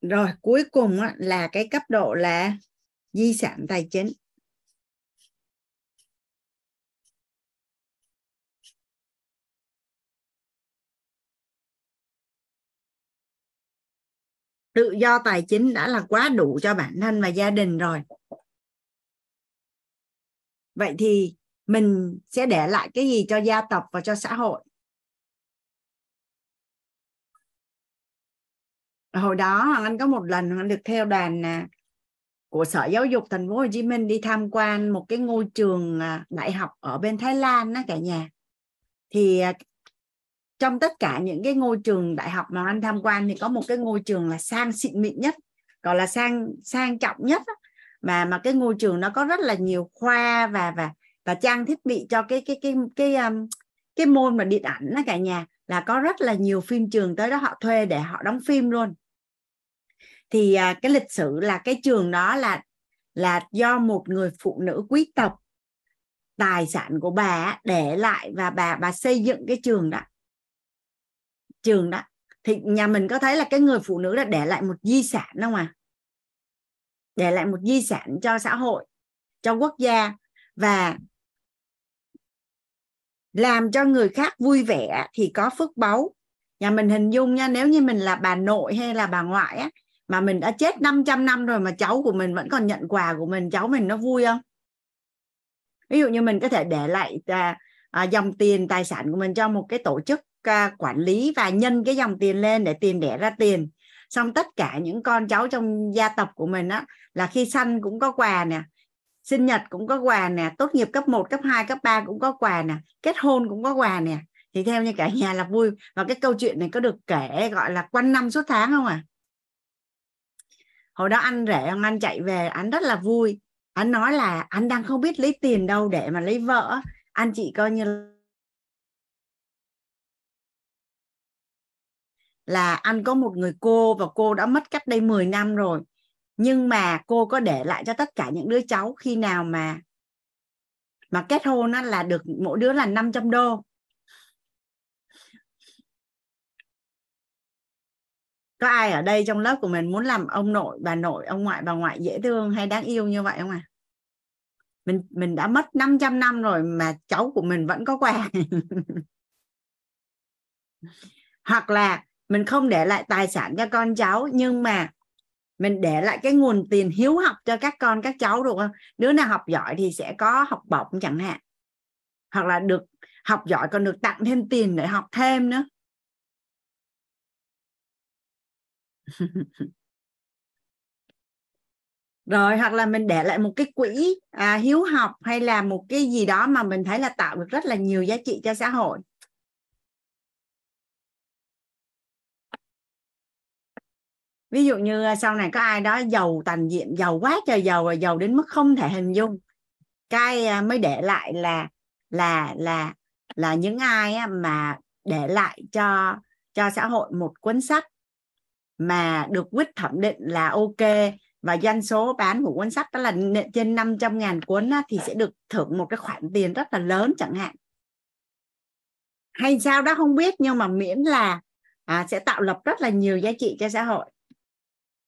Rồi, cuối cùng là cái cấp độ là di sản tài chính. Tự do tài chính đã là quá đủ cho bản thân và gia đình rồi. Vậy thì mình sẽ để lại cái gì cho gia tộc và cho xã hội? Hồi đó hoàng anh có một lần hoàng anh được theo đoàn à, của sở giáo dục thành phố hồ chí minh đi tham quan một cái ngôi trường à, đại học ở bên thái lan đó cả nhà. Thì à, trong tất cả những cái ngôi trường đại học mà anh tham quan thì có một cái ngôi trường là sang xịn mịn nhất gọi là sang sang trọng nhất mà mà cái ngôi trường nó có rất là nhiều khoa và và và trang thiết bị cho cái cái cái cái cái, cái môn mà điện ảnh đó cả nhà là có rất là nhiều phim trường tới đó họ thuê để họ đóng phim luôn. Thì à, cái lịch sử là cái trường đó là là do một người phụ nữ quý tộc tài sản của bà để lại và bà bà xây dựng cái trường đó trường đó thì nhà mình có thấy là cái người phụ nữ đã để lại một di sản không à? Để lại một di sản cho xã hội cho quốc gia và làm cho người khác vui vẻ thì có phước báu. Nhà mình hình dung nha nếu như mình là bà nội hay là bà ngoại á mà mình đã chết 500 năm rồi mà cháu của mình vẫn còn nhận quà của mình cháu mình nó vui không? Ví dụ như mình có thể để lại à, à, dòng tiền tài sản của mình cho một cái tổ chức quản lý và nhân cái dòng tiền lên để tiền đẻ ra tiền. Xong tất cả những con cháu trong gia tộc của mình á là khi sanh cũng có quà nè sinh nhật cũng có quà nè tốt nghiệp cấp 1, cấp 2, cấp 3 cũng có quà nè kết hôn cũng có quà nè. Thì theo như cả nhà là vui. Và cái câu chuyện này có được kể gọi là quanh năm suốt tháng không à hồi đó anh rể ông anh chạy về anh rất là vui. Anh nói là anh đang không biết lấy tiền đâu để mà lấy vợ. Anh chị coi như là anh có một người cô và cô đã mất cách đây 10 năm rồi. Nhưng mà cô có để lại cho tất cả những đứa cháu khi nào mà mà kết hôn á, là được mỗi đứa là 500 đô. Có ai ở đây trong lớp của mình muốn làm ông nội bà nội ông ngoại bà ngoại dễ thương hay đáng yêu như vậy không à mình mình đã mất 500 năm rồi mà cháu của mình vẫn có quà. Hoặc là mình không để lại tài sản cho con cháu nhưng mà mình để lại cái nguồn tiền hiếu học cho các con các cháu được không? Đứa nào học giỏi thì sẽ có học bổng chẳng hạn. Hoặc là được học giỏi còn được tặng thêm tiền để học thêm nữa. Rồi hoặc là mình để lại một cái quỹ à, hiếu học hay là một cái gì đó mà mình thấy là tạo được rất là nhiều giá trị cho xã hội. Ví dụ như à, sau này có ai đó giàu tành diện giàu quá trời giàu rồi giàu đến mức không thể hình dung. Cái à, mới để lại là là là là những ai mà để lại cho cho xã hội một cuốn sách mà được quyết thẩm định là ok và doanh số bán của cuốn sách đó là trên 500 ngàn cuốn thì sẽ được thưởng một cái khoản tiền rất là lớn chẳng hạn. Hay sao đó không biết nhưng mà miễn là à, sẽ tạo lập rất là nhiều giá trị cho xã hội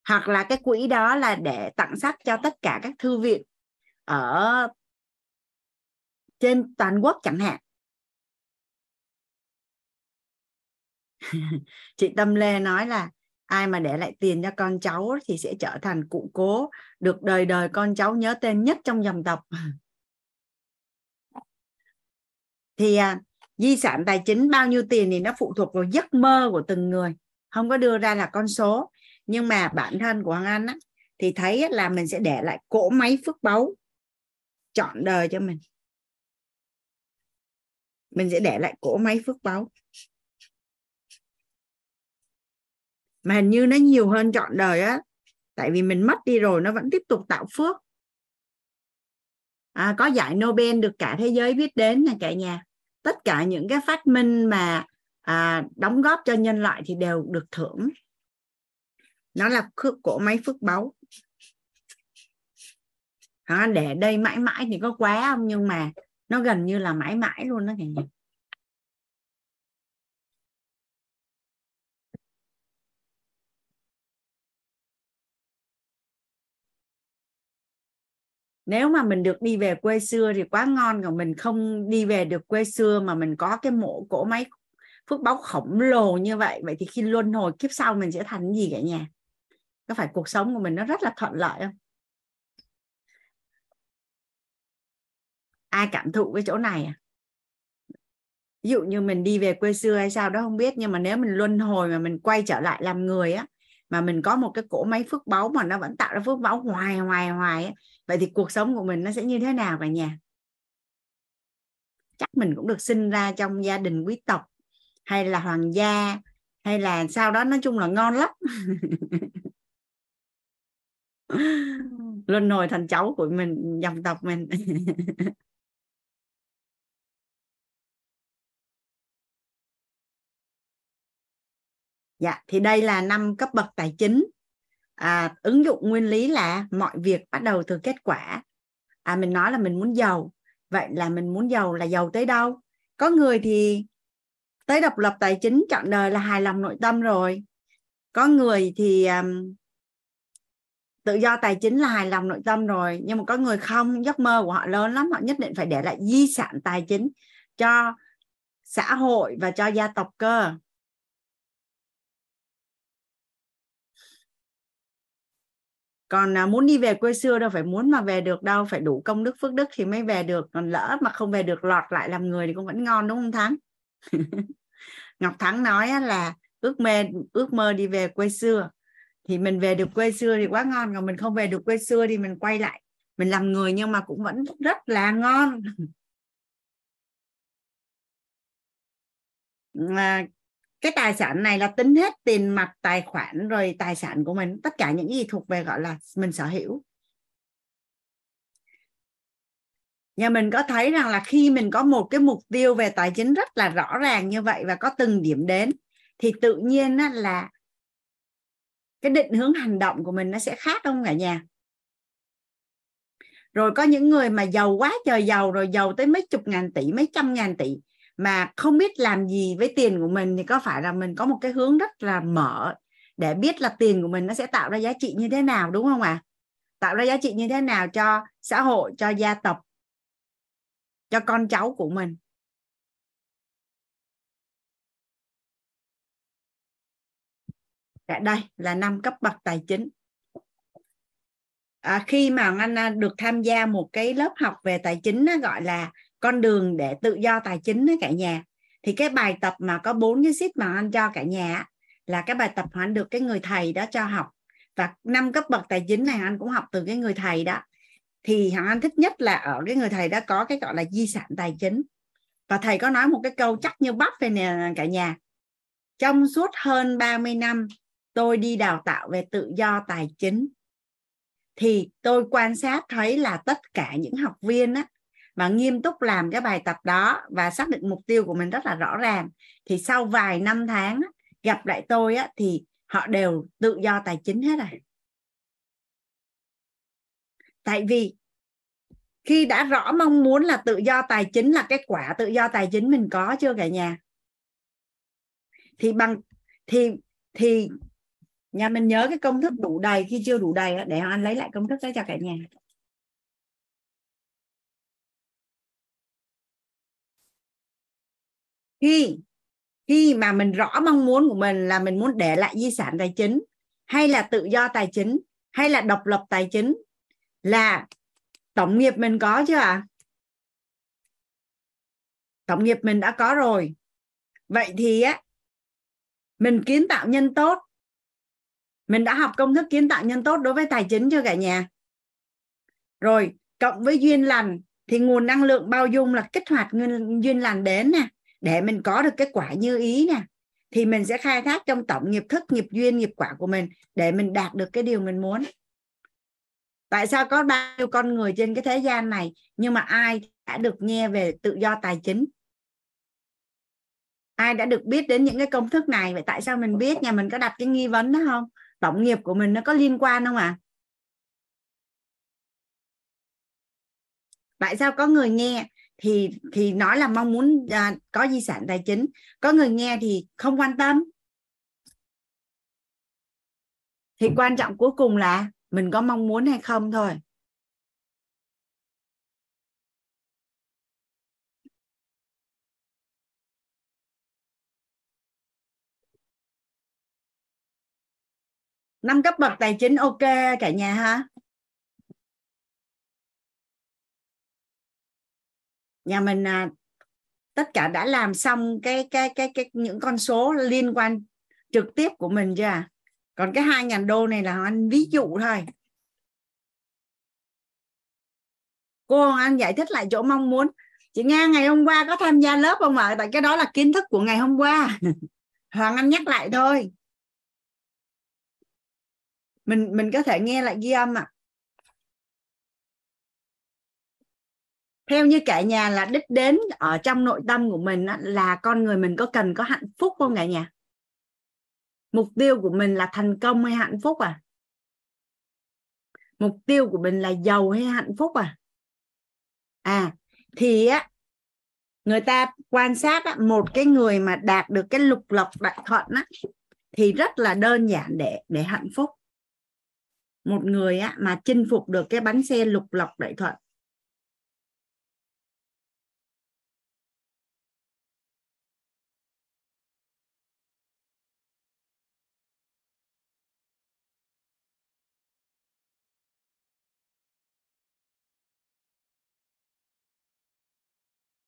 hoặc là cái quỹ đó là để tặng sách cho tất cả các thư viện ở trên toàn quốc chẳng hạn. Chị Tâm Lê nói là ai mà để lại tiền cho con cháu thì sẽ trở thành cụ cố được đời đời con cháu nhớ tên nhất trong dòng tộc. Thì à, di sản tài chính bao nhiêu tiền thì nó phụ thuộc vào giấc mơ của từng người không có đưa ra là con số nhưng mà bản thân của Hoàng Anh á, thì thấy là mình sẽ để lại cỗ máy phước báu chọn đời cho mình. Mình sẽ để lại cỗ máy phước báu. Mà hình như nó nhiều hơn chọn đời á tại vì mình mất đi rồi nó vẫn tiếp tục tạo phước. À, có giải Nobel được cả thế giới biết đến là cả nhà. Tất cả những cái phát minh mà à, đóng góp cho nhân loại thì đều được thưởng nó là cỗ máy phước báu. Đó, để đây mãi mãi thì có quá không? Nhưng mà nó gần như là mãi mãi luôn đó cả nhà nếu mà mình được đi về quê xưa thì quá ngon còn mình không đi về được quê xưa mà mình có cái mộ cỗ máy phước báu khổng lồ như vậy vậy thì khi luân hồi kiếp sau mình sẽ thành gì cả nhà? Có phải cuộc sống của mình nó rất là thuận lợi không? Ai cảm thụ cái chỗ này à? Ví dụ như mình đi về quê xưa hay sao đó không biết, nhưng mà nếu mình luân hồi mà mình quay trở lại làm người á, mà mình có một cái cỗ máy phước báu mà nó vẫn tạo ra phước báu hoài hoài hoài á, vậy thì cuộc sống của mình nó sẽ như thế nào cả nhà? Chắc mình cũng được sinh ra trong gia đình quý tộc, hay là hoàng gia, hay là sau đó, nói chung là ngon lắm. luân hồi thành cháu của mình dòng tộc mình. Dạ thì đây là năm cấp bậc tài chính. À, ứng dụng nguyên lý là mọi việc bắt đầu từ kết quả. À mình nói là mình muốn giàu. Vậy là mình muốn giàu là giàu tới đâu? Có người thì tới độc lập tài chính chọn đời là hài lòng nội tâm rồi. Có người thì um, tự do tài chính là hài lòng nội tâm rồi nhưng mà có người không giấc mơ của họ lớn lắm họ nhất định phải để lại di sản tài chính cho xã hội và cho gia tộc cơ. Còn à, muốn đi về quê xưa đâu phải muốn mà về được đâu phải đủ công đức phước đức thì mới về được. Còn lỡ mà không về được lọt lại làm người thì cũng vẫn ngon đúng không thắng? Ngọc thắng nói là ước mơ ước mơ đi về quê xưa thì mình về được quê xưa thì quá ngon còn mình không về được quê xưa thì mình quay lại. Mình làm người nhưng mà cũng vẫn rất là ngon. À, cái tài sản này là tính hết tiền mặt tài khoản rồi tài sản của mình. Tất cả những gì thuộc về gọi là mình sở hữu. Nhà mình có thấy rằng là khi mình có một cái mục tiêu về tài chính rất là rõ ràng như vậy và có từng điểm đến thì tự nhiên là cái định hướng hành động của mình nó sẽ khác không cả nhà rồi có những người mà giàu quá trời giàu, rồi giàu tới mấy chục ngàn tỷ, mấy trăm ngàn tỷ, mà không biết làm gì với tiền của mình thì có phải là mình có một cái hướng rất là mở để biết là tiền của mình nó sẽ tạo ra giá trị như thế nào, đúng không ạ à? tạo ra giá trị như thế nào cho xã hội, cho gia tộc, cho con cháu của mình đây là năm cấp bậc tài chính. À, khi mà anh à, được tham gia một cái lớp học về tài chính đó, gọi là con đường để tự do tài chính đó cả nhà thì cái bài tập mà có bốn cái sheet mà anh cho cả nhà là cái bài tập hoàn anh được cái người thầy đó cho học. Và năm cấp bậc tài chính này anh cũng học từ cái người thầy đó. Thì hằng anh thích nhất là ở cái người thầy đó có cái gọi là di sản tài chính. Và thầy có nói một cái câu chắc như bắp về nè cả nhà. Trong suốt hơn 30 năm tôi đi đào tạo về tự do tài chính. Thì tôi quan sát thấy là tất cả những học viên á, mà nghiêm túc làm cái bài tập đó và xác định mục tiêu của mình rất là rõ ràng thì sau vài năm tháng á, gặp lại tôi á, thì họ đều tự do tài chính hết rồi tại vì khi đã rõ mong muốn là tự do tài chính là cái quả tự do tài chính mình có chưa cả nhà? Thì bằng thì thì nhà mình nhớ cái công thức đủ đầy, khi chưa đủ đầy để anh lấy lại công thức đó cho cả nhà khi khi mà mình rõ mong muốn của mình là mình muốn để lại di sản tài chính, hay là tự do tài chính, hay là độc lập tài chính, là tổng nghiệp mình có chưa ạ à? tổng nghiệp mình đã có rồi vậy thì á, mình kiến tạo nhân tốt mình đã học công thức kiến tạo nhân tốt đối với tài chính chưa cả nhà? Rồi, cộng với duyên lành thì nguồn năng lượng bao dung là kích hoạt duyên lành đến nè, để mình có được kết quả như ý nè. Thì mình sẽ khai thác trong tổng nghiệp thức, nghiệp duyên, nghiệp quả của mình để mình đạt được cái điều mình muốn. Tại sao có bao nhiêu con người trên cái thế gian này nhưng mà ai đã được nghe về tự do tài chính? Ai đã được biết đến những cái công thức này? Vậy tại sao mình biết? Nhà mình có đặt cái nghi vấn đó không? Tổng nghiệp của mình nó có liên quan không ạ? À? tại sao có người nghe? Thì thì nói là mong muốn à, có di sản tài chính. Có người nghe thì không quan tâm. Thì quan trọng cuối cùng là mình có mong muốn hay không thôi. Năm cấp bậc tài chính ok cả nhà ha? Nhà mình à, tất cả đã làm xong cái cái cái cái những con số liên quan trực tiếp của mình chưa? À? còn cái hai ngàn đô này là anh ví dụ thôi. Cô anh giải thích lại chỗ mong muốn. Chị nga ngày hôm qua có tham gia lớp không ạ? Tại cái đó là kiến thức của ngày hôm qua. Hoàng anh nhắc lại thôi mình mình có thể nghe lại ghi âm ạ. À. theo như cả nhà là đích đến ở trong nội tâm của mình là con người mình có cần có hạnh phúc không cả nhà? Mục tiêu của mình là thành công hay hạnh phúc à? Mục tiêu của mình là giàu hay hạnh phúc à? À thì á người ta quan sát á, một cái người mà đạt được cái lục lộc đại thuận á thì rất là đơn giản để để hạnh phúc một người á mà chinh phục được cái bánh xe lục lộc đại thuận.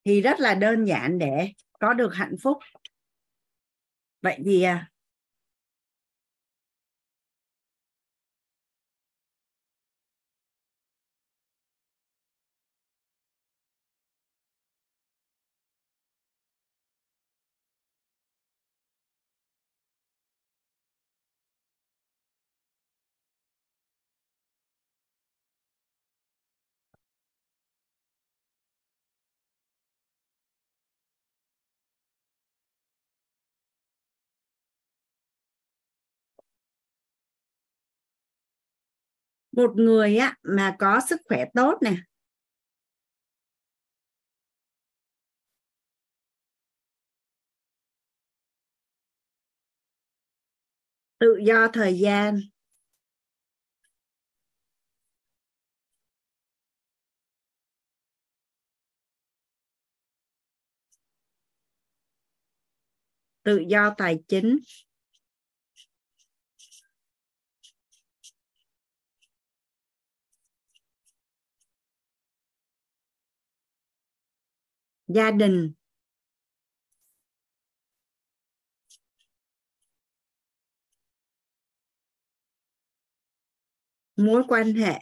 Thì rất là đơn giản để có được hạnh phúc. Vậy thì à, một người á, mà có sức khỏe tốt nè. Tự do thời gian. Tự do tài chính. Gia đình. Mối quan hệ.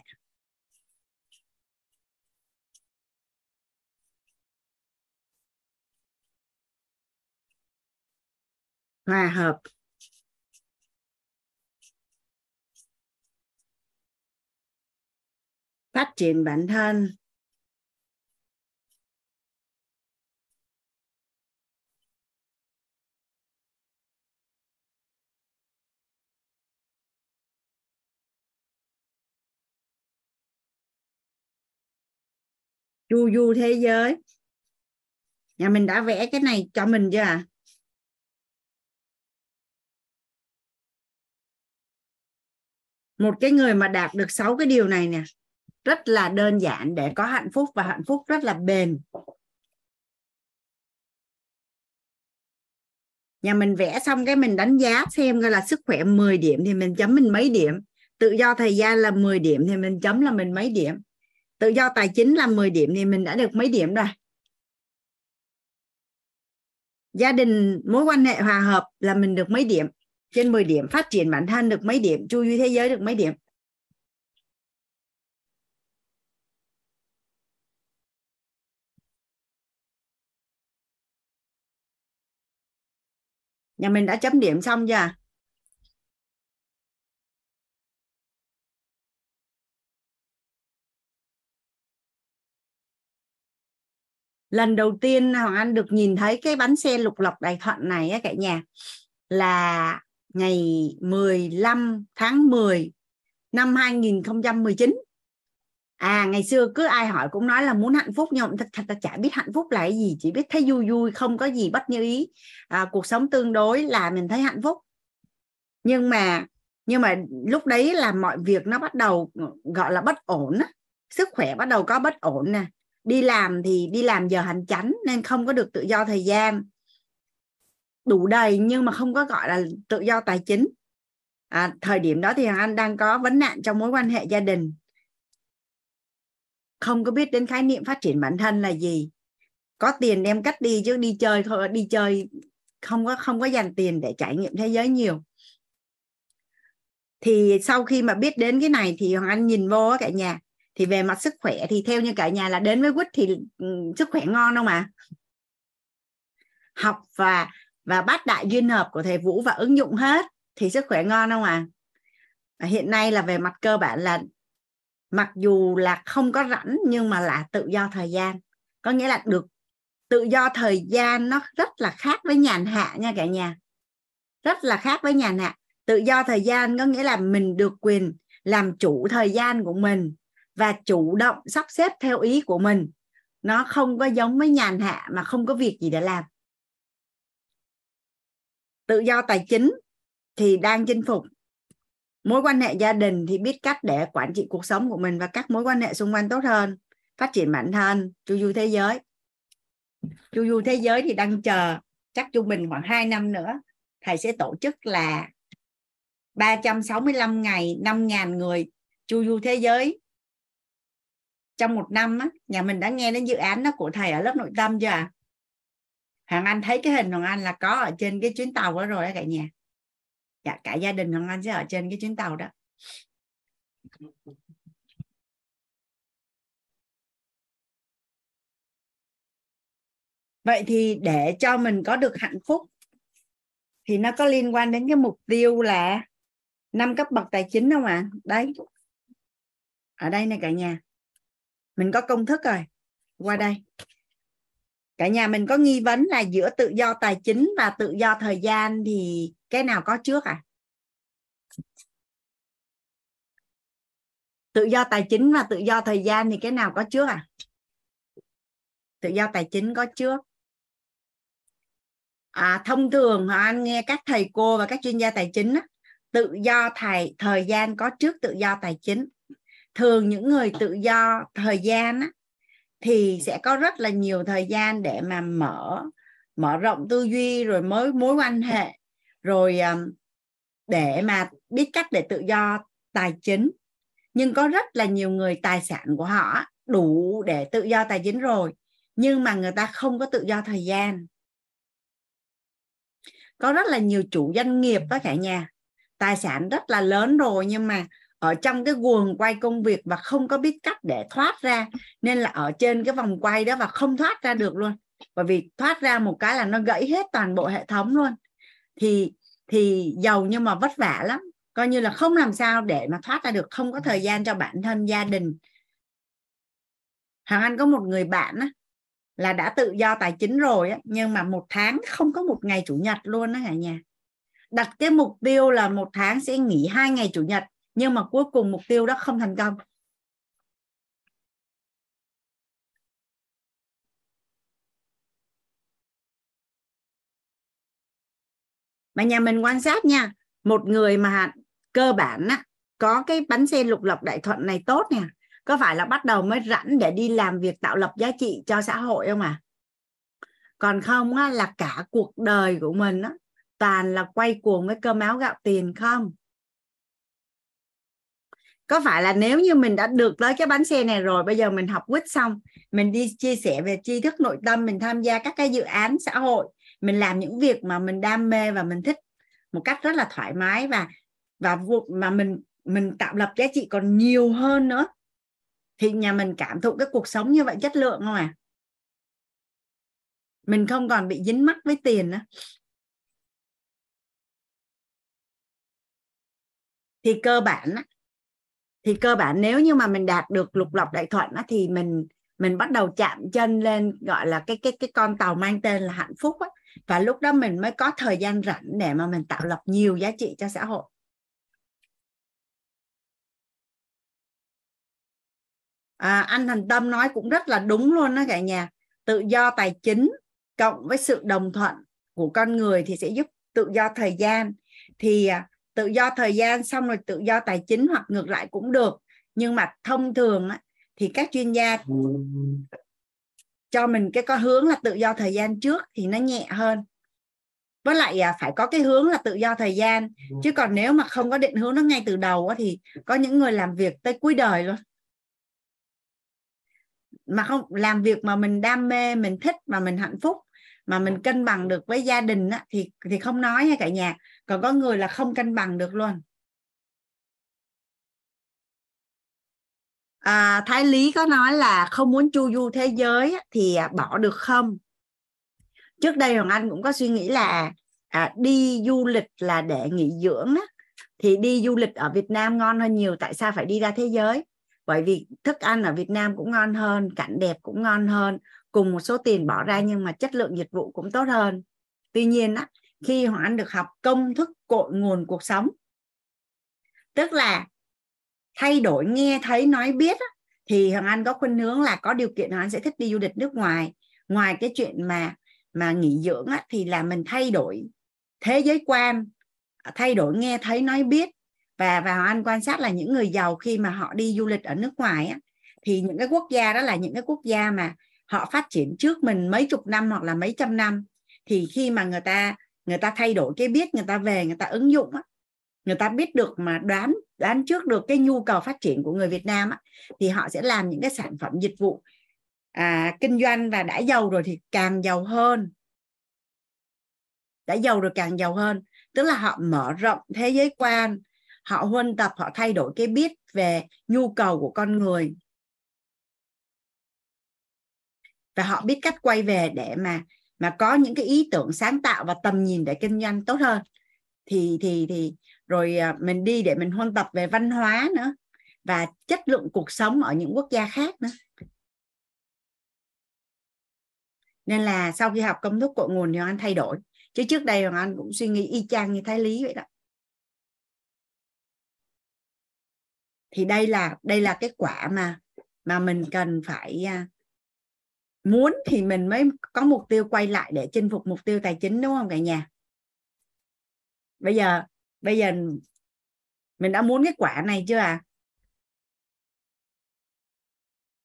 Hòa hợp. Phát triển bản thân. Chu du thế giới. Nhà mình đã vẽ cái này cho mình chưa à một cái người mà đạt được sáu cái điều này nè, rất là đơn giản để có hạnh phúc và hạnh phúc rất là bền. Nhà mình vẽ xong cái mình đánh giá xem coi là sức khỏe 10 điểm thì mình chấm mình mấy điểm. Tự do thời gian là 10 điểm thì mình chấm là mình mấy điểm tự do tài chính là 10 điểm thì mình đã được mấy điểm rồi? Gia đình, mối quan hệ hòa hợp là mình được mấy điểm? Trên 10 điểm, phát triển bản thân được mấy điểm? Chu du thế giới được mấy điểm? Nhà mình đã chấm điểm xong chưa? Lần đầu tiên Hoàng Anh được nhìn thấy cái bánh xe lục lọc đại thuận này á cả nhà là ngày 15 tháng 10 năm 2019 à ngày xưa cứ ai hỏi cũng nói là muốn hạnh phúc nhưng mà thật, thật ta chả biết hạnh phúc là cái gì chỉ biết thấy vui vui không có gì bất như ý. À, cuộc sống tương đối là mình thấy hạnh phúc. Nhưng mà nhưng mà lúc đấy là mọi việc nó bắt đầu gọi là bất ổn á. Sức khỏe bắt đầu có bất ổn nè đi làm thì đi làm giờ hành chánh nên không có được tự do thời gian. Đủ đầy nhưng mà không có gọi là tự do tài chính. À, thời điểm đó thì anh đang có vấn nạn trong mối quan hệ gia đình. Không có biết đến khái niệm phát triển bản thân là gì. Có tiền đem cắt đi chứ đi chơi đi chơi không có không có dành tiền để trải nghiệm thế giới nhiều. Thì sau khi mà biết đến cái này thì hoàng anh nhìn vô cả nhà thì về mặt sức khỏe thì theo như cả nhà là đến với quýt thì ừ, sức khỏe ngon đâu mà. Học và và bát đại duyên hợp của thầy vũ và ứng dụng hết thì sức khỏe ngon không à hiện nay là về mặt cơ bản là mặc dù là không có rảnh nhưng mà là tự do thời gian. Có nghĩa là được tự do thời gian nó rất là khác với nhàn hạ nha cả nhà. Rất là khác với nhàn hạ. Tự do thời gian có nghĩa là mình được quyền làm chủ thời gian của mình và chủ động sắp xếp theo ý của mình. Nó không có giống với nhàn hạ mà không có việc gì để làm. Tự do tài chính thì đang chinh phục. Mối quan hệ gia đình thì biết cách để quản trị cuộc sống của mình và các mối quan hệ xung quanh tốt hơn, phát triển bản thân chu du thế giới. Chu du thế giới thì đang chờ, chắc trung bình khoảng 2 năm nữa, thầy sẽ tổ chức là 365 ngày 5.000 người chu du thế giới trong một năm á, nhà mình đã nghe đến dự án đó của thầy ở lớp nội tâm chưa à? Hoàng Anh thấy cái hình Hoàng Anh là có ở trên cái chuyến tàu đó rồi đó cả nhà dạ cả gia đình Hoàng Anh sẽ ở trên cái chuyến tàu đó vậy thì để cho mình có được hạnh phúc thì nó có liên quan đến cái mục tiêu là năm cấp bậc tài chính không ạ à? đấy ở đây này cả nhà mình có công thức rồi. Qua đây. Cả nhà mình có nghi vấn là giữa tự do tài chính và tự do thời gian thì cái nào có trước à tự do tài chính và tự do thời gian thì cái nào có trước à tự do tài chính có trước. À, thông thường anh nghe các thầy cô và các chuyên gia tài chính tự do thầy thời gian có trước tự do tài chính thường những người tự do thời gian á, thì sẽ có rất là nhiều thời gian để mà mở mở rộng tư duy rồi mới mối quan hệ rồi um, để mà biết cách để tự do tài chính. Nhưng có rất là nhiều người tài sản của họ đủ để tự do tài chính rồi nhưng mà người ta không có tự do thời gian. Có rất là nhiều chủ doanh nghiệp đó cả nhà. Tài sản rất là lớn rồi nhưng mà ở trong cái guồng quay công việc và không có biết cách để thoát ra nên là ở trên cái vòng quay đó và không thoát ra được luôn. Bởi vì thoát ra một cái là nó gãy hết toàn bộ hệ thống luôn. Thì thì giàu nhưng mà vất vả lắm. Coi như là không làm sao để mà thoát ra được không có thời gian cho bản thân gia đình. Hoàng Anh có một người bạn á, là đã tự do tài chính rồi á, nhưng mà một tháng không có một ngày chủ nhật luôn đó cả nhà. Đặt cái mục tiêu là một tháng sẽ nghỉ hai ngày chủ nhật nhưng mà cuối cùng mục tiêu đó không thành công. Mà nhà mình quan sát nha một người mà cơ bản á, có cái bánh xe lục lọc đại thuận này tốt nè có phải là bắt đầu mới rảnh để đi làm việc tạo lập giá trị cho xã hội không à còn không á, là cả cuộc đời của mình á, toàn là quay cuồng với cơm áo gạo tiền không? Có phải là nếu như mình đã được tới cái bánh xe này rồi, bây giờ mình học quýt xong, mình đi chia sẻ về tri thức nội tâm, mình tham gia các cái dự án xã hội, mình làm những việc mà mình đam mê và mình thích một cách rất là thoải mái và và mà mình mình tạo lập giá trị còn nhiều hơn nữa, thì nhà mình cảm thụ cái cuộc sống như vậy chất lượng không à mình không còn bị dính mắc với tiền nữa. Thì cơ bản thì cơ bản nếu như mà mình đạt được lục lọc đại thuận á thì mình mình bắt đầu chạm chân lên gọi là cái cái cái con tàu mang tên là hạnh phúc á. Và lúc đó mình mới có thời gian rảnh để mà mình tạo lập nhiều giá trị cho xã hội. À, anh thành tâm nói cũng rất là đúng luôn đó cả nhà. Tự do tài chính cộng với sự đồng thuận của con người thì sẽ giúp tự do thời gian. Thì à, tự do thời gian xong rồi tự do tài chính hoặc ngược lại cũng được. Nhưng mà thông thường thì các chuyên gia cho mình cái có hướng là tự do thời gian trước thì nó nhẹ hơn. Với lại à, phải có cái hướng là tự do thời gian. Chứ còn nếu mà không có định hướng nó ngay từ đầu á, thì có những người làm việc tới cuối đời luôn. Mà không làm việc mà mình đam mê mình thích mà mình hạnh phúc mà mình cân bằng được với gia đình á, thì thì không nói nha cả nhà còn có người là không cân bằng được luôn. À, thái lý có nói là không muốn chu du thế giới thì à, bỏ được không? Trước đây hoàng anh cũng có suy nghĩ là à, đi du lịch là để nghỉ dưỡng á, thì đi du lịch ở việt nam ngon hơn nhiều tại sao phải đi ra thế giới? Bởi vì thức ăn ở việt nam cũng ngon hơn cảnh đẹp cũng ngon hơn cùng một số tiền bỏ ra nhưng mà chất lượng dịch vụ cũng tốt hơn. Tuy nhiên á, khi hoàng anh được học công thức cội nguồn cuộc sống. Tức là thay đổi nghe thấy nói biết á, thì hoàng anh có khuynh hướng là có điều kiện hoàng anh sẽ thích đi du lịch nước ngoài. Ngoài cái chuyện mà mà nghỉ dưỡng á, thì là mình thay đổi thế giới quan thay đổi nghe thấy nói biết. Và và hoàng anh quan sát là những người giàu khi mà họ đi du lịch ở nước ngoài á, thì những cái quốc gia đó là những cái quốc gia mà họ phát triển trước mình mấy chục năm hoặc là mấy trăm năm. Thì khi mà người ta người ta thay đổi cái biết người ta về người ta ứng dụng á, người ta biết được mà đoán đoán trước được cái nhu cầu phát triển của người Việt Nam á, thì họ sẽ làm những cái sản phẩm dịch vụ. À, kinh doanh và đã giàu rồi thì càng giàu hơn. Đã giàu rồi càng giàu hơn. Tức là họ mở rộng thế giới quan họ huân tập họ thay đổi cái biết về nhu cầu của con người. Và họ biết cách quay về để mà mà có những cái ý tưởng sáng tạo và tầm nhìn để kinh doanh tốt hơn. Thì thì thì rồi à, mình đi để mình huân tập về văn hóa nữa và chất lượng cuộc sống ở những quốc gia khác nữa. Nên là sau khi học công thức cội nguồn thì anh thay đổi. Chứ trước đây hoàng anh cũng suy nghĩ y chang như thái lý vậy đó. Thì đây là đây là cái quả mà mà mình cần phải à, muốn thì mình mới có mục tiêu quay lại để chinh phục mục tiêu tài chính, đúng không cả nhà? Bây giờ bây giờ mình đã muốn cái quả này chưa à?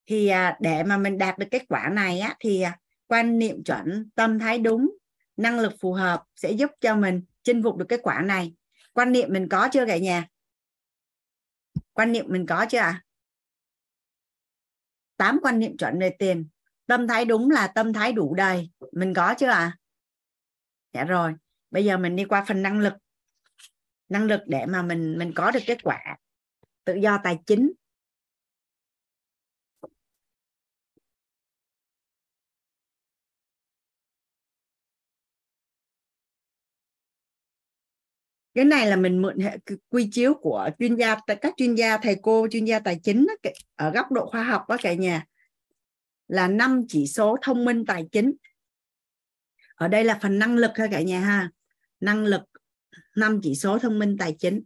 Thì à, để mà mình đạt được kết quả này á, thì à, quan niệm chuẩn, tâm thái đúng, năng lực phù hợp sẽ giúp cho mình chinh phục được kết quả này. Quan niệm mình có chưa cả nhà? Quan niệm mình có chưa ạ à? tám quan niệm chuẩn về tiền tâm thái đúng là tâm thái đủ đầy mình có chưa ạ? À? dạ rồi. Bây giờ mình đi qua phần năng lực. Năng lực để mà mình mình có được kết quả. Tự do tài chính. Cái này là mình mượn hệ quy chiếu của chuyên gia, các chuyên gia, thầy cô, chuyên gia tài chính ở góc độ khoa học đó cả nhà là năm chỉ số thông minh tài chính. Ở đây là phần năng lực ha cả nhà ha. Năng lực, năm chỉ số thông minh tài chính.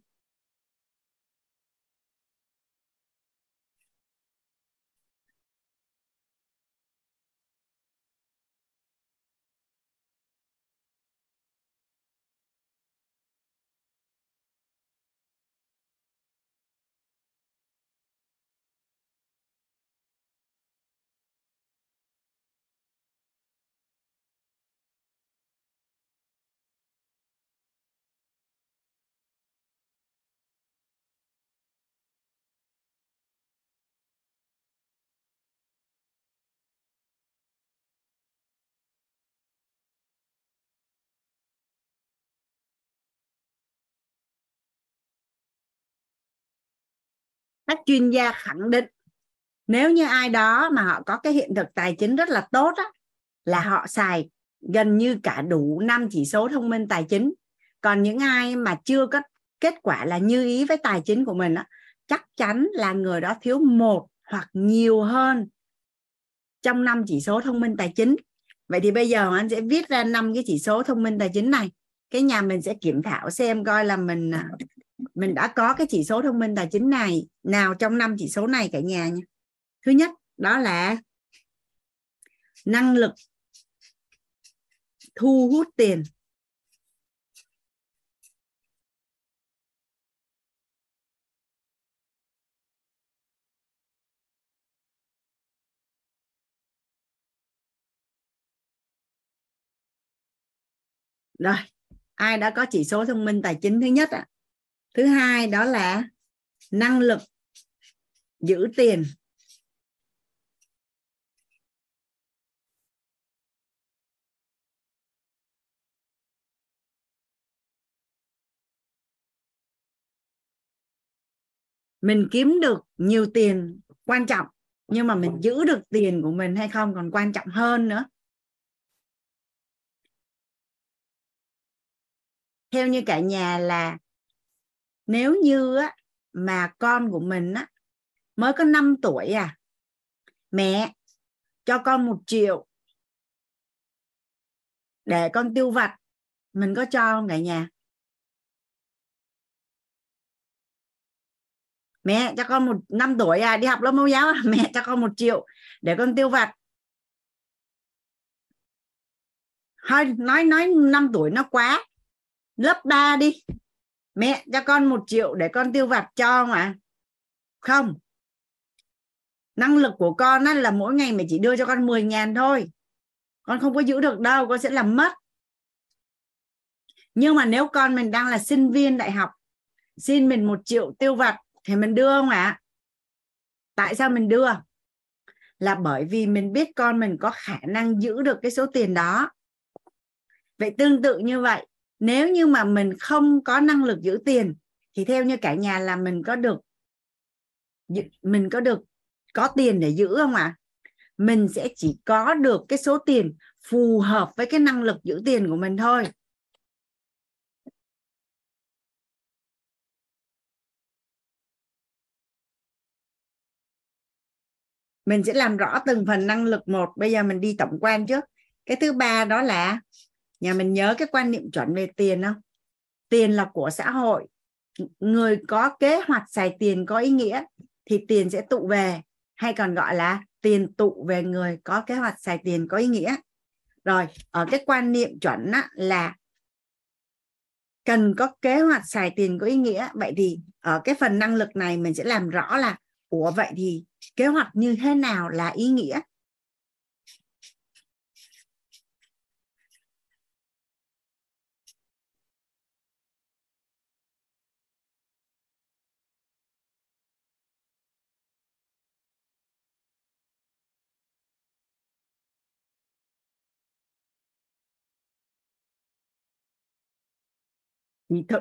Các chuyên gia khẳng định nếu như ai đó mà họ có cái hiện thực tài chính rất là tốt á, là họ xài gần như cả đủ năm chỉ số thông minh tài chính. Còn những ai mà chưa có kết quả là như ý với tài chính của mình á, chắc chắn là người đó thiếu một hoặc nhiều hơn trong năm chỉ số thông minh tài chính. Vậy thì bây giờ anh sẽ viết ra năm cái chỉ số thông minh tài chính này. Cái nhà mình sẽ kiểm thảo xem coi là mình à, mình đã có cái chỉ số thông minh tài chính này. Nào trong năm chỉ số này cả nhà nha. Thứ nhất, đó là năng lực thu hút tiền. Rồi, ai đã có chỉ số thông minh tài chính thứ nhất ạ? Thứ hai đó là năng lực giữ tiền. Mình kiếm được nhiều tiền quan trọng, nhưng mà mình giữ được tiền của mình hay không còn quan trọng hơn nữa. Theo như cả nhà là nếu như á, mà con của mình á, mới có 5 tuổi à mẹ cho con một triệu để con tiêu vặt mình có cho không cả nhà mẹ cho con một năm tuổi à đi học lớp mẫu giáo à? mẹ cho con một triệu để con tiêu vặt thôi nói nói năm tuổi nó quá lớp 3 đi mẹ cho con một triệu để con tiêu vặt cho mà không. Năng lực của con là mỗi ngày mẹ chỉ đưa cho con 10 ngàn thôi. Con không có giữ được đâu, con sẽ làm mất. Nhưng mà nếu con mình đang là sinh viên đại học, xin mình một triệu tiêu vặt thì mình đưa không ạ? À? tại sao mình đưa? Là bởi vì mình biết con mình có khả năng giữ được cái số tiền đó. Vậy tương tự như vậy nếu như mà mình không có năng lực giữ tiền, thì theo như cả nhà là mình có được mình có được, có tiền để giữ không ạ? À? mình sẽ chỉ có được cái số tiền phù hợp với cái năng lực giữ tiền của mình thôi. Mình sẽ làm rõ từng phần năng lực một. Bây giờ mình đi tổng quan trước. Cái thứ ba đó là nhà mình nhớ cái quan niệm chuẩn về tiền không? Tiền là của xã hội. Người có kế hoạch xài tiền có ý nghĩa thì tiền sẽ tụ về hay còn gọi là tiền tụ về người có kế hoạch xài tiền có ý nghĩa. Rồi ở cái quan niệm chuẩn á, là cần có kế hoạch xài tiền có ý nghĩa. Vậy thì ở cái phần năng lực này mình sẽ làm rõ là ủa vậy thì kế hoạch như thế nào là ý nghĩa?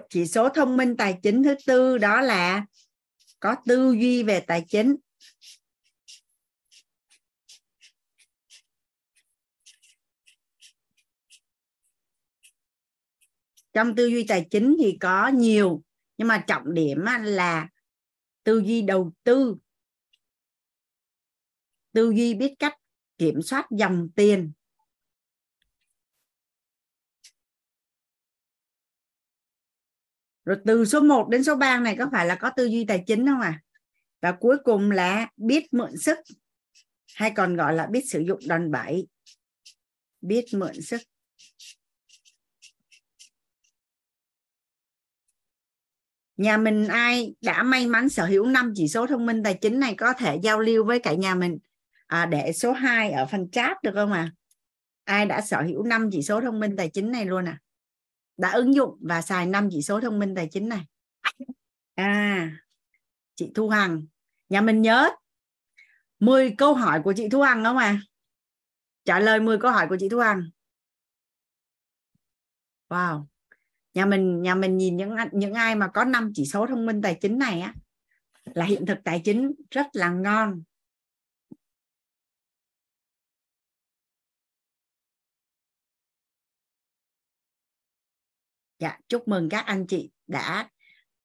Chỉ số thông minh tài chính thứ tư đó là có tư duy về tài chính. Trong tư duy tài chính thì có nhiều, nhưng mà trọng điểm là tư duy đầu tư. Tư duy biết cách kiểm soát dòng tiền. Rồi từ số 1 đến số 3 này có phải là có tư duy tài chính không à? Và cuối cùng là biết mượn sức hay còn gọi là biết sử dụng đòn bẩy. Biết mượn sức. Nhà mình ai đã may mắn sở hữu năm chỉ số thông minh tài chính này có thể giao lưu với cả nhà mình. À, để số 2 ở phần chat được không à? Ai đã sở hữu năm chỉ số thông minh tài chính này luôn à? Đã ứng dụng và xài năm chỉ số thông minh tài chính này. À chị Thu Hằng. Nhà mình nhớ 10 câu hỏi của chị Thu Hằng không à? Trả lời 10 câu hỏi của chị Thu Hằng. Wow. Nhà mình nhà mình nhìn những những ai mà có năm chỉ số thông minh tài chính này á, là hiện thực tài chính rất là ngon. Dạ chúc mừng các anh chị đã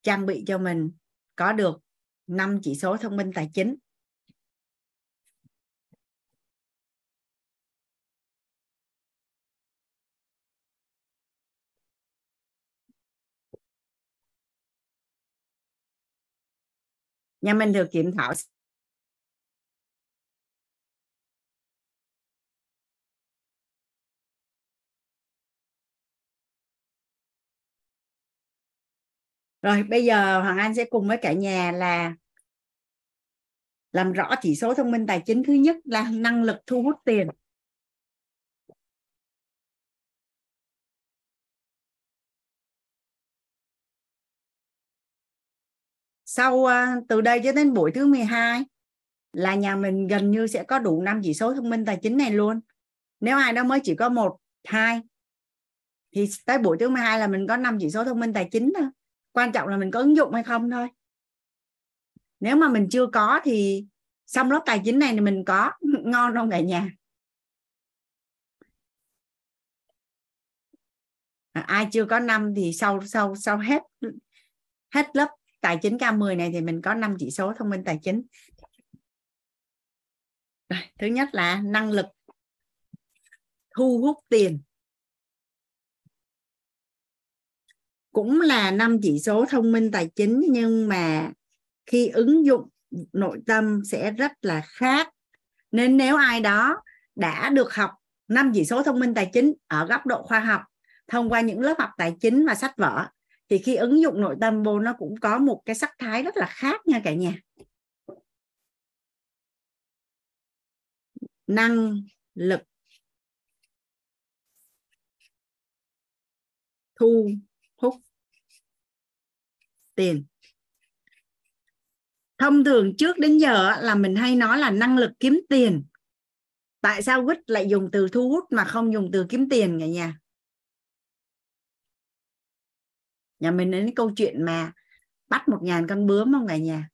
trang bị cho mình có được năm chỉ số thông minh tài chính. Nhà mình được kiểm thảo rồi, bây giờ hoàng anh sẽ cùng với cả nhà là làm rõ chỉ số thông minh tài chính thứ nhất là năng lực thu hút tiền. Sau à, từ đây cho đến buổi thứ 12 là nhà mình gần như sẽ có đủ năm chỉ số thông minh tài chính này luôn. Nếu ai đó mới chỉ có một, hai thì tới buổi thứ 12 là mình có năm chỉ số thông minh tài chính thôi quan trọng là mình có ứng dụng hay không thôi. Nếu mà mình chưa có thì xong lớp tài chính này thì mình có ngon không cả nhà. À, ai chưa có năm thì sau sau sau hết hết lớp tài chính K10 này thì mình có năm chỉ số thông minh tài chính. Thứ nhất là năng lực thu hút tiền. Cũng là năm chỉ số thông minh tài chính, nhưng mà khi ứng dụng nội tâm sẽ rất là khác. Nên nếu ai đó đã được học năm chỉ số thông minh tài chính ở góc độ khoa học, thông qua những lớp học tài chính và sách vở, thì khi ứng dụng nội tâm vô, nó cũng có một cái sắc thái rất là khác nha cả nhà. Năng lực. Thu tiền. Thông thường trước đến giờ là mình hay nói là năng lực kiếm tiền. Tại sao quýt lại dùng từ thu hút mà không dùng từ kiếm tiền cả nhà? Nhà mình đến câu chuyện mà bắt một ngàn con bướm không cả nhà?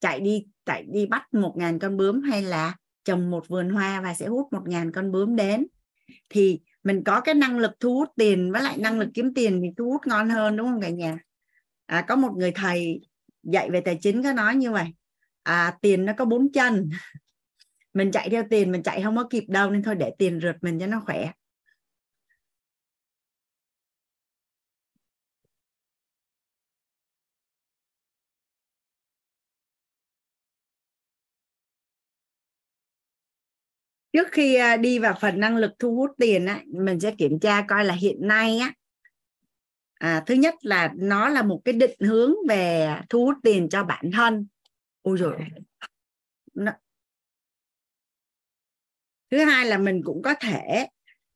Chạy đi chạy đi bắt một ngàn con bướm hay là trồng một vườn hoa và sẽ hút một ngàn con bướm đến? Thì mình có cái năng lực thu hút tiền với lại năng lực kiếm tiền thì thu hút ngon hơn, đúng không cả nhà? À, có một người thầy dạy về tài chính có nói như vậy. À, tiền nó có bốn chân. Mình chạy theo tiền mình chạy không có kịp đâu nên thôi để tiền rượt mình cho nó khỏe. Trước khi à, đi vào phần năng lực thu hút tiền á, mình sẽ kiểm tra coi là hiện nay á à, thứ nhất là nó là một cái định hướng về thu hút tiền cho bản thân. Ôi rồi thứ hai là mình cũng có thể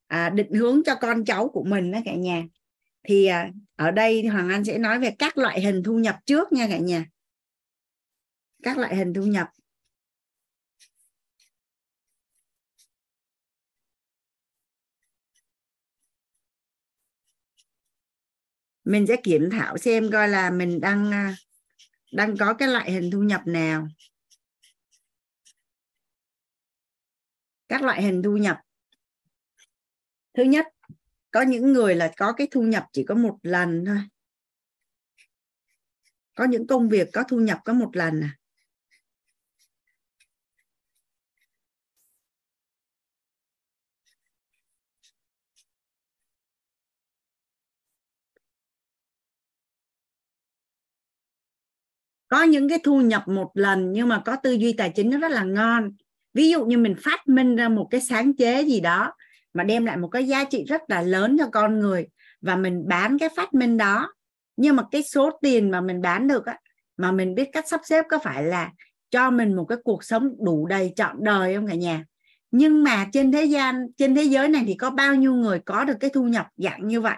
à, định hướng cho con cháu của mình đó cả nhà. Thì à, ở đây hoàng anh sẽ nói về các loại hình thu nhập trước nha cả nhà. Các loại hình thu nhập. Mình sẽ kiểm thảo xem coi là mình đang à, đang có cái loại hình thu nhập nào. Các loại hình thu nhập. Thứ nhất, có những người là có cái thu nhập chỉ có một lần thôi. Có những công việc có thu nhập có một lần à. Có những cái thu nhập một lần nhưng mà có tư duy tài chính nó rất là ngon. Ví dụ như mình phát minh ra một cái sáng chế gì đó mà đem lại một cái giá trị rất là lớn cho con người và mình bán cái phát minh đó. Nhưng mà cái số tiền mà mình bán được á, mà mình biết cách sắp xếp có phải là cho mình một cái cuộc sống đủ đầy trọn đời không cả nhà? Nhưng mà trên thế gian, trên thế giới này thì có bao nhiêu người có được cái thu nhập dạng như vậy?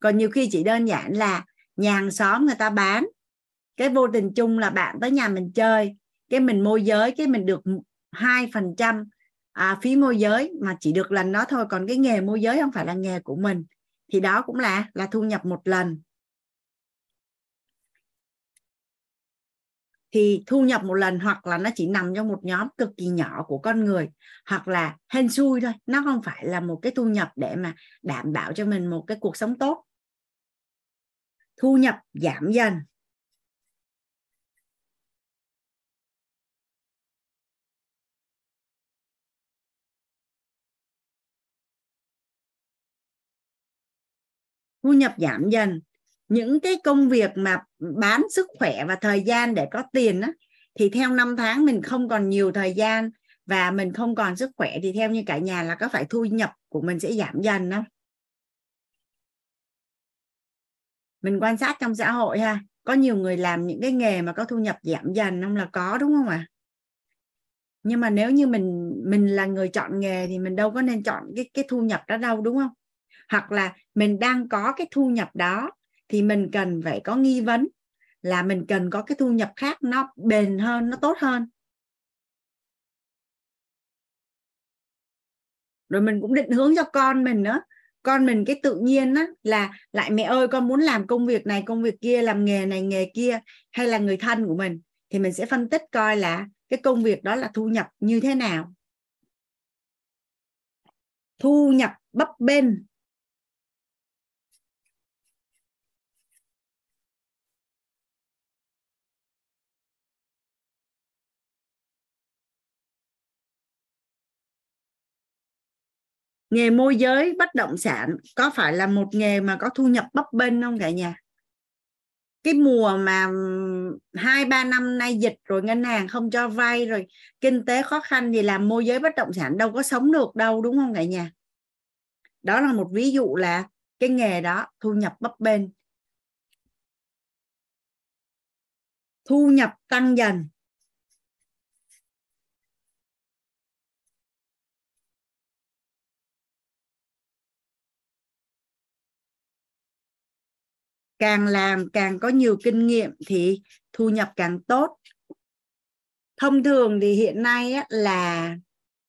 Còn nhiều khi chỉ đơn giản là nhà hàng xóm người ta bán cái vô tình chung là bạn tới nhà mình chơi cái mình môi giới cái mình được hai phần trăm à, phí môi giới mà chỉ được lần đó thôi. Còn cái nghề môi giới không phải là nghề của mình. Thì đó cũng là là thu nhập một lần. Thì thu nhập một lần hoặc là nó chỉ nằm trong một nhóm cực kỳ nhỏ của con người hoặc là hên xui thôi. Nó không phải là một cái thu nhập để mà đảm bảo cho mình một cái cuộc sống tốt. Thu nhập giảm dần. Thu nhập giảm dần. Những cái công việc mà bán sức khỏe và thời gian để có tiền á, thì theo năm tháng mình không còn nhiều thời gian và mình không còn sức khỏe thì theo như cả nhà là có phải thu nhập của mình sẽ giảm dần không? Mình quan sát trong xã hội ha có nhiều người làm những cái nghề mà có thu nhập giảm dần không? Là có đúng không ạ? À? nhưng mà nếu như mình mình là người chọn nghề thì mình đâu có nên chọn cái cái thu nhập đó đâu đúng không? Hoặc là mình đang có cái thu nhập đó, thì mình cần phải có nghi vấn là mình cần có cái thu nhập khác nó bền hơn, nó tốt hơn. Rồi mình cũng định hướng cho con mình nữa. Con mình cái tự nhiên á, là lại mẹ ơi, con muốn làm công việc này, công việc kia, làm nghề này, nghề kia, hay là người thân của mình, thì mình sẽ phân tích coi là cái công việc đó là thu nhập như thế nào. Thu nhập bấp bênh. Nghề môi giới bất động sản có phải là một nghề mà có thu nhập bấp bênh không cả nhà? Cái mùa mà hai, ba năm nay dịch rồi, ngân hàng không cho vay rồi, kinh tế khó khăn thì làm môi giới bất động sản đâu có sống được đâu, đúng không cả nhà? Đó là một ví dụ là cái nghề đó thu nhập bấp bênh. Thu nhập tăng dần. Càng làm càng có nhiều kinh nghiệm thì thu nhập càng tốt thông thường thì hiện nay á, là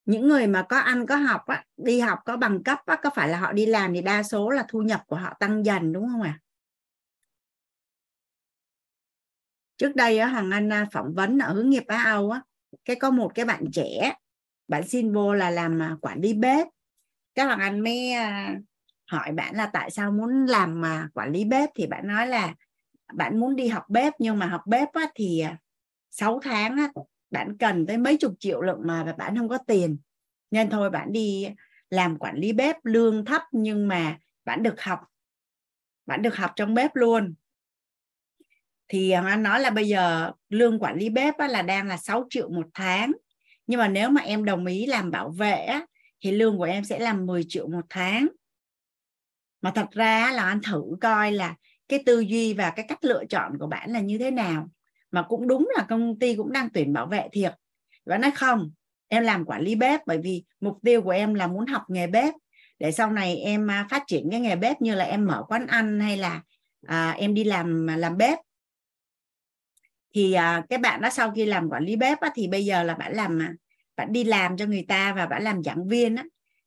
những người mà có ăn có học á, đi học có bằng cấp á, có phải là họ đi làm thì đa số là thu nhập của họ tăng dần đúng không ạ à? trước đây á, hằng anh à, phỏng vấn ở hướng nghiệp á âu á cái có một cái bạn trẻ bạn xin vô là làm à, quản lý bếp các bạn anh mới à, hỏi bạn là tại sao muốn làm mà quản lý bếp thì bạn nói là bạn muốn đi học bếp nhưng mà học bếp á, thì à, 6 tháng á, bạn cần tới mấy chục triệu lượng mà bạn không có tiền. Nên thôi bạn đi làm quản lý bếp lương thấp nhưng mà bạn được học bạn được học trong bếp luôn. Thì anh nói là bây giờ lương quản lý bếp là đang là 6 triệu một tháng nhưng mà nếu mà em đồng ý làm bảo vệ á, thì lương của em sẽ là 10 triệu một tháng mà thật ra là anh thử coi là cái tư duy và cái cách lựa chọn của bạn là như thế nào. Mà cũng đúng là công ty cũng đang tuyển bảo vệ thiệt. Và nói không em làm quản lý bếp bởi vì mục tiêu của em là muốn học nghề bếp. Để sau này em à, phát triển cái nghề bếp như là em mở quán ăn hay là à, em đi làm à, làm bếp. Thì à, cái bạn đó sau khi làm quản lý bếp á, thì bây giờ là bạn làm à, bạn đi làm cho người ta và bạn làm giảng viên á,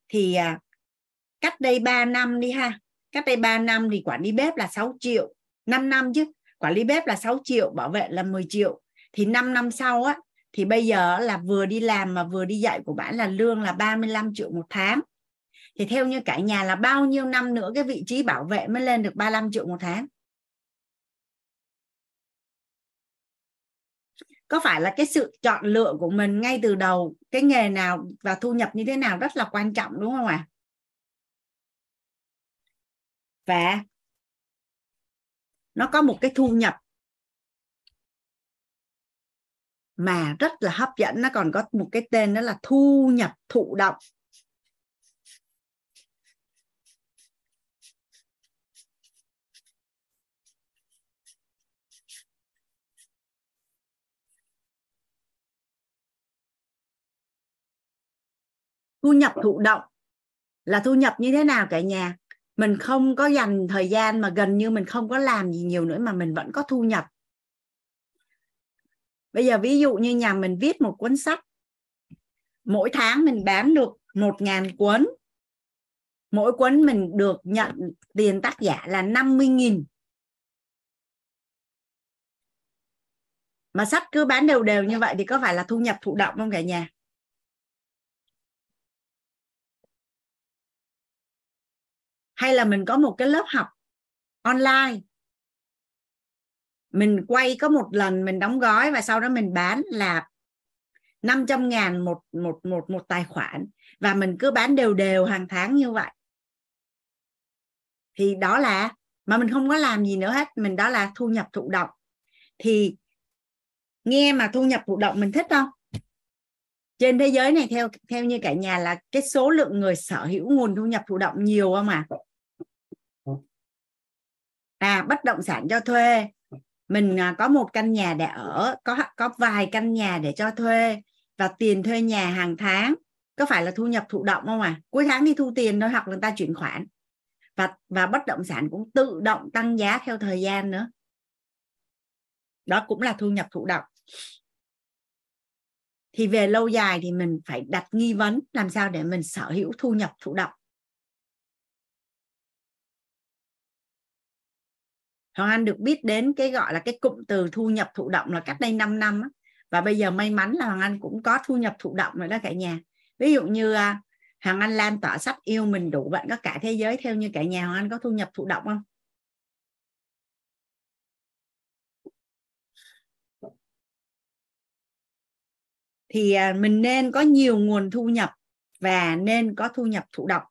thì à, cách đây 3 năm đi ha cách đây 3 năm thì quản lý bếp là 6 triệu. 5 năm chứ quản lý bếp là 6 triệu, bảo vệ là 10 triệu. Thì 5 năm sau á, thì bây giờ là vừa đi làm mà vừa đi dạy của bạn là lương là 35 triệu một tháng. Thì theo như cả nhà là bao nhiêu năm nữa cái vị trí bảo vệ mới lên được 35 triệu một tháng? Có phải là cái sự chọn lựa của mình ngay từ đầu, cái nghề nào và thu nhập như thế nào rất là quan trọng, đúng không ạ? à? Và nó có một cái thu nhập mà rất là hấp dẫn. Nó còn có một cái tên đó là thu nhập thụ động. Thu nhập thụ động là thu nhập như thế nào cả nhà? Mình không có dành thời gian mà gần như mình không có làm gì nhiều nữa mà mình vẫn có thu nhập. Bây giờ ví dụ như nhà mình viết một cuốn sách, mỗi tháng mình bán được một ngàn cuốn, mỗi cuốn mình được nhận tiền tác giả là 50 nghìn. Mà sách cứ bán đều đều như vậy thì có phải là thu nhập thụ động không cả nhà? Hay là mình có một cái lớp học online? Mình quay có một lần mình đóng gói và sau đó mình bán là 500 ngàn một, một, một, một tài khoản và mình cứ bán đều đều hàng tháng như vậy. Thì đó là mà mình không có làm gì nữa hết mình đó là thu nhập thụ động. Thì nghe mà thu nhập thụ động mình thích không? Trên thế giới này theo theo như cả nhà là cái số lượng người sở hữu nguồn thu nhập thụ động nhiều không à à bất động sản cho thuê. Mình à, có một căn nhà để ở, có có vài căn nhà để cho thuê và tiền thuê nhà hàng tháng. Có phải là thu nhập thụ động không à cuối tháng đi thu tiền thôi hoặc là người ta chuyển khoản. Và và bất động sản cũng tự động tăng giá theo thời gian nữa. Đó cũng là thu nhập thụ động thì về lâu dài thì mình phải đặt nghi vấn làm sao để mình sở hữu thu nhập thụ động. Hoàng Anh được biết đến cái gọi là cái cụm từ thu nhập thụ động là cách đây 5 năm á. và bây giờ may mắn là Hoàng Anh cũng có thu nhập thụ động rồi đó cả nhà. Ví dụ như à, Hoàng Anh lan tỏa sách yêu mình đủ, bạn có cả thế giới theo như cả nhà Hoàng Anh có thu nhập thụ động không? Thì à, mình nên có nhiều nguồn thu nhập và nên có thu nhập thụ động.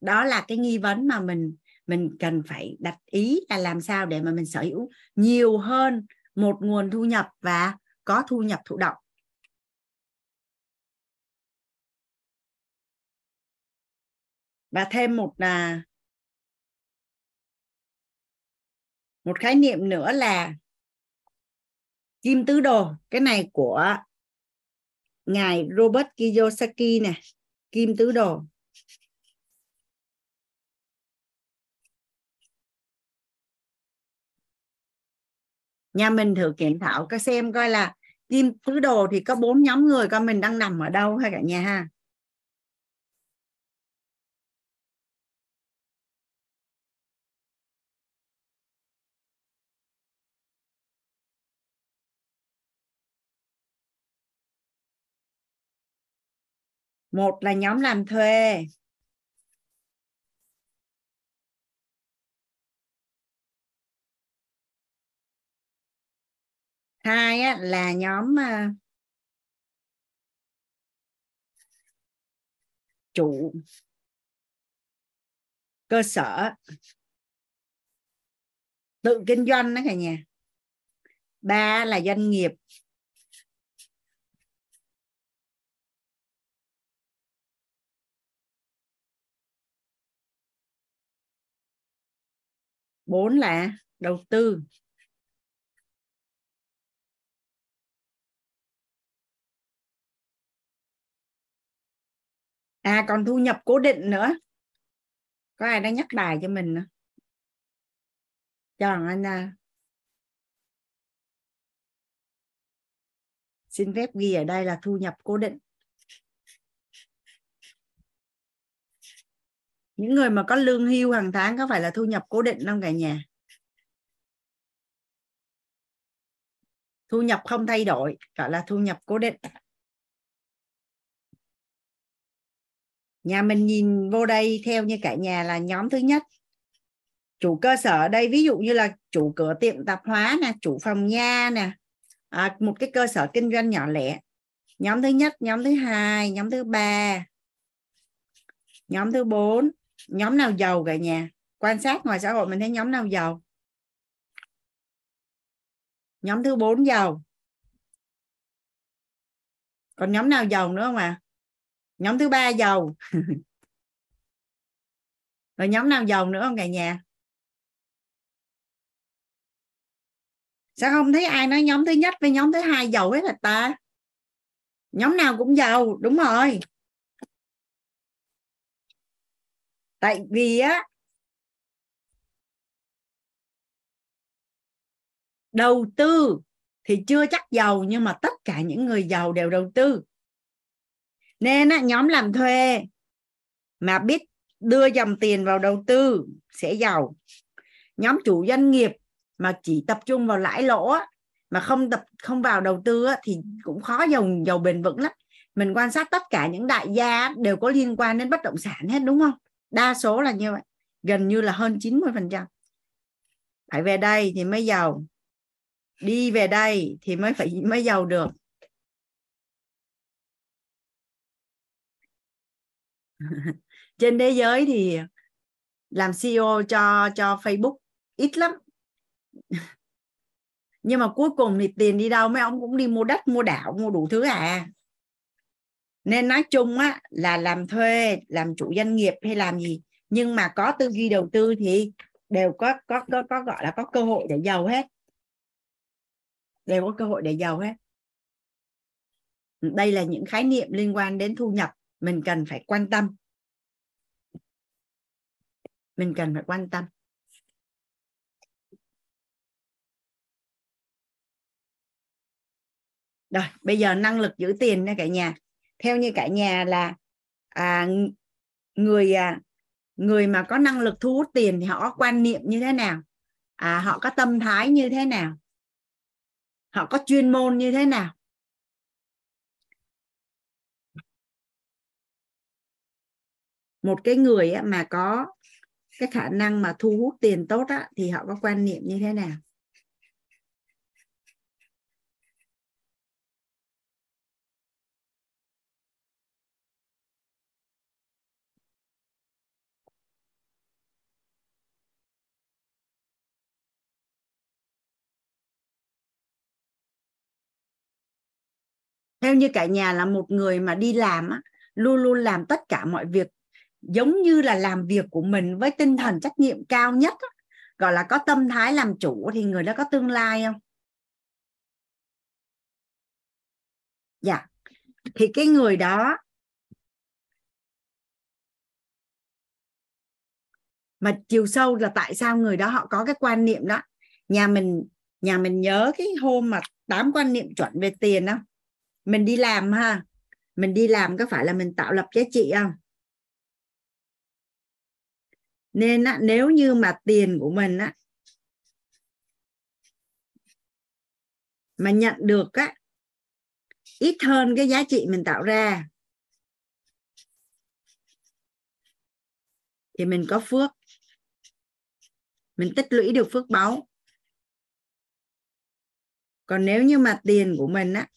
Đó là cái nghi vấn mà mình mình cần phải đặt ý là làm sao để mà mình sở hữu nhiều hơn một nguồn thu nhập và có thu nhập thụ động. Và thêm một là một khái niệm nữa là kim tứ đồ. Cái này của ngài Robert Kiyosaki nè, kim tứ đồ. Nhà mình thử kiểm thảo các xem coi là kim tứ đồ thì có bốn nhóm người coi mình đang nằm ở đâu hay cả nhà ha. Một là nhóm làm thuê. Hai á, là nhóm à, chủ cơ sở. Tự kinh doanh đó cả nhà. Ba là doanh nghiệp. Bốn là đầu tư. À còn thu nhập cố định nữa. Có ai đang nhắc bài cho mình nữa chọn anh à. xin phép ghi ở đây là thu nhập cố định. Những người mà có lương hưu hàng tháng có phải là thu nhập cố định không cả nhà? Thu nhập không thay đổi gọi là thu nhập cố định. Nhà mình nhìn vô đây theo như cả nhà là nhóm thứ nhất. Chủ cơ sở ở đây ví dụ như là chủ cửa tiệm tạp hóa nè chủ phòng nha nè à, một cái cơ sở kinh doanh nhỏ lẻ. Nhóm thứ nhất nhóm thứ hai nhóm thứ ba nhóm thứ bốn nhóm nào giàu cả nhà? Quan sát ngoài xã hội mình thấy nhóm nào giàu? Nhóm thứ bốn giàu. Còn nhóm nào giàu nữa không ạ? À? nhóm thứ ba giàu. Rồi nhóm nào giàu nữa không cả nhà? Sao không thấy ai nói nhóm thứ nhất với nhóm thứ hai giàu hết là ta? Nhóm nào cũng giàu, đúng rồi. Tại vì á đầu tư thì chưa chắc giàu nhưng mà tất cả những người giàu đều đầu tư. Nên á, nhóm làm thuê mà biết đưa dòng tiền vào đầu tư sẽ giàu. Nhóm chủ doanh nghiệp mà chỉ tập trung vào lãi lỗ mà không tập không vào đầu tư thì cũng khó giàu giàu bền vững lắm. Mình quan sát tất cả những đại gia đều có liên quan đến bất động sản hết đúng không? Đa số là như vậy, gần như là hơn 90 phần trăm. Phải về đây thì mới giàu, đi về đây thì mới phải, mới giàu được. Trên thế giới thì làm CEO cho cho Facebook ít lắm. Nhưng mà cuối cùng thì tiền đi đâu mấy ông cũng đi mua đất, mua đảo, mua đủ thứ à nên nói chung á là làm thuê làm chủ doanh nghiệp hay làm gì nhưng mà có tư duy đầu tư thì đều có có có, có gọi là có cơ hội để giàu hết. Đều có cơ hội để giàu hết. Đây là những khái niệm liên quan đến thu nhập mình cần phải quan tâm. Mình cần phải quan tâm. Rồi bây giờ năng lực giữ tiền nha cả nhà theo như cả nhà là à, người à, người mà có năng lực thu hút tiền thì họ có quan niệm như thế nào? À, họ có tâm thái như thế nào? Họ có chuyên môn như thế nào? Một cái người mà có cái khả năng mà thu hút tiền tốt á, thì họ có quan niệm như thế nào? Theo như cả nhà là một người mà đi làm á, luôn luôn làm tất cả mọi việc giống như là làm việc của mình với tinh thần trách nhiệm cao nhất á, gọi là có tâm thái làm chủ thì người đó có tương lai không? Dạ. Thì cái người đó mà chiều sâu là tại sao người đó họ có cái quan niệm đó? Nhà mình nhà mình nhớ cái hôm mà tám quan niệm chuẩn về tiền không? Mình đi làm ha. Mình đi làm có phải là mình tạo lập giá trị không? Nên á, nếu như mà tiền của mình á mà nhận được á ít hơn cái giá trị mình tạo ra thì mình có phước. Mình tích lũy được phước báu. Còn nếu như mà tiền của mình á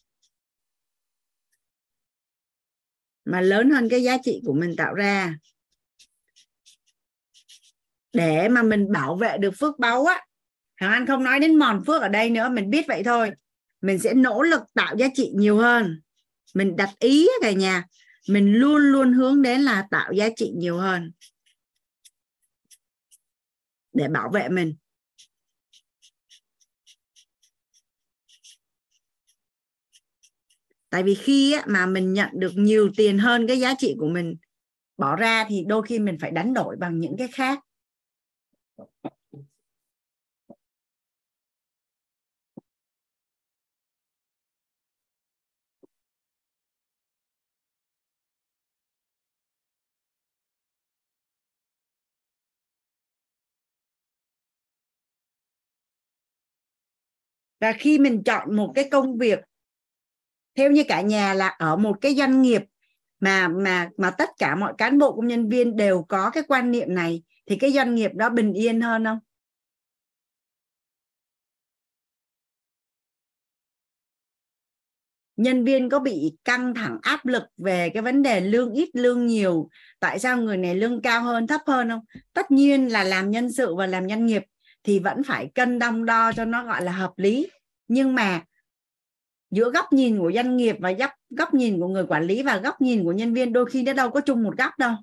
mà lớn hơn cái giá trị của mình tạo ra. Để mà mình bảo vệ được phước báu á Hoàng Anh không nói đến mòn phước ở đây nữa, mình biết vậy thôi. Mình sẽ nỗ lực tạo giá trị nhiều hơn. Mình đặt ý cả nhà, mình luôn luôn hướng đến là tạo giá trị nhiều hơn. Để bảo vệ mình. Tại vì khi mà mình nhận được nhiều tiền hơn cái giá trị của mình bỏ ra thì đôi khi mình phải đánh đổi bằng những cái khác. Và khi mình chọn một cái công việc theo như cả nhà là ở một cái doanh nghiệp mà mà mà tất cả mọi cán bộ công nhân viên đều có cái quan niệm này, thì cái doanh nghiệp đó bình yên hơn không? Nhân viên có bị căng thẳng áp lực về cái vấn đề lương ít, lương nhiều, tại sao người này lương cao hơn, thấp hơn không? Tất nhiên là làm nhân sự và làm doanh nghiệp thì vẫn phải cân đong đo cho nó gọi là hợp lý. Nhưng mà giữa góc nhìn của doanh nghiệp và góc góc nhìn của người quản lý và góc nhìn của nhân viên đôi khi nó đâu có chung một góc đâu.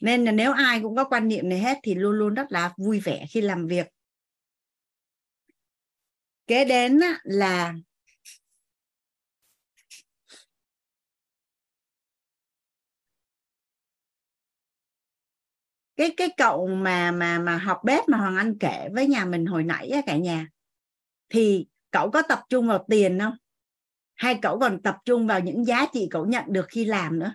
Nên là nếu ai cũng có quan niệm này hết thì luôn luôn rất là vui vẻ khi làm việc. Kế đến là cái cái cậu mà mà mà học bếp mà hoàng anh kể với nhà mình hồi nãy cả nhà, thì cậu có tập trung vào tiền không? Hay cậu còn tập trung vào những giá trị cậu nhận được khi làm nữa?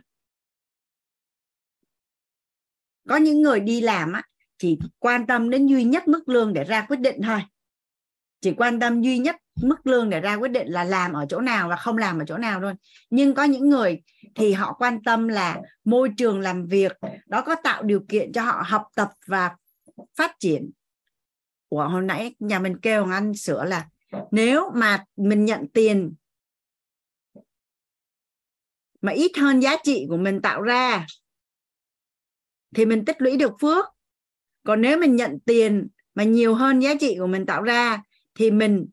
Có những người đi làm á, chỉ quan tâm đến duy nhất mức lương để ra quyết định thôi. Chỉ quan tâm duy nhất mức lương để ra quyết định là làm ở chỗ nào và không làm ở chỗ nào thôi. Nhưng có những người thì họ quan tâm là môi trường làm việc, đó có tạo điều kiện cho họ học tập và phát triển. Của hồi nãy nhà mình kêu anh sửa là nếu mà mình nhận tiền mà ít hơn giá trị của mình tạo ra, thì mình tích lũy được phước. Còn nếu mình nhận tiền mà nhiều hơn giá trị của mình tạo ra, thì mình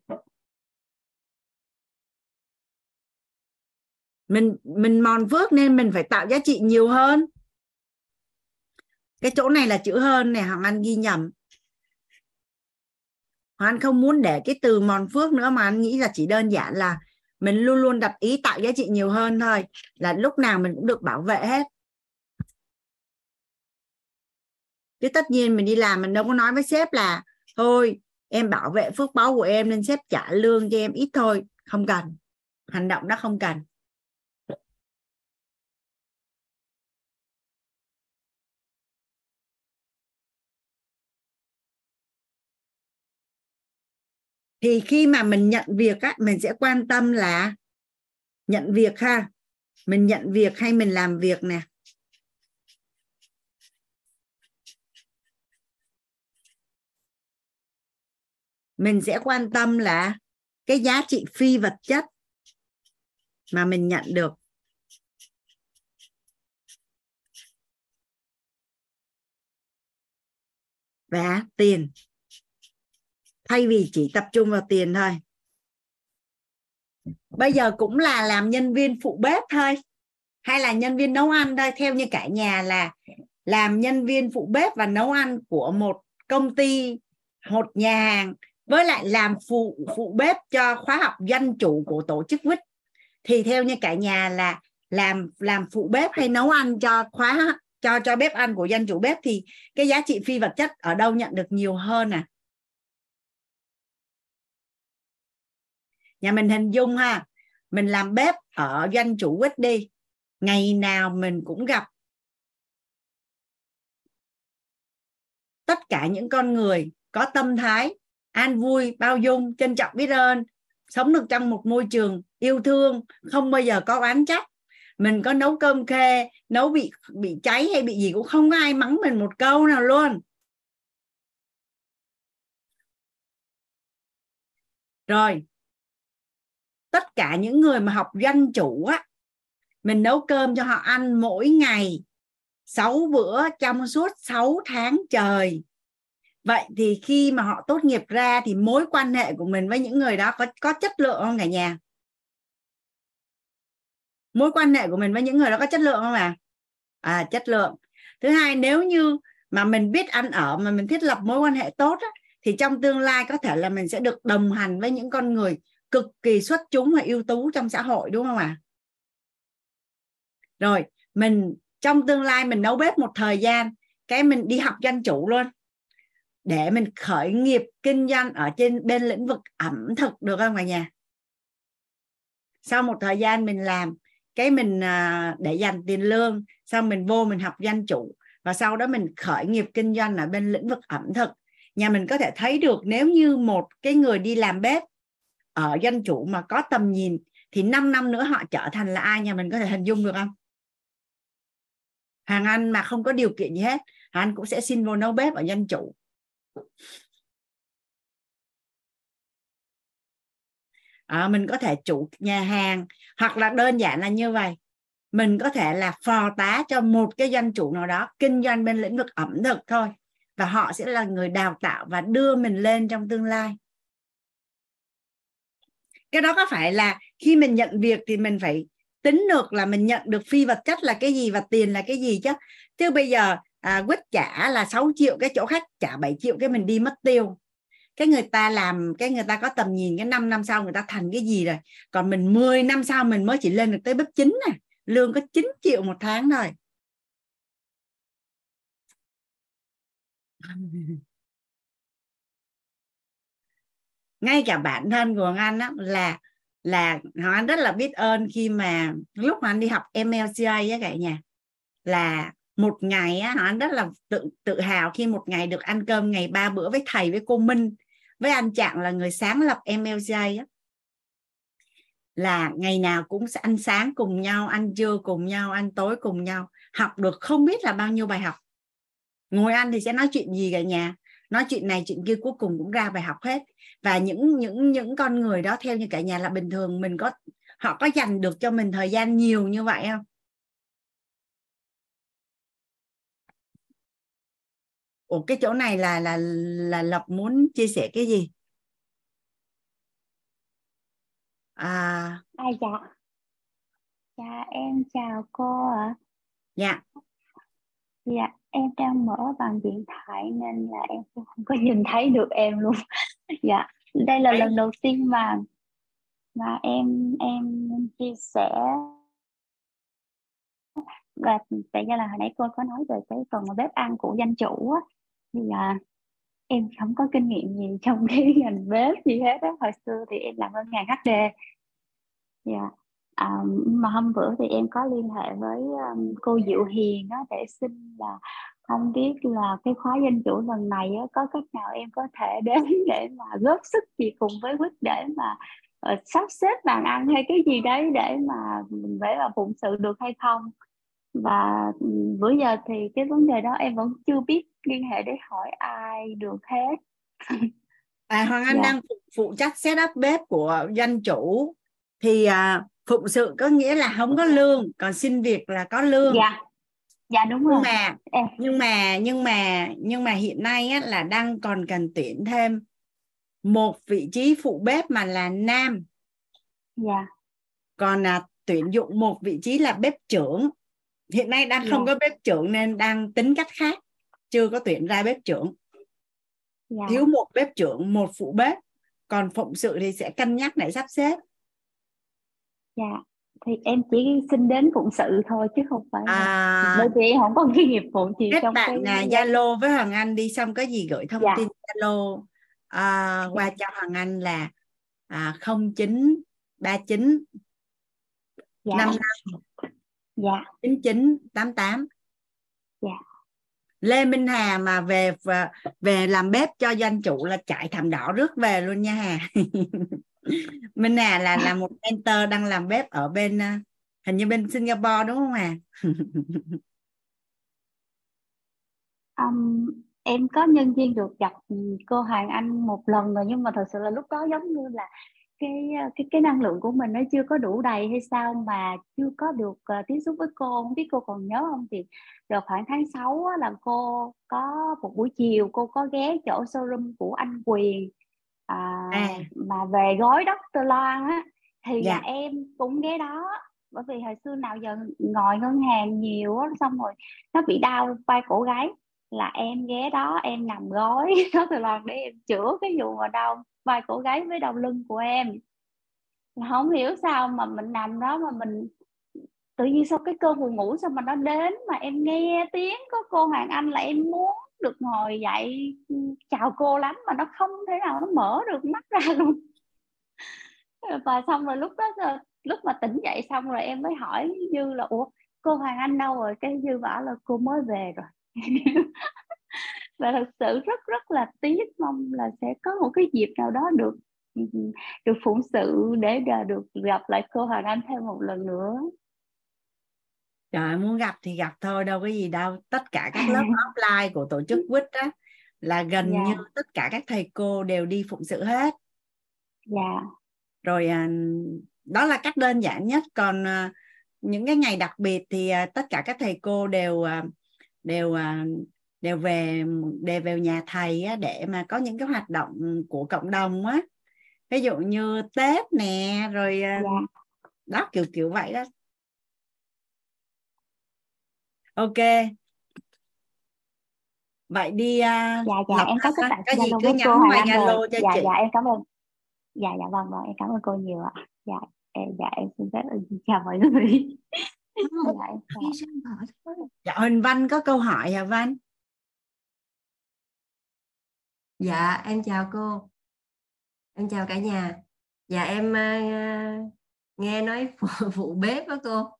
mình mình mòn phước nên mình phải tạo giá trị nhiều hơn. Cái chỗ này là chữ hơn này, hoàng anh ghi nhầm hoặc anh không muốn để cái từ mòn phước nữa mà anh nghĩ là chỉ đơn giản là mình luôn luôn đặt ý tạo giá trị nhiều hơn thôi, là lúc nào mình cũng được bảo vệ hết. Chứ tất nhiên mình đi làm mình đâu có nói với sếp là, thôi, em bảo vệ phước báu của em nên sếp trả lương cho em ít thôi. Không cần. Hành động đó không cần. Thì khi mà mình nhận việc á, mình sẽ quan tâm là nhận việc ha. Mình nhận việc hay mình làm việc nè? Mình sẽ quan tâm là cái giá trị phi vật chất mà mình nhận được. Và tiền thay vì chỉ tập trung vào tiền thôi. Bây giờ cũng là làm nhân viên phụ bếp thôi. Hay là nhân viên nấu ăn thôi. Theo như cả nhà là làm nhân viên phụ bếp và nấu ăn của một công ty, một nhà hàng, với lại làm phụ phụ bếp cho khóa học dân chủ của tổ chức quýt thì theo như cả nhà là làm làm phụ bếp hay nấu ăn cho khóa, cho cho bếp ăn của dân chủ bếp thì cái giá trị phi vật chất ở đâu nhận được nhiều hơn à? Nhà mình hình dung ha, mình làm bếp ở doanh chủ quýt đi, ngày nào mình cũng gặp tất cả những con người có tâm thái, an vui, bao dung, trân trọng biết ơn, sống được trong một môi trường yêu thương, không bao giờ có oán trách. Mình có nấu cơm khê, nấu bị bị cháy hay bị gì cũng không có ai mắng mình một câu nào luôn. Rồi tất cả những người mà học doanh chủ á mình nấu cơm cho họ ăn mỗi ngày 6 bữa trong suốt 6 tháng trời. Vậy thì khi mà họ tốt nghiệp ra thì mối quan hệ của mình với những người đó có có chất lượng không cả nhà? Mối quan hệ của mình với những người đó có chất lượng không à à chất lượng. Thứ hai nếu như mà mình biết ăn ở mà mình thiết lập mối quan hệ tốt á, thì trong tương lai có thể là mình sẽ được đồng hành với những con người cực kỳ xuất chúng và ưu tú trong xã hội, đúng không ạ à? rồi, mình trong tương lai mình nấu bếp một thời gian, cái mình đi học doanh chủ luôn, để mình khởi nghiệp, kinh doanh ở trên, bên lĩnh vực ẩm thực, được không cả nhà sau một thời gian mình làm, cái mình à, để dành tiền lương, xong mình vô mình học doanh chủ, và sau đó mình khởi nghiệp, kinh doanh ở bên lĩnh vực ẩm thực nhà mình có thể thấy được nếu như một cái người đi làm bếp Ờ, ở doanh chủ mà có tầm nhìn thì 5 năm nữa họ trở thành là ai nhà mình có thể hình dung được không? Hàng anh mà không có điều kiện gì hết hàng anh cũng sẽ xin vô nấu bếp ở doanh chủ. À, mình có thể chủ nhà hàng hoặc là đơn giản là như vậy. Mình có thể là phò tá cho một cái doanh chủ nào đó kinh doanh bên lĩnh vực ẩm thực thôi. Và họ sẽ là người đào tạo và đưa mình lên trong tương lai cái đó có phải là khi mình nhận việc thì mình phải tính được là mình nhận được phi vật chất là cái gì và tiền là cái gì chứ? Chứ bây giờ à, quýt trả là 6 triệu cái chỗ khách trả 7 triệu cái mình đi mất tiêu. Cái người ta làm cái người ta có tầm nhìn cái 5 năm sau người ta thành cái gì rồi. Còn mình 10 năm sau mình mới chỉ lên được tới bếp chính này lương có 9 triệu một tháng thôi. ngay cả bản thân của anh á, là là Hoàng Anh rất là biết ơn khi mà lúc hoàng anh đi học MLCA á cả nhà. Là một ngày á Hoàng Anh rất là tự tự hào khi một ngày được ăn cơm ngày ba bữa với thầy với cô Minh. Với anh Trạng là người sáng lập MLCA á. Là ngày nào cũng sẽ ăn sáng cùng nhau ăn trưa cùng nhau ăn tối cùng nhau. Học được không biết là bao nhiêu bài học. Ngồi ăn thì sẽ nói chuyện gì cả nhà. Nói chuyện này chuyện kia cuối cùng cũng ra bài học hết và những những những con người đó theo như cả nhà là bình thường mình có họ có dành được cho mình thời gian nhiều như vậy không Ủa cái chỗ này là là là Lộc muốn chia sẻ cái gì? À, à dạ. Dạ em chào cô ạ. À. Dạ. Dạ em đang mở bằng điện thoại nên là em cũng không có nhìn thấy được em luôn. dạ đây là lần đầu tiên mà mà em em chia sẻ. Và tại ra là hồi nãy cô có nói về cái phần bếp ăn của danh chủ á thì là em không có kinh nghiệm gì trong cái ngành bếp gì hết á. Hồi xưa thì em làm ngân hàng HD dạ à, mà hôm bữa thì em có liên hệ với um, cô Diệu Hiền đó để xin là không biết là cái khóa danh chủ lần này á, có cách nào em có thể đến để mà góp sức gì cùng với Quýt để mà uh, sắp xếp bàn ăn hay cái gì đấy để mà mình phải là phụng sự được hay không? Và ừ, bữa giờ thì cái vấn đề đó em vẫn chưa biết liên hệ để hỏi ai được hết. À Hoàng Anh dạ. đang phụ, phụ trách setup bếp của doanh chủ. Thì à, phụng sự có nghĩa là không có lương còn xin việc là có lương. Dạ. Dạ đúng rồi. nhưng mà em. nhưng mà nhưng mà nhưng mà hiện nay á, là đang còn cần tuyển thêm một vị trí phụ bếp mà là nam. Dạ. Còn à, tuyển dụng một vị trí là bếp trưởng. Hiện nay đang không dạ. có bếp trưởng nên đang tính cách khác chưa có tuyển ra bếp trưởng. Dạ. thiếu một bếp trưởng một phụ bếp. Còn phụng sự thì sẽ cân nhắc để sắp xếp dạ thì em chỉ xin đến phụng sự thôi chứ không phải à, bởi vì em không có kinh nghiệp vụ gì kết trong bạn cái Zalo với Hoàng Anh đi xong có gì gửi thông dạ. tin Zalo à, qua cho Hoàng Anh là à, 0939 dạ. 55 dạ. 9988 dạ. Lê Minh Hà mà về về làm bếp cho doanh chủ là chạy thảm đỏ rước về luôn nha Hà Minh à là là một mentor đang làm bếp ở bên à, hình như bên Singapore đúng không à? um, em có nhân viên được gặp cô Hoàng Anh một lần rồi nhưng mà thật sự là lúc đó giống như là cái à, cái cái năng lượng của mình nó chưa có đủ đầy hay sao mà chưa có được uh, tiếp xúc với cô. Không biết cô còn nhớ không? Thì được khoảng tháng 6 á, là cô có một buổi chiều cô có ghé chỗ showroom của anh Quyền à, à. mà về gói Dr. Loan á thì dạ. là em cũng ghé đó bởi vì hồi xưa nào giờ ngồi ngân hàng nhiều á xong rồi nó bị đau vai cổ gáy là em ghé đó em nằm gói Dr. Loan để em chữa cái vụ mà đau vai cổ gáy với đầu lưng của em không hiểu sao mà mình nằm đó mà mình tự nhiên sau cái cơn buồn ngủ sao mà nó đến mà em nghe tiếng có cô Hoàng Anh là em muốn được ngồi dậy ừ, chào cô lắm mà nó không thể nào nó mở được mắt ra luôn. Và xong rồi lúc đó lúc mà tỉnh dậy xong rồi em mới hỏi Dư là, ủa, cô Hoàng Anh đâu rồi? Cái Dư bảo là, cô mới về rồi. Và thật sự rất rất là tiếc mong là sẽ có một cái dịp nào đó được ừ, ừ, được phụng sự để được gặp lại cô Hoàng Anh thêm một lần nữa trời muốn gặp thì gặp thôi đâu có gì đâu tất cả các lớp offline của tổ chức quýt á là gần yeah. Dạ. như tất cả các thầy cô đều đi phụng sự hết dạ yeah. rồi à, đó là cách đơn giản nhất còn à, những cái ngày đặc biệt thì à, tất cả các thầy cô đều đều đều về đều về nhà thầy á, để mà có những cái hoạt động của cộng đồng á ví dụ như tết nè rồi yeah. Dạ. đó kiểu kiểu vậy đó ok. Vậy đi uh, dạ dạ em có các bạn cái gì cứ nhắn qua zalo cho dạ chị. dạ em cảm ơn. Dạ dạ vâng vâng em cảm ơn cô nhiều ạ. Dạ em, dạ em xin phép chào mọi người. Dạ, em dạ Huỳnh Văn có câu hỏi hả Văn? Dạ em chào cô. Em chào cả nhà. Dạ em uh, nghe nói phụ, phụ bếp đó cô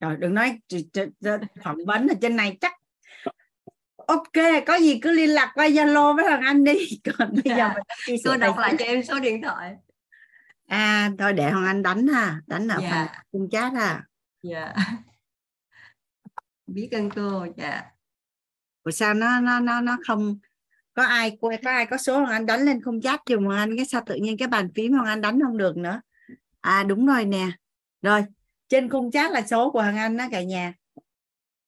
rồi đừng nói phỏng vấn ở trên này chắc. Ok có gì cứ liên lạc qua zalo với thằng anh đi. Còn bây giờ mình tôi đọc lại cho em số điện thoại. À thôi để hoàng anh đánh ha. Đánh ở yeah. phần cung chat ha. Dạ. Biết ơn cô dạ. Ủa sao nó nó nó nó không có ai có ai có số hoàng anh đánh lên không chat giùm hoàng anh? Cái sao tự nhiên cái bàn phím hoàng anh đánh không được nữa? À đúng rồi nè. Rồi trên khung chat là số của Hằng anh đó cả nhà.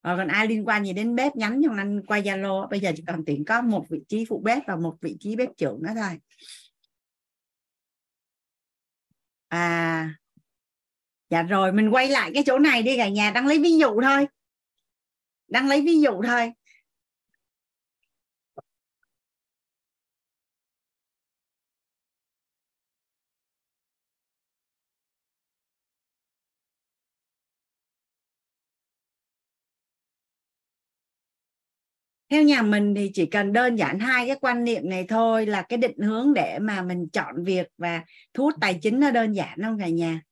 Rồi còn ai liên quan gì đến bếp nhắn cho anh qua zalo. Bây giờ chỉ còn tiện có một vị trí phụ bếp và một vị trí bếp trưởng đó thôi. À dạ rồi, mình quay lại cái chỗ này đi cả nhà. Đang lấy ví dụ thôi. Đang lấy ví dụ thôi. Theo nhà mình thì chỉ cần đơn giản hai cái quan niệm này thôi là cái định hướng để mà mình chọn việc và thu hút tài chính nó đơn giản không cả nhà?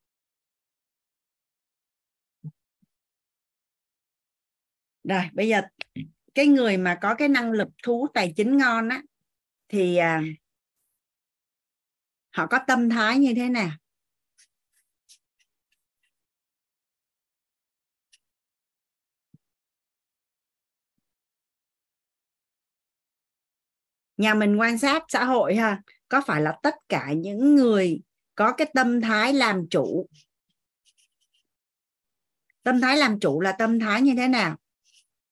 Rồi bây giờ cái người mà có cái năng lực thu hút tài chính ngon á thì à, họ có tâm thái như thế nào? Nhà mình quan sát xã hội ha, có phải là tất cả những người có cái tâm thái làm chủ? Tâm thái làm chủ là tâm thái như thế nào?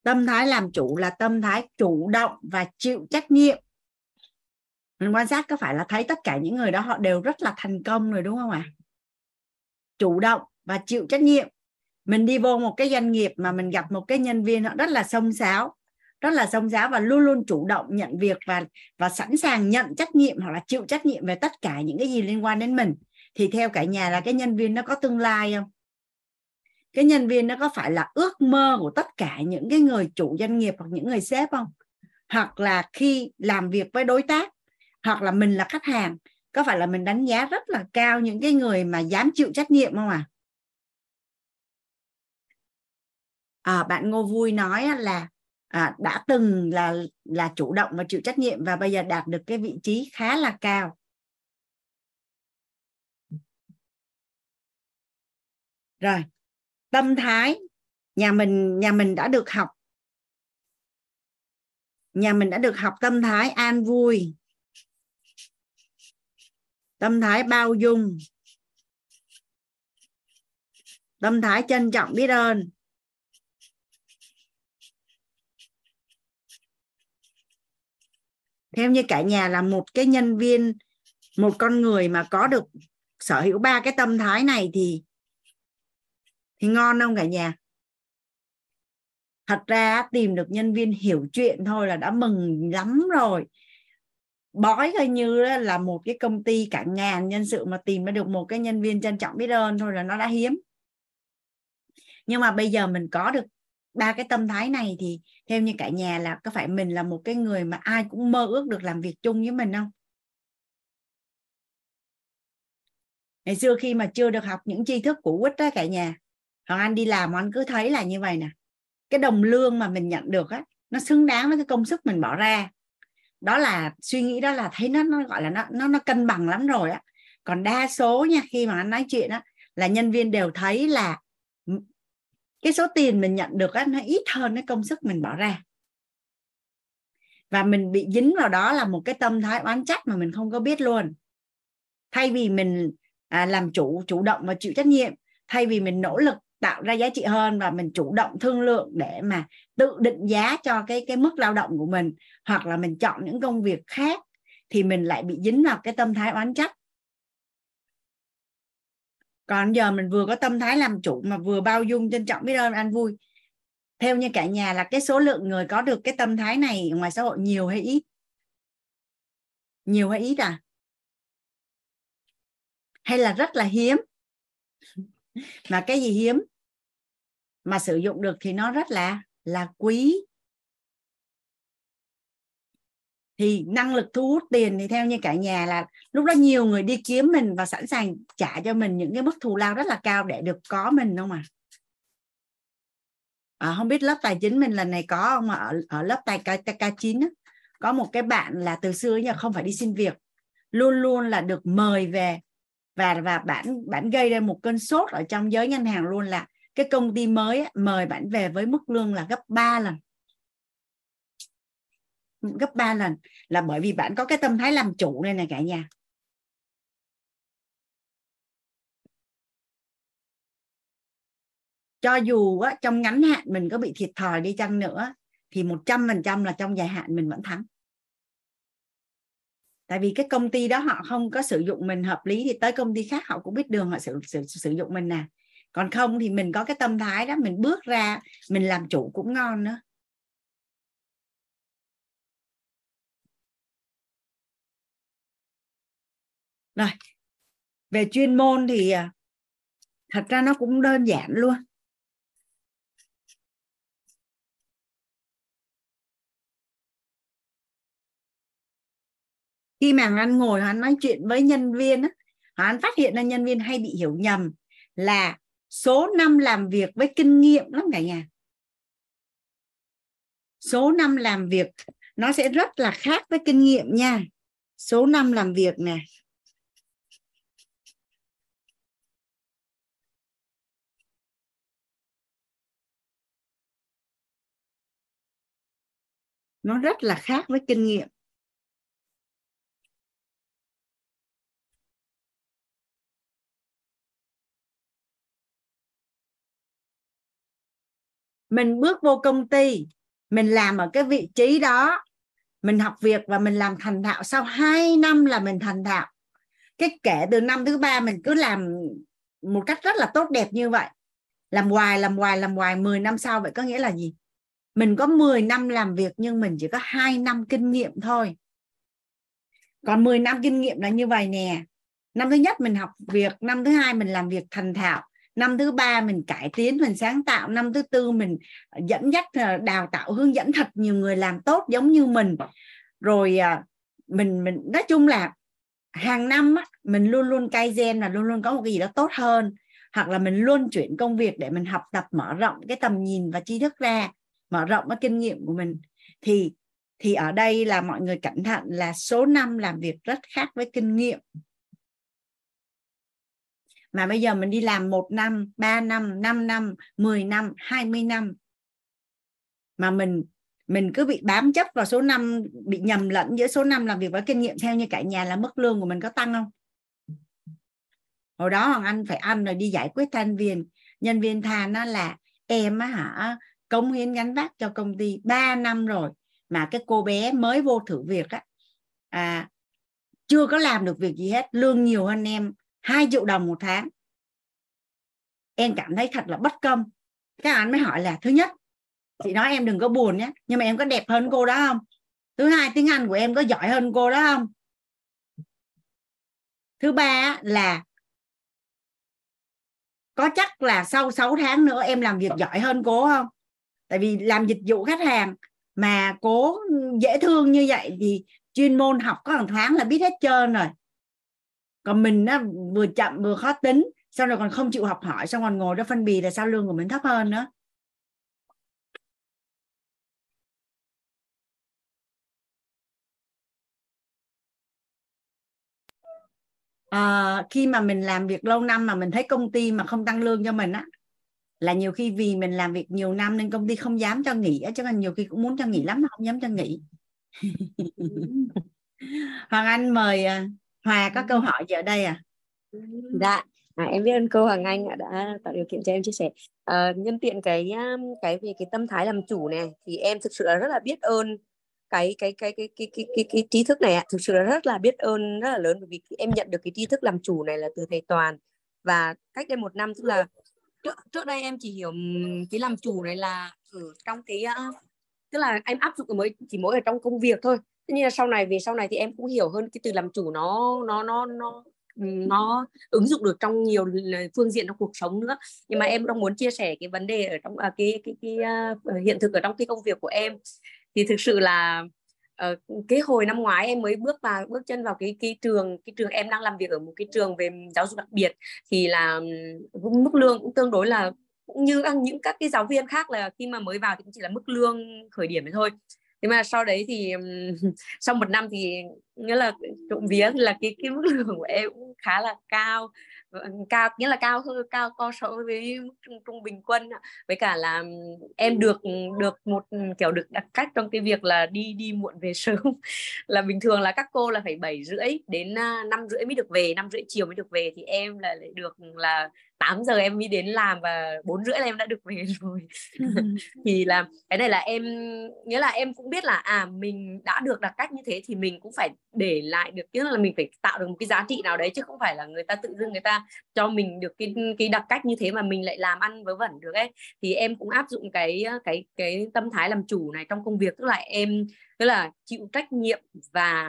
Tâm thái làm chủ là tâm thái chủ động và chịu trách nhiệm. Mình quan sát có phải là thấy tất cả những người đó họ đều rất là thành công rồi đúng không ạ? Chủ động và chịu trách nhiệm. Mình đi vô một cái doanh nghiệp mà mình gặp một cái nhân viên họ rất là xông xáo rất là rông giáo và luôn luôn chủ động nhận việc và và sẵn sàng nhận trách nhiệm hoặc là chịu trách nhiệm về tất cả những cái gì liên quan đến mình. Thì theo cả nhà là cái nhân viên nó có tương lai không? Cái nhân viên nó có phải là ước mơ của tất cả những cái người chủ doanh nghiệp hoặc những người sếp không? Hoặc là khi làm việc với đối tác hoặc là mình là khách hàng có phải là mình đánh giá rất là cao những cái người mà dám chịu trách nhiệm không à à, bạn Ngô Vui nói là à, đã từng là là chủ động và chịu trách nhiệm và bây giờ đạt được cái vị trí khá là cao. Rồi tâm thái nhà mình nhà mình đã được học. Nhà mình đã được học tâm thái an vui tâm thái bao dung tâm thái trân trọng biết ơn. Theo như cả nhà là một cái nhân viên, một con người mà có được sở hữu ba cái tâm thái này thì thì ngon không cả nhà? Thật ra tìm được nhân viên hiểu chuyện thôi là đã mừng lắm rồi. Bói coi như là một cái công ty cả ngàn nhân sự mà tìm được một cái nhân viên trân trọng biết ơn thôi là nó đã hiếm. Nhưng mà bây giờ mình có được ba cái tâm thái này thì theo như cả nhà là có phải mình là một cái người mà ai cũng mơ ước được làm việc chung với mình không? Ngày xưa khi mà chưa được học những tri thức của quýt đó cả nhà, hoàng anh đi làm anh cứ thấy là như vậy nè. Cái đồng lương mà mình nhận được á, nó xứng đáng với cái công sức mình bỏ ra. Đó là, suy nghĩ đó là thấy nó nó gọi là nó nó nó cân bằng lắm rồi á. Còn đa số nha, khi mà anh nói chuyện á, là nhân viên đều thấy là cái số tiền mình nhận được á, nó ít hơn cái công sức mình bỏ ra. Và mình bị dính vào đó là một cái tâm thái oán trách mà mình không có biết luôn. Thay vì mình à, làm chủ chủ động và chịu trách nhiệm thay vì mình nỗ lực tạo ra giá trị hơn và mình chủ động thương lượng để mà tự định giá cho cái cái mức lao động của mình hoặc là mình chọn những công việc khác thì mình lại bị dính vào cái tâm thái oán trách còn giờ mình vừa có tâm thái làm chủ mà vừa bao dung, trân trọng, biết ơn, an vui. Theo như cả nhà là cái số lượng người có được cái tâm thái này ngoài xã hội nhiều hay ít? Nhiều hay ít à? Hay là rất là hiếm? Mà cái gì hiếm? Mà sử dụng được thì nó rất là là quý. Thì năng lực thu hút tiền thì theo như cả nhà là lúc đó nhiều người đi kiếm mình và sẵn sàng trả cho mình những cái mức thù lao rất là cao để được có mình không à à, không biết lớp tài chính mình lần này có không mà ở, ở lớp tài k 9 á, có một cái bạn là từ xưa giờ không phải đi xin việc luôn luôn là được mời về và và bạn bạn gây ra một cơn sốt ở trong giới ngân hàng luôn là cái công ty mới á, mời bạn về với mức lương là gấp 3 lần gấp 3 lần là bởi vì bạn có cái tâm thái làm chủ này này cả nhà. Cho dù á, trong ngắn hạn mình có bị thiệt thòi đi chăng nữa thì 100% là trong dài hạn mình vẫn thắng. Tại vì cái công ty đó họ không có sử dụng mình hợp lý thì tới công ty khác họ cũng biết đường họ sử, sử, sử dụng mình nè. Còn không thì mình có cái tâm thái đó mình bước ra mình làm chủ cũng ngon nữa. rồi, về chuyên môn thì à, thật ra nó cũng đơn giản luôn. Khi mà anh ngồi anh nói chuyện với nhân viên á hắn phát hiện ra nhân viên hay bị hiểu nhầm là số năm làm việc với kinh nghiệm lắm cả nhà. Số năm làm việc nó sẽ rất là khác với kinh nghiệm nha. Số năm làm việc nè nó rất là khác với kinh nghiệm. Mình bước vô công ty, mình làm ở cái vị trí đó, mình học việc và mình làm thành thạo. Sau 2 năm là mình thành thạo. Cái kể từ năm thứ ba mình cứ làm một cách rất là tốt đẹp như vậy. Làm hoài làm hoài làm hoài 10 năm sau vậy có nghĩa là gì? Mình có 10 năm làm việc nhưng mình chỉ có 2 năm kinh nghiệm thôi. Còn 10 năm kinh nghiệm là như vậy nè. Năm thứ nhất mình học việc, năm thứ hai mình làm việc thành thạo, năm thứ ba mình cải tiến, mình sáng tạo, năm thứ tư mình ờ, dẫn dắt ờ, đào tạo, hướng dẫn thật nhiều người làm tốt giống như mình. Rồi ờ, mình mình, nói chung là hàng năm mình luôn luôn cai gen là luôn luôn có một cái gì đó tốt hơn. Hoặc là mình luôn chuyển công việc để mình học tập mở rộng cái tầm nhìn và tri thức ra mở rộng cái kinh nghiệm của mình. Thì thì ở đây là mọi người cẩn thận là số năm làm việc rất khác với kinh nghiệm. Mà bây giờ mình đi làm một năm, ba năm, 5 năm, 10 năm, 20 năm. Mà mình mình cứ bị bám chấp vào số năm bị nhầm lẫn giữa số năm làm việc với kinh nghiệm theo như cả nhà là mức lương của mình có tăng không? Hồi đó hoàng anh phải ăn rồi đi giải quyết thanh viên. Nhân viên than nó là em á hả công hiến gắn vác cho công ty 3 năm rồi mà cái cô bé mới vô thử việc á à, chưa có làm được việc gì hết lương nhiều hơn em 2 triệu đồng một tháng. Em cảm thấy thật là bất công. Các anh mới hỏi là thứ nhất chị nói em đừng có buồn nhé nhưng mà em có đẹp hơn cô đó không? Thứ hai tiếng anh của em có giỏi hơn cô đó không? Thứ ba là có chắc là sau 6 tháng nữa em làm việc giỏi hơn cô không? Tại vì làm dịch vụ khách hàng mà cố dễ thương như vậy thì chuyên môn học có hàng tháng là biết hết trơn rồi. Còn mình nó vừa chậm vừa khó tính xong rồi còn không chịu học hỏi xong còn ngồi đó phân bì là sao lương của mình thấp hơn nữa. À, khi mà mình làm việc lâu năm mà mình thấy công ty mà không tăng lương cho mình á là nhiều khi vì mình làm việc nhiều năm nên công ty không dám cho nghỉ chứ còn nhiều khi cũng muốn cho nghỉ lắm mà không dám cho nghỉ Hoàng Anh mời à, Hòa có câu hỏi gì ở đây à dạ À, em biết ơn cô Hoàng Anh đã tạo điều kiện cho em chia sẻ. À, nhân tiện cái à, cái về cái tâm thái làm chủ này thì em thực sự là rất là biết ơn cái cái cái cái cái cái cái, cái trí thức này ạ. Thực sự là rất là biết ơn rất là lớn bởi vì em nhận được cái trí thức làm chủ này là từ thầy Toàn và cách đây một năm tức là trước, trước đây em chỉ hiểu cái làm chủ này là ở trong cái tức là em áp dụng mới chỉ mỗi ở trong công việc thôi. Tuy nhiên là sau này về sau này thì em cũng hiểu hơn cái từ làm chủ nó nó nó nó nó ứng dụng được trong nhiều phương diện trong cuộc sống nữa nhưng mà em đang muốn chia sẻ cái vấn đề ở trong à, cái cái cái, uh, hiện thực ở trong cái công việc của em thì thực sự là uh, cái hồi năm ngoái em mới bước vào bước chân vào cái cái trường cái trường em đang làm việc ở một cái trường về giáo dục đặc biệt thì là mức lương cũng tương đối là cũng như những các cái giáo viên khác là khi mà mới vào thì cũng chỉ là mức lương khởi điểm thôi nhưng mà sau đấy thì sau một năm thì nghĩa là trộm vía là cái cái mức lương của em cũng khá là cao. Cao nghĩa là cao hơn cao co so với trung, trung bình quân với cả là em được được một kiểu được đặc cách trong cái việc là đi đi muộn về sớm. Là bình thường là các cô là phải bảy rưỡi đến à, năm rưỡi mới được về năm rưỡi chiều mới được về thì em là lại được là 8 giờ em mới đến làm và bốn rưỡi là em đã được về rồi. Thì là cái này là em nghĩa là em cũng biết là à mình đã được đặc cách như thế thì mình cũng phải để lại được tức là mình phải tạo được một cái giá trị nào đấy chứ không phải là người ta tự dưng người ta cho mình được cái cái đặc cách như thế mà mình lại làm ăn vớ vẩn được ấy. Thì em cũng áp dụng cái cái cái tâm thái làm chủ này trong công việc tức là em tức là chịu trách nhiệm và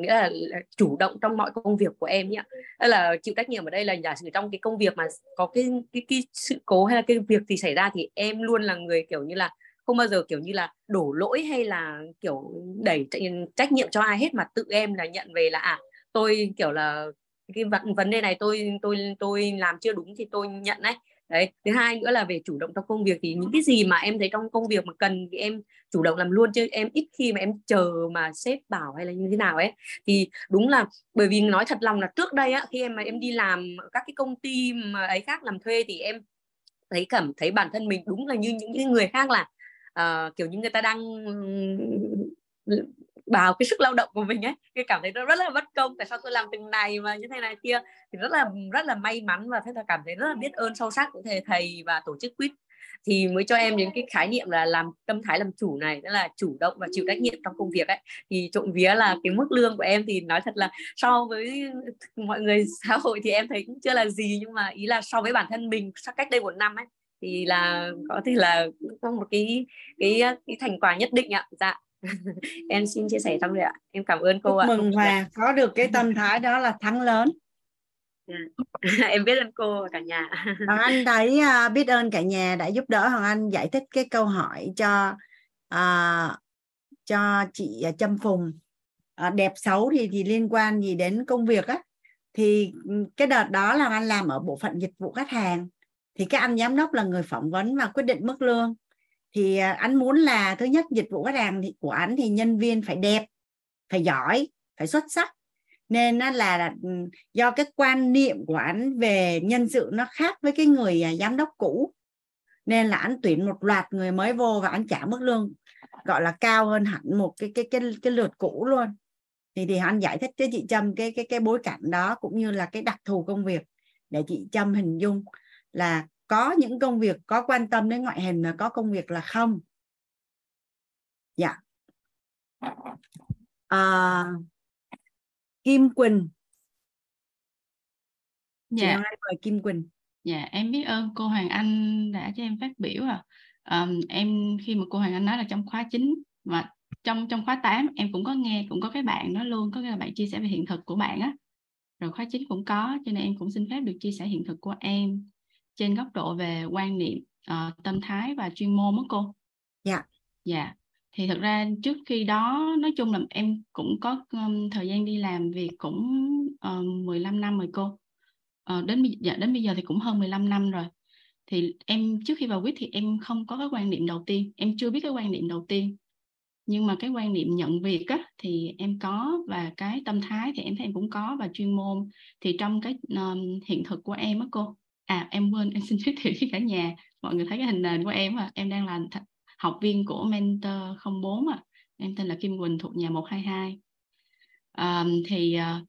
nghĩa là, chủ động trong mọi công việc của em nhé tức là chịu trách nhiệm ở đây là giả sử trong cái công việc mà có cái cái, cái sự cố hay là cái việc gì xảy ra thì em luôn là người kiểu như là không bao giờ kiểu như là đổ lỗi hay là kiểu đẩy trách nhiệm cho ai hết mà tự em là nhận về là à tôi kiểu là cái vấn vấn đề này tôi tôi tôi làm chưa đúng thì tôi nhận đấy đấy thứ hai nữa là về chủ động trong công việc thì những cái gì mà em thấy trong công việc mà cần thì em chủ động làm luôn chứ em ít khi mà em chờ mà sếp bảo hay là như thế nào ấy. Thì đúng là bởi vì nói thật lòng là trước đây á khi em mà em đi làm các cái công ty mà ấy khác làm thuê thì em thấy cảm thấy bản thân mình đúng là như những người khác là uh, kiểu như người ta đang vào cái sức lao động của mình ấy. Cái cảm thấy nó rất là bất công, tại sao tôi làm từng này mà như thế này kia. Thì rất là rất là may mắn và thế là cảm thấy rất là biết ơn sâu sắc của thầy thầy và tổ chức quýt. Thì mới cho em những cái khái niệm là làm tâm thái làm chủ này, tức là chủ động và chịu trách nhiệm trong công việc ấy. Thì trộm vía là cái mức lương của em thì nói thật là so với mọi người xã hội thì em thấy cũng chưa là gì, nhưng mà ý là so với bản thân mình cách đây một năm ấy, thì là có thể là có một cái cái cái thành quả nhất định ạ. Dạ. em xin chia sẻ xong rồi ạ. Em cảm ơn cô Chúc ạ. mừng Hòa có được cái tâm thái đó là thắng lớn. Dạ. em biết ơn cô và cả nhà. Hoàng Anh thấy uh, biết ơn cả nhà đã giúp đỡ Hoàng Anh giải thích cái câu hỏi cho uh, cho chị uh, Trâm Phùng. Uh, đẹp xấu thì thì liên quan gì đến công việc á. Thì ừ, cái đợt đó là anh làm ở bộ phận dịch vụ khách hàng. Thì cái anh giám đốc là người phỏng vấn và quyết định mức lương thì à, anh muốn là thứ nhất, dịch vụ khách hàng của anh thì nhân viên phải đẹp, phải giỏi, phải xuất sắc. Nên là ừ, do cái quan niệm của anh về nhân sự nó khác với cái người à, giám đốc cũ. Nên là anh tuyển một loạt người mới vô và anh trả mức lương, gọi là, cao hơn hẳn một cái cái cái cái lượt cũ luôn. Thì thì anh giải thích cho chị Trâm cái cái cái bối cảnh đó cũng như là cái đặc thù công việc để chị Trâm hình dung là có những công việc có quan tâm đến ngoại hình mà có công việc là không? Dạ. À, Kim Quỳnh. Dạ. Mời Kim Quỳnh. Dạ em biết ơn cô Hoàng Anh đã cho em phát biểu à um, em khi mà cô Hoàng Anh nói là trong khóa chính mà trong trong khóa 8 em cũng có nghe cũng có cái bạn nói luôn có cái bạn chia sẻ về hiện thực của bạn á. Rồi khóa chính cũng có cho nên em cũng xin phép được chia sẻ hiện thực của em trên góc độ về quan niệm uh, tâm thái và chuyên môn đó cô? Dạ. Dạ. Thì thật ra trước khi đó nói chung là em cũng có um, thời gian đi làm việc cũng uh, 15 năm rồi cô. Uh, đến dạ, đến bây giờ thì cũng hơn 15 năm rồi. Thì em trước khi vào quýt thì em không có cái quan niệm đầu tiên em chưa biết cái quan niệm đầu tiên. Nhưng mà cái quan niệm nhận việc á, thì em có và cái tâm thái thì em thấy em cũng có và chuyên môn. Thì trong cái um, hiện thực của em á cô à em quên em xin giới thiệu với cả nhà. Mọi người thấy cái hình nền của em à em đang là học viên của mentor 04 à em tên là Kim Quỳnh thuộc nhà 122 à, thì uh,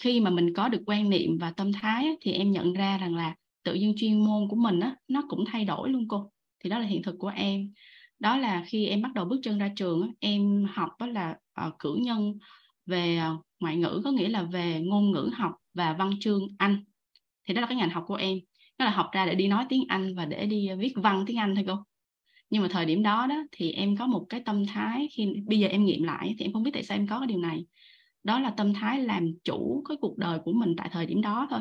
khi mà mình có được quan niệm và tâm thái á, thì em nhận ra rằng là tự nhiên chuyên môn của mình á, nó cũng thay đổi luôn cô. Thì đó là hiện thực của em. Đó là khi em bắt đầu bước chân ra trường á, em học đó là uh, cử nhân về ờ, ngoại ngữ có nghĩa là về ngôn ngữ học và văn chương Anh thì đó là cái ngành học của em. Đó là học ra để đi nói tiếng Anh và để đi viết văn tiếng Anh thôi cô. Nhưng mà thời điểm đó đó thì em có một cái tâm thái khi bây giờ em nghiệm lại thì em không biết tại sao em có cái điều này. Đó là tâm thái làm chủ cái cuộc đời của mình tại thời điểm đó thôi.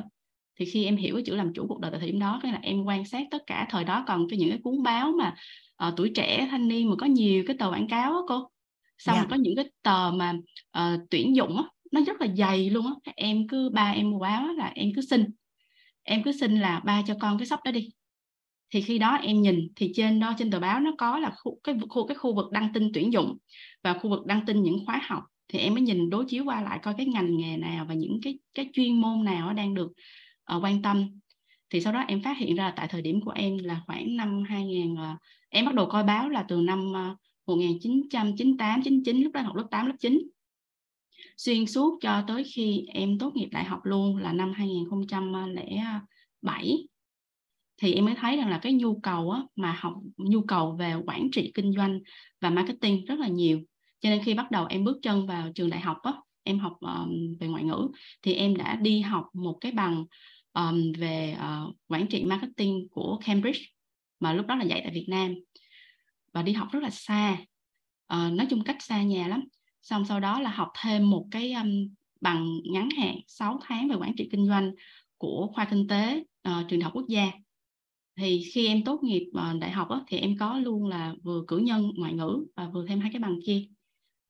Thì khi em hiểu cái chữ làm chủ cuộc đời tại thời điểm đó cái là em quan sát tất cả thời đó còn cái những cái cuốn báo mà uh, tuổi trẻ thanh niên mà có nhiều cái tờ quảng cáo á cô. Xong yeah. Dạ. có những cái tờ mà uh, tuyển dụng á nó rất là dày luôn á. Em cứ ba em mua báo là em cứ xin em cứ xin là ba cho con cái shop đó đi. Thì khi đó em nhìn thì trên đó trên tờ báo nó có là khu, cái khu cái khu vực đăng tin tuyển dụng và khu vực đăng tin những khóa học. Thì em mới nhìn đối chiếu qua lại coi cái ngành nghề nào và những cái cái chuyên môn nào đang được uh, quan tâm. Thì sau đó em phát hiện ra tại thời điểm của em là khoảng năm 2000 uh, ờ, em bắt đầu coi báo là từ năm uh, 1998 99 lúc đó học lớp 8 lớp 9 xuyên suốt cho tới khi em tốt nghiệp đại học luôn là năm 2007 thì em mới thấy rằng là cái nhu cầu á, mà học nhu cầu về quản trị kinh doanh và marketing rất là nhiều. Cho nên khi bắt đầu em bước chân vào trường đại học á, em học um, về ngoại ngữ thì em đã đi học một cái bằng um, về uh, quản trị marketing của Cambridge mà lúc đó là dạy tại Việt Nam. Và đi học rất là xa. Uh, nói chung cách xa nhà lắm xong sau đó là học thêm một cái um, bằng ngắn hạn 6 tháng về quản trị kinh doanh của khoa kinh tế uh, trường đại học quốc gia. Thì khi em tốt nghiệp uh, đại học á, thì em có luôn là vừa cử nhân ngoại ngữ và vừa thêm hai cái bằng kia.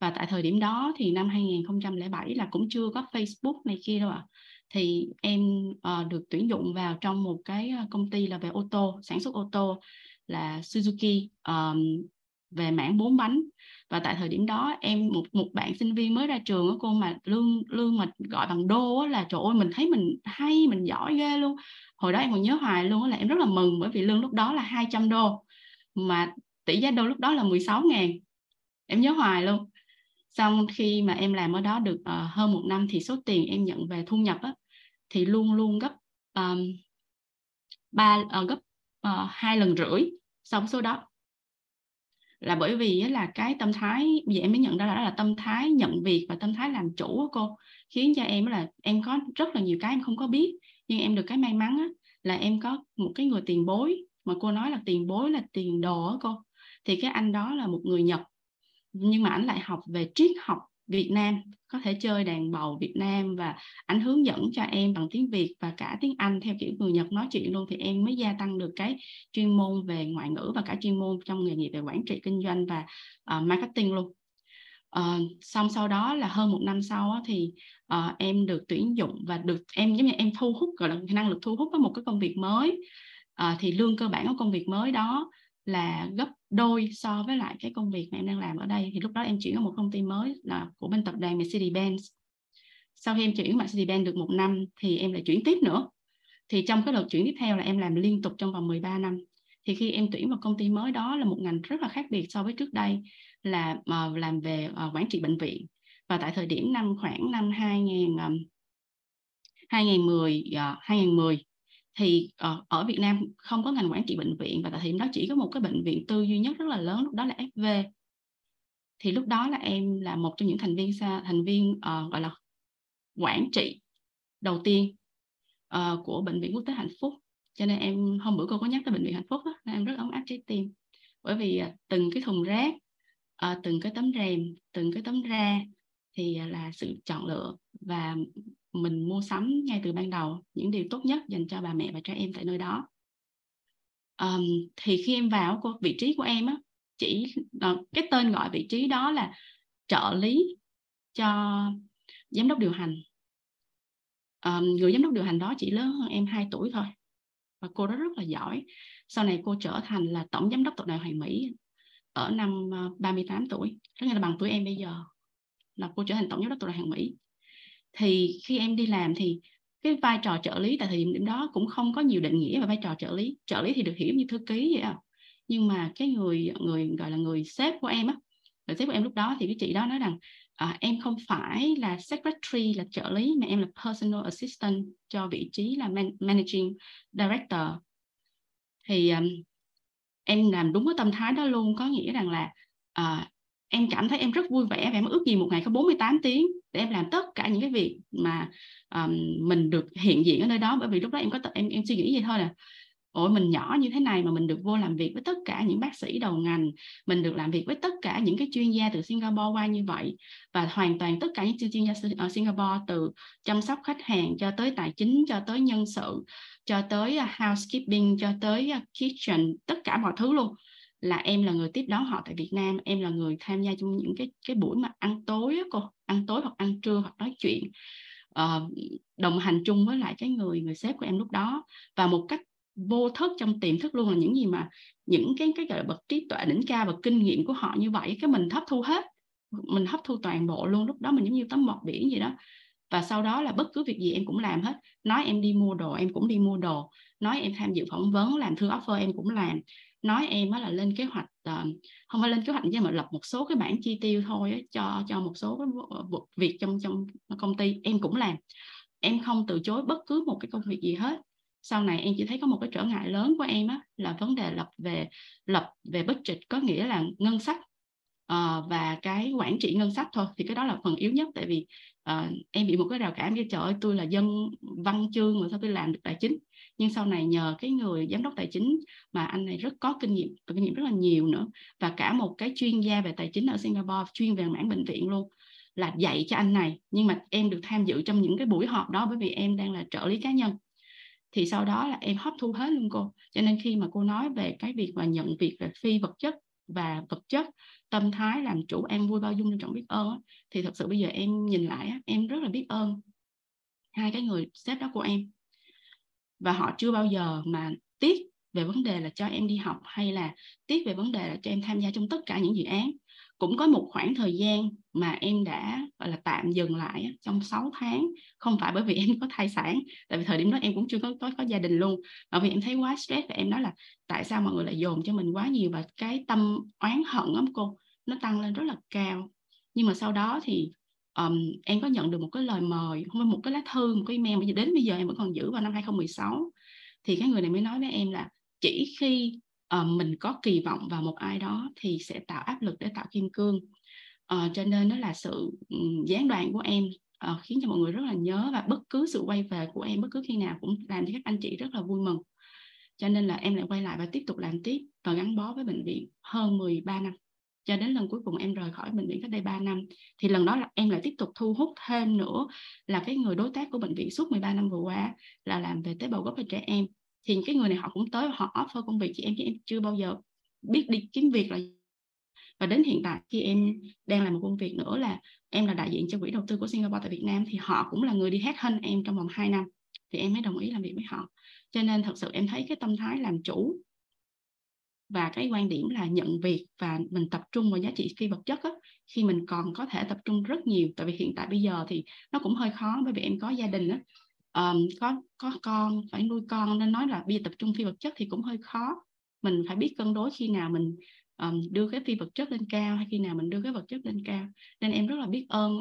Và tại thời điểm đó thì năm 2007 là cũng chưa có Facebook này kia đâu ạ. À. thì em uh, được tuyển dụng vào trong một cái công ty là về ô tô sản xuất ô tô là Suzuki. Um, về mảng bốn bánh. Và tại thời điểm đó em một một bạn sinh viên mới ra trường á cô mà lương lương mà gọi bằng đô á, là trời ơi mình thấy mình hay mình giỏi ghê luôn. Hồi đó em còn nhớ hoài luôn á là em rất là mừng bởi vì lương lúc đó là 200 đô mà tỷ giá đô lúc đó là 16 ngàn. Em nhớ hoài luôn. Xong khi mà em làm ở đó được uh, hơn một năm thì số tiền em nhận về thu nhập á, thì luôn luôn gấp um, ba uh, gấp uh, hai lần rưỡi so với số đó là bởi vì là cái tâm thái vì em mới nhận ra là đó là tâm thái nhận việc và tâm thái làm chủ của cô. Khiến cho em là em có rất là nhiều cái em không có biết nhưng em được cái may mắn á, là em có một cái người tiền bối. Mà cô nói là tiền bối là tiền đồ á cô. Thì cái anh đó là một người Nhật nhưng mà anh lại học về triết học Việt Nam có thể chơi đàn bầu Việt Nam và anh hướng dẫn cho em bằng tiếng Việt và cả tiếng Anh theo kiểu người Nhật nói chuyện luôn thì em mới gia tăng được cái chuyên môn về ngoại ngữ và cả chuyên môn trong nghề nghiệp về quản trị kinh doanh và uh, marketing luôn. Uh, xong sau đó là hơn một năm sau á, thì uh, em được tuyển dụng và được em giống như em thu hút gọi là năng lực thu hút với một cái công việc mới uh, thì lương cơ bản của công việc mới đó là gấp đôi so với lại cái công việc mà em đang làm ở đây. Thì lúc đó em chuyển ở một công ty mới là của bên tập đoàn Mercedes-Benz. Sau khi em chuyển Mercedes-Benz được một năm thì em lại chuyển tiếp nữa. Thì trong cái đợt chuyển tiếp theo là em làm liên tục trong vòng 13 năm. Thì khi em tuyển vào công ty mới đó là một ngành rất là khác biệt so với trước đây là uh, làm về uh, quản trị bệnh viện. Và tại thời điểm năm khoảng năm 2000 um, 2010 uh, 2010 thì ờ, ở Việt Nam không có ngành quản trị bệnh viện và tại thời điểm đó chỉ có một cái bệnh viện tư duy nhất rất là lớn lúc đó là FV thì lúc đó là em là một trong những thành viên thành viên uh, gọi là quản trị đầu tiên uh, của bệnh viện quốc tế hạnh phúc. Cho nên em hôm bữa cô có nhắc tới bệnh viện hạnh phúc đó, nên em rất ấm áp trái tim. Bởi vì uh, từng cái thùng rác uh, từng cái tấm rèm từng cái tấm ra thì uh, là sự chọn lựa và mình mua sắm ngay từ ban đầu những điều tốt nhất dành cho bà mẹ và trẻ em tại nơi đó. Um, thì khi em vào cô vị trí của em á chỉ uh, cái tên gọi vị trí đó là trợ lý cho giám đốc điều hành. Um, người giám đốc điều hành đó chỉ lớn hơn em 2 tuổi thôi và cô đó rất là giỏi. Sau này cô trở thành là tổng giám đốc tập đoàn Hoàng Mỹ ở năm ờ, 38 tuổi tức là bằng tuổi em bây giờ là cô trở thành tổng giám đốc tập đoàn Hoàng Mỹ thì khi em đi làm thì cái vai trò trợ lý tại thời điểm đó cũng không có nhiều định nghĩa về vai trò trợ lý. Trợ lý thì được hiểu như thư ký vậy à nhưng mà cái người người gọi là người sếp của em á người sếp của em lúc đó thì cái chị đó nói rằng à, em không phải là secretary là trợ lý mà em là personal assistant cho vị trí là man, managing director. Thì um, em làm đúng cái tâm thái đó luôn có nghĩa rằng là à, em cảm thấy em rất vui vẻ và em ước gì một ngày có 48 tiếng để em làm tất cả những cái việc mà um, mình được hiện diện ở nơi đó. Bởi vì lúc đó em có em em suy nghĩ vậy thôi là ôi mình nhỏ như thế này mà mình được vô làm việc với tất cả những bác sĩ đầu ngành mình được làm việc với tất cả những cái chuyên gia từ Singapore qua như vậy và hoàn toàn tất cả những chuyên gia ở Singapore từ chăm sóc khách hàng cho tới tài chính cho tới nhân sự cho tới à, housekeeping cho tới à, kitchen tất cả mọi thứ luôn là em là người tiếp đón họ tại Việt Nam em là người tham gia trong những cái cái buổi mà ăn tối á cô ăn tối hoặc ăn trưa hoặc nói chuyện uh, đồng hành chung với lại cái người người sếp của em lúc đó. Và một cách vô thức trong tiềm thức luôn là những gì mà những cái cái gọi là bậc trí tuệ đỉnh cao và kinh nghiệm của họ như vậy cái mình hấp thu hết mình hấp thu toàn bộ luôn. Lúc đó mình giống như tấm bọt biển gì đó. Và sau đó là bất cứ việc gì em cũng làm hết. Nói em đi mua đồ em cũng đi mua đồ. Nói em tham dự phỏng vấn làm thư offer em cũng làm nói em á là lên kế hoạch uh, không phải lên kế hoạch nhưng mà lập một số cái bản chi tiêu thôi á, cho cho một số cái việc trong trong công ty. Em cũng làm. Em không từ chối bất cứ một cái công việc gì hết. Sau này em chỉ thấy có một cái trở ngại lớn của em á, là vấn đề lập về lập về budget có nghĩa là ngân sách uh, và cái quản trị ngân sách thôi. Thì cái đó là phần yếu nhất tại vì uh, em bị một cái rào cản như trời ơi tôi là dân văn chương mà sao tôi làm được tài chính? Nhưng sau này nhờ cái người giám đốc tài chính mà anh này rất có kinh nghiệm và kinh nghiệm rất là nhiều nữa. Và cả một cái chuyên gia về tài chính ở Singapore chuyên về mảng bệnh viện luôn, là dạy cho anh này. Nhưng mà em được tham dự trong những cái buổi họp đó bởi vì em đang là trợ lý cá nhân. Thì sau đó là em hấp thu hết luôn cô. Cho nên khi mà cô nói về cái việc mà nhận việc về phi vật chất và vật chất, tâm thái làm chủ an vui bao dung trân trọng biết ơn thì thật sự bây giờ em nhìn lại em rất là biết ơn hai cái người sếp đó của em và họ chưa bao giờ mà tiếc về vấn đề là cho em đi học hay là tiếc về vấn đề là cho em tham gia trong tất cả những dự án. Cũng có một khoảng thời gian mà em đã gọi là tạm dừng lại trong 6 tháng. Không phải bởi vì em có thai sản tại vì thời điểm đó em cũng chưa có có, có gia đình luôn. Mà vì em thấy quá stress và em nói là tại sao mọi người lại dồn cho mình quá nhiều và cái tâm oán hận lắm cô nó tăng lên rất là cao. Nhưng mà sau đó thì um, em có nhận được một cái lời mời không phải một cái lá thư một cái email mà đến bây giờ em vẫn còn giữ vào năm 2016 thì cái người này mới nói với em là chỉ khi uh, mình có kỳ vọng vào một ai đó thì sẽ tạo áp lực để tạo kim cương. Uh, cho nên đó là sự um, gián đoạn của em uh, khiến cho mọi người rất là nhớ và bất cứ sự quay về của em bất cứ khi nào cũng làm cho các anh chị rất là vui mừng. Cho nên là em lại quay lại và tiếp tục làm tiếp và gắn bó với bệnh viện hơn 13 năm cho đến lần cuối cùng em rời khỏi bệnh viện cách đây 3 năm, thì lần đó là em lại tiếp tục thu hút thêm nữa là cái người đối tác của bệnh viện suốt 13 năm vừa qua là làm về tế bào gốc cho trẻ em. Thì cái người này họ cũng tới họ offer công việc chị em chứ em chưa bao giờ biết đi kiếm việc là và đến hiện tại khi em đang làm một công việc nữa là em là đại diện cho quỹ đầu tư của Singapore tại Việt Nam, thì họ cũng là người đi hết hơn em trong vòng 2 năm. Thì em mới đồng ý làm việc với họ. Cho nên thật sự em thấy cái tâm thái làm chủ và cái quan điểm là nhận việc và mình tập trung vào giá trị phi vật chất á, khi mình còn có thể tập trung rất nhiều. Tại vì hiện tại bây giờ thì nó cũng hơi khó bởi vì em có gia đình á. Um, có có con phải nuôi con nên nói là bây giờ tập trung phi vật chất thì cũng hơi khó. Mình phải biết cân đối khi nào mình um, đưa cái phi vật chất lên cao hay khi nào mình đưa cái vật chất lên cao. Nên em rất là biết ơn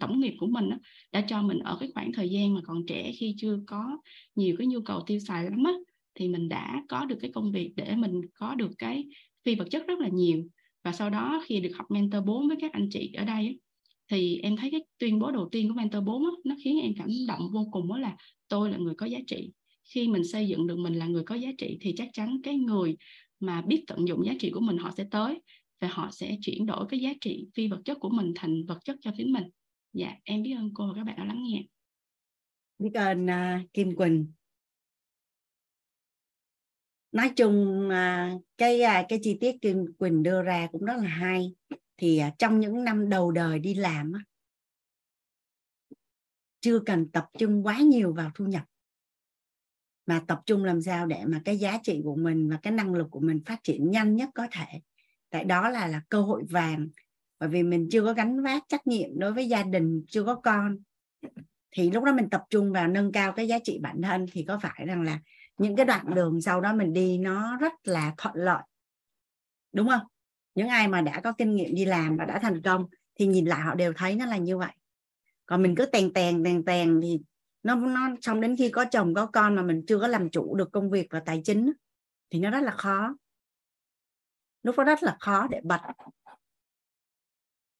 tổng nghiệp của mình đó, đã cho mình ở cái khoảng thời gian mà còn trẻ khi chưa có nhiều cái nhu cầu tiêu xài lắm á thì mình đã có được cái công việc để mình có được cái phi vật chất rất là nhiều. Và sau đó khi được học mentor 4 với các anh chị ở đây thì em thấy cái tuyên bố đầu tiên của mentor 4 á, nó khiến em cảm động vô cùng đó là tôi là người có giá trị. Khi mình xây dựng được mình là người có giá trị thì chắc chắn cái người mà biết tận dụng giá trị của mình họ sẽ tới và họ sẽ chuyển đổi cái giá trị phi vật chất của mình thành vật chất cho chính mình. Dạ em biết ơn cô và các bạn đã lắng nghe. Biết ơn uh, Kim Quỳnh nói chung cái à, cái chi tiết Kim Quỳnh đưa ra cũng rất là hay. Thì à, trong những năm đầu đời đi làm chưa cần tập trung quá nhiều vào thu nhập. Mà tập trung làm sao để mà cái giá trị của mình và cái năng lực của mình phát triển nhanh nhất có thể. Tại đó là là cơ hội vàng. Bởi vì mình chưa có gánh vác trách nhiệm đối với gia đình, chưa có con. Thì lúc đó mình tập trung vào nâng cao cái giá trị bản thân thì có phải rằng là những cái đoạn đường sau đó mình đi nó rất là thuận lợi. Đúng không? Những ai mà đã có kinh nghiệm đi làm và đã thành công thì nhìn lại họ đều thấy nó là như vậy. Còn mình cứ tèn tèn tèn tèn thì nó nó xong đến khi có chồng, có con mà mình chưa có làm chủ được công việc và tài chính thì nó rất là khó. Lúc đó rất là khó để bật.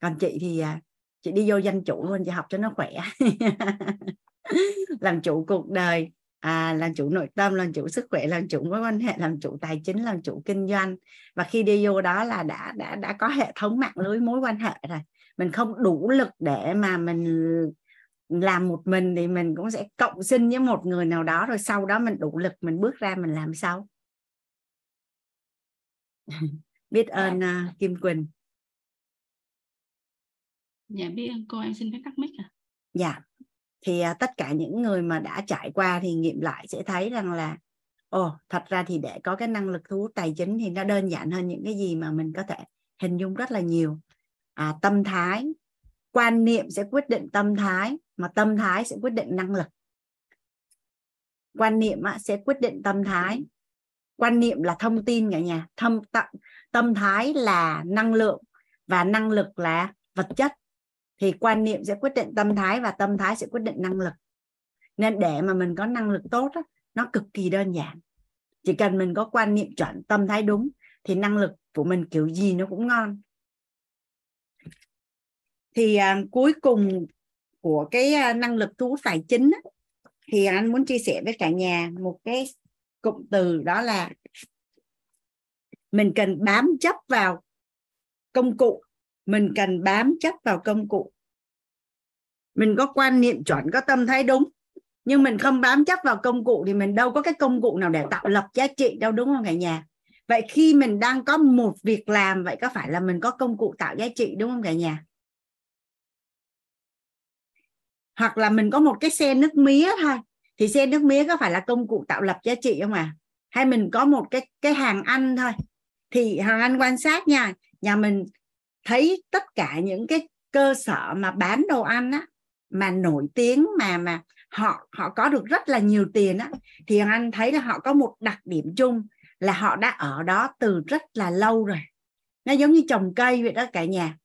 Còn chị thì à, chị đi vô danh chủ luôn, chị học cho nó khỏe. Làm chủ cuộc đời à, làm chủ nội tâm làm chủ sức khỏe làm chủ mối quan hệ làm chủ tài chính làm chủ kinh doanh. Và khi đi vô đó là đã đã đã có hệ thống mạng lưới mối quan hệ rồi. Mình không đủ lực để mà mình làm một mình thì mình cũng sẽ cộng sinh với một người nào đó rồi sau đó mình đủ lực mình bước ra mình làm sau biết ơn uh, Kim Quỳnh. Dạ biết ơn cô em xin phép tắt mic à dạ thì à, tất cả những người mà đã trải qua thì nghiệm lại sẽ thấy rằng là ồ oh, thật ra thì để có cái năng lực thu hút tài chính thì nó đơn giản hơn những cái gì mà mình có thể hình dung rất là nhiều. À, tâm thái quan niệm sẽ quyết định tâm thái mà tâm thái sẽ quyết định năng lực. Quan niệm sẽ quyết định tâm thái. Quan niệm là thông tin cả nhà. Tâm tâm thái là năng lượng và năng lực là vật chất thì quan niệm sẽ quyết định tâm thái và tâm thái sẽ quyết định năng lực. Nên để mà mình có năng lực tốt đó, nó cực kỳ đơn giản. Chỉ cần mình có quan niệm chuẩn tâm thái đúng thì năng lực của mình kiểu gì nó cũng ngon. Thì à, cuối cùng của cái à, năng lực thu hút tài chính á, thì anh muốn chia sẻ với cả nhà một cái cụm từ đó là mình cần bám chấp vào công cụ mình cần bám chấp vào công cụ. Mình có quan niệm chuẩn, có tâm thái đúng. Nhưng mình không bám chấp vào công cụ thì mình đâu có cái công cụ nào để tạo lập giá trị đâu, đúng không cả nhà? Vậy khi mình đang có một việc làm, vậy có phải là mình có công cụ tạo giá trị, đúng không cả nhà? Hoặc là mình có một cái xe nước mía thôi. Thì xe nước mía có phải là công cụ tạo lập giá trị không à hay mình có một cái cái hàng ăn thôi? Thì hàng ăn quan sát nha. Nhà mình thấy tất cả những cái cơ sở mà bán đồ ăn á, mà nổi tiếng, mà mà họ họ có được rất là nhiều tiền á, thì anh thấy là họ có một đặc điểm chung là họ đã ở đó từ rất là lâu rồi. Nó giống như trồng cây vậy đó cả nhà.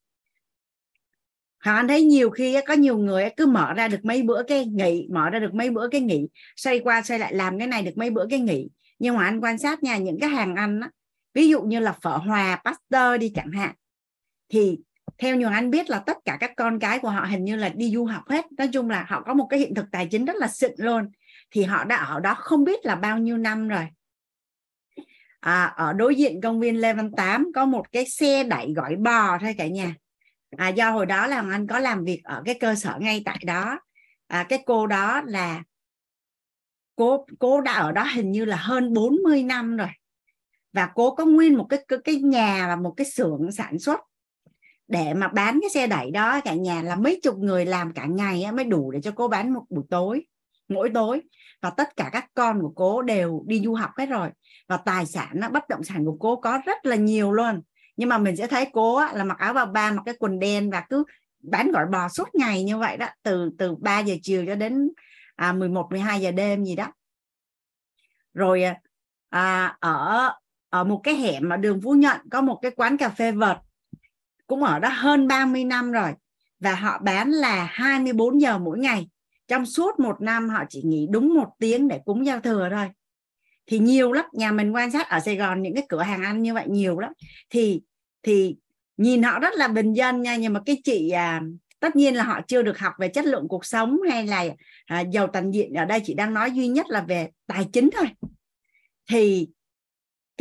Họ anh thấy nhiều khi có nhiều người cứ mở ra được mấy bữa cái nghỉ, mở ra được mấy bữa cái nghỉ, xoay qua xoay lại làm cái này được mấy bữa cái nghỉ. Nhưng mà anh quan sát nha, những cái hàng ăn á, ví dụ như là phở hòa, pasteur đi chẳng hạn thì theo như anh biết là tất cả các con cái của họ hình như là đi du học hết. Nói chung là họ có một cái hiện thực tài chính rất là xịn luôn. Thì họ đã ở đó không biết là bao nhiêu năm rồi. À, ở đối diện công viên Lê Văn Tám có một cái xe đẩy gỏi bò thôi cả nhà. À, do hồi đó là anh có làm việc ở cái cơ sở ngay tại đó. À, cái cô đó là cô cô đã ở đó hình như là hơn 40 năm rồi. Và cô có nguyên một cái cái, cái nhà và một cái xưởng sản xuất để mà bán cái xe đẩy đó cả nhà là mấy chục người làm cả ngày mới đủ để cho cô bán một buổi tối mỗi tối. Và tất cả các con của cô đều đi du học hết rồi. Và tài sản bất động sản của cô có rất là nhiều luôn. Nhưng mà mình sẽ thấy cô là mặc áo bà ba mặc cái quần đen và cứ bán gỏi bò suốt ngày như vậy đó từ từ 3 giờ chiều cho đến à, 11 12 giờ đêm gì đó. Rồi à, à ở ở một cái hẻm ở đường Phú Nhuận có một cái quán cà phê vợt cũng ở đó hơn 30 năm rồi. Và họ bán là 24 giờ mỗi ngày. Trong suốt một năm họ chỉ nghỉ đúng một tiếng để cúng giao thừa thôi. Thì nhiều lắm nhà mình quan sát ở Sài Gòn những cái cửa hàng ăn như vậy nhiều lắm. Thì thì nhìn họ rất là bình dân nha nhưng mà cái chị à, tất nhiên là họ chưa được học về chất lượng cuộc sống hay là à, giàu tận diện. Ở đây chị đang nói duy nhất là về tài chính thôi. Thì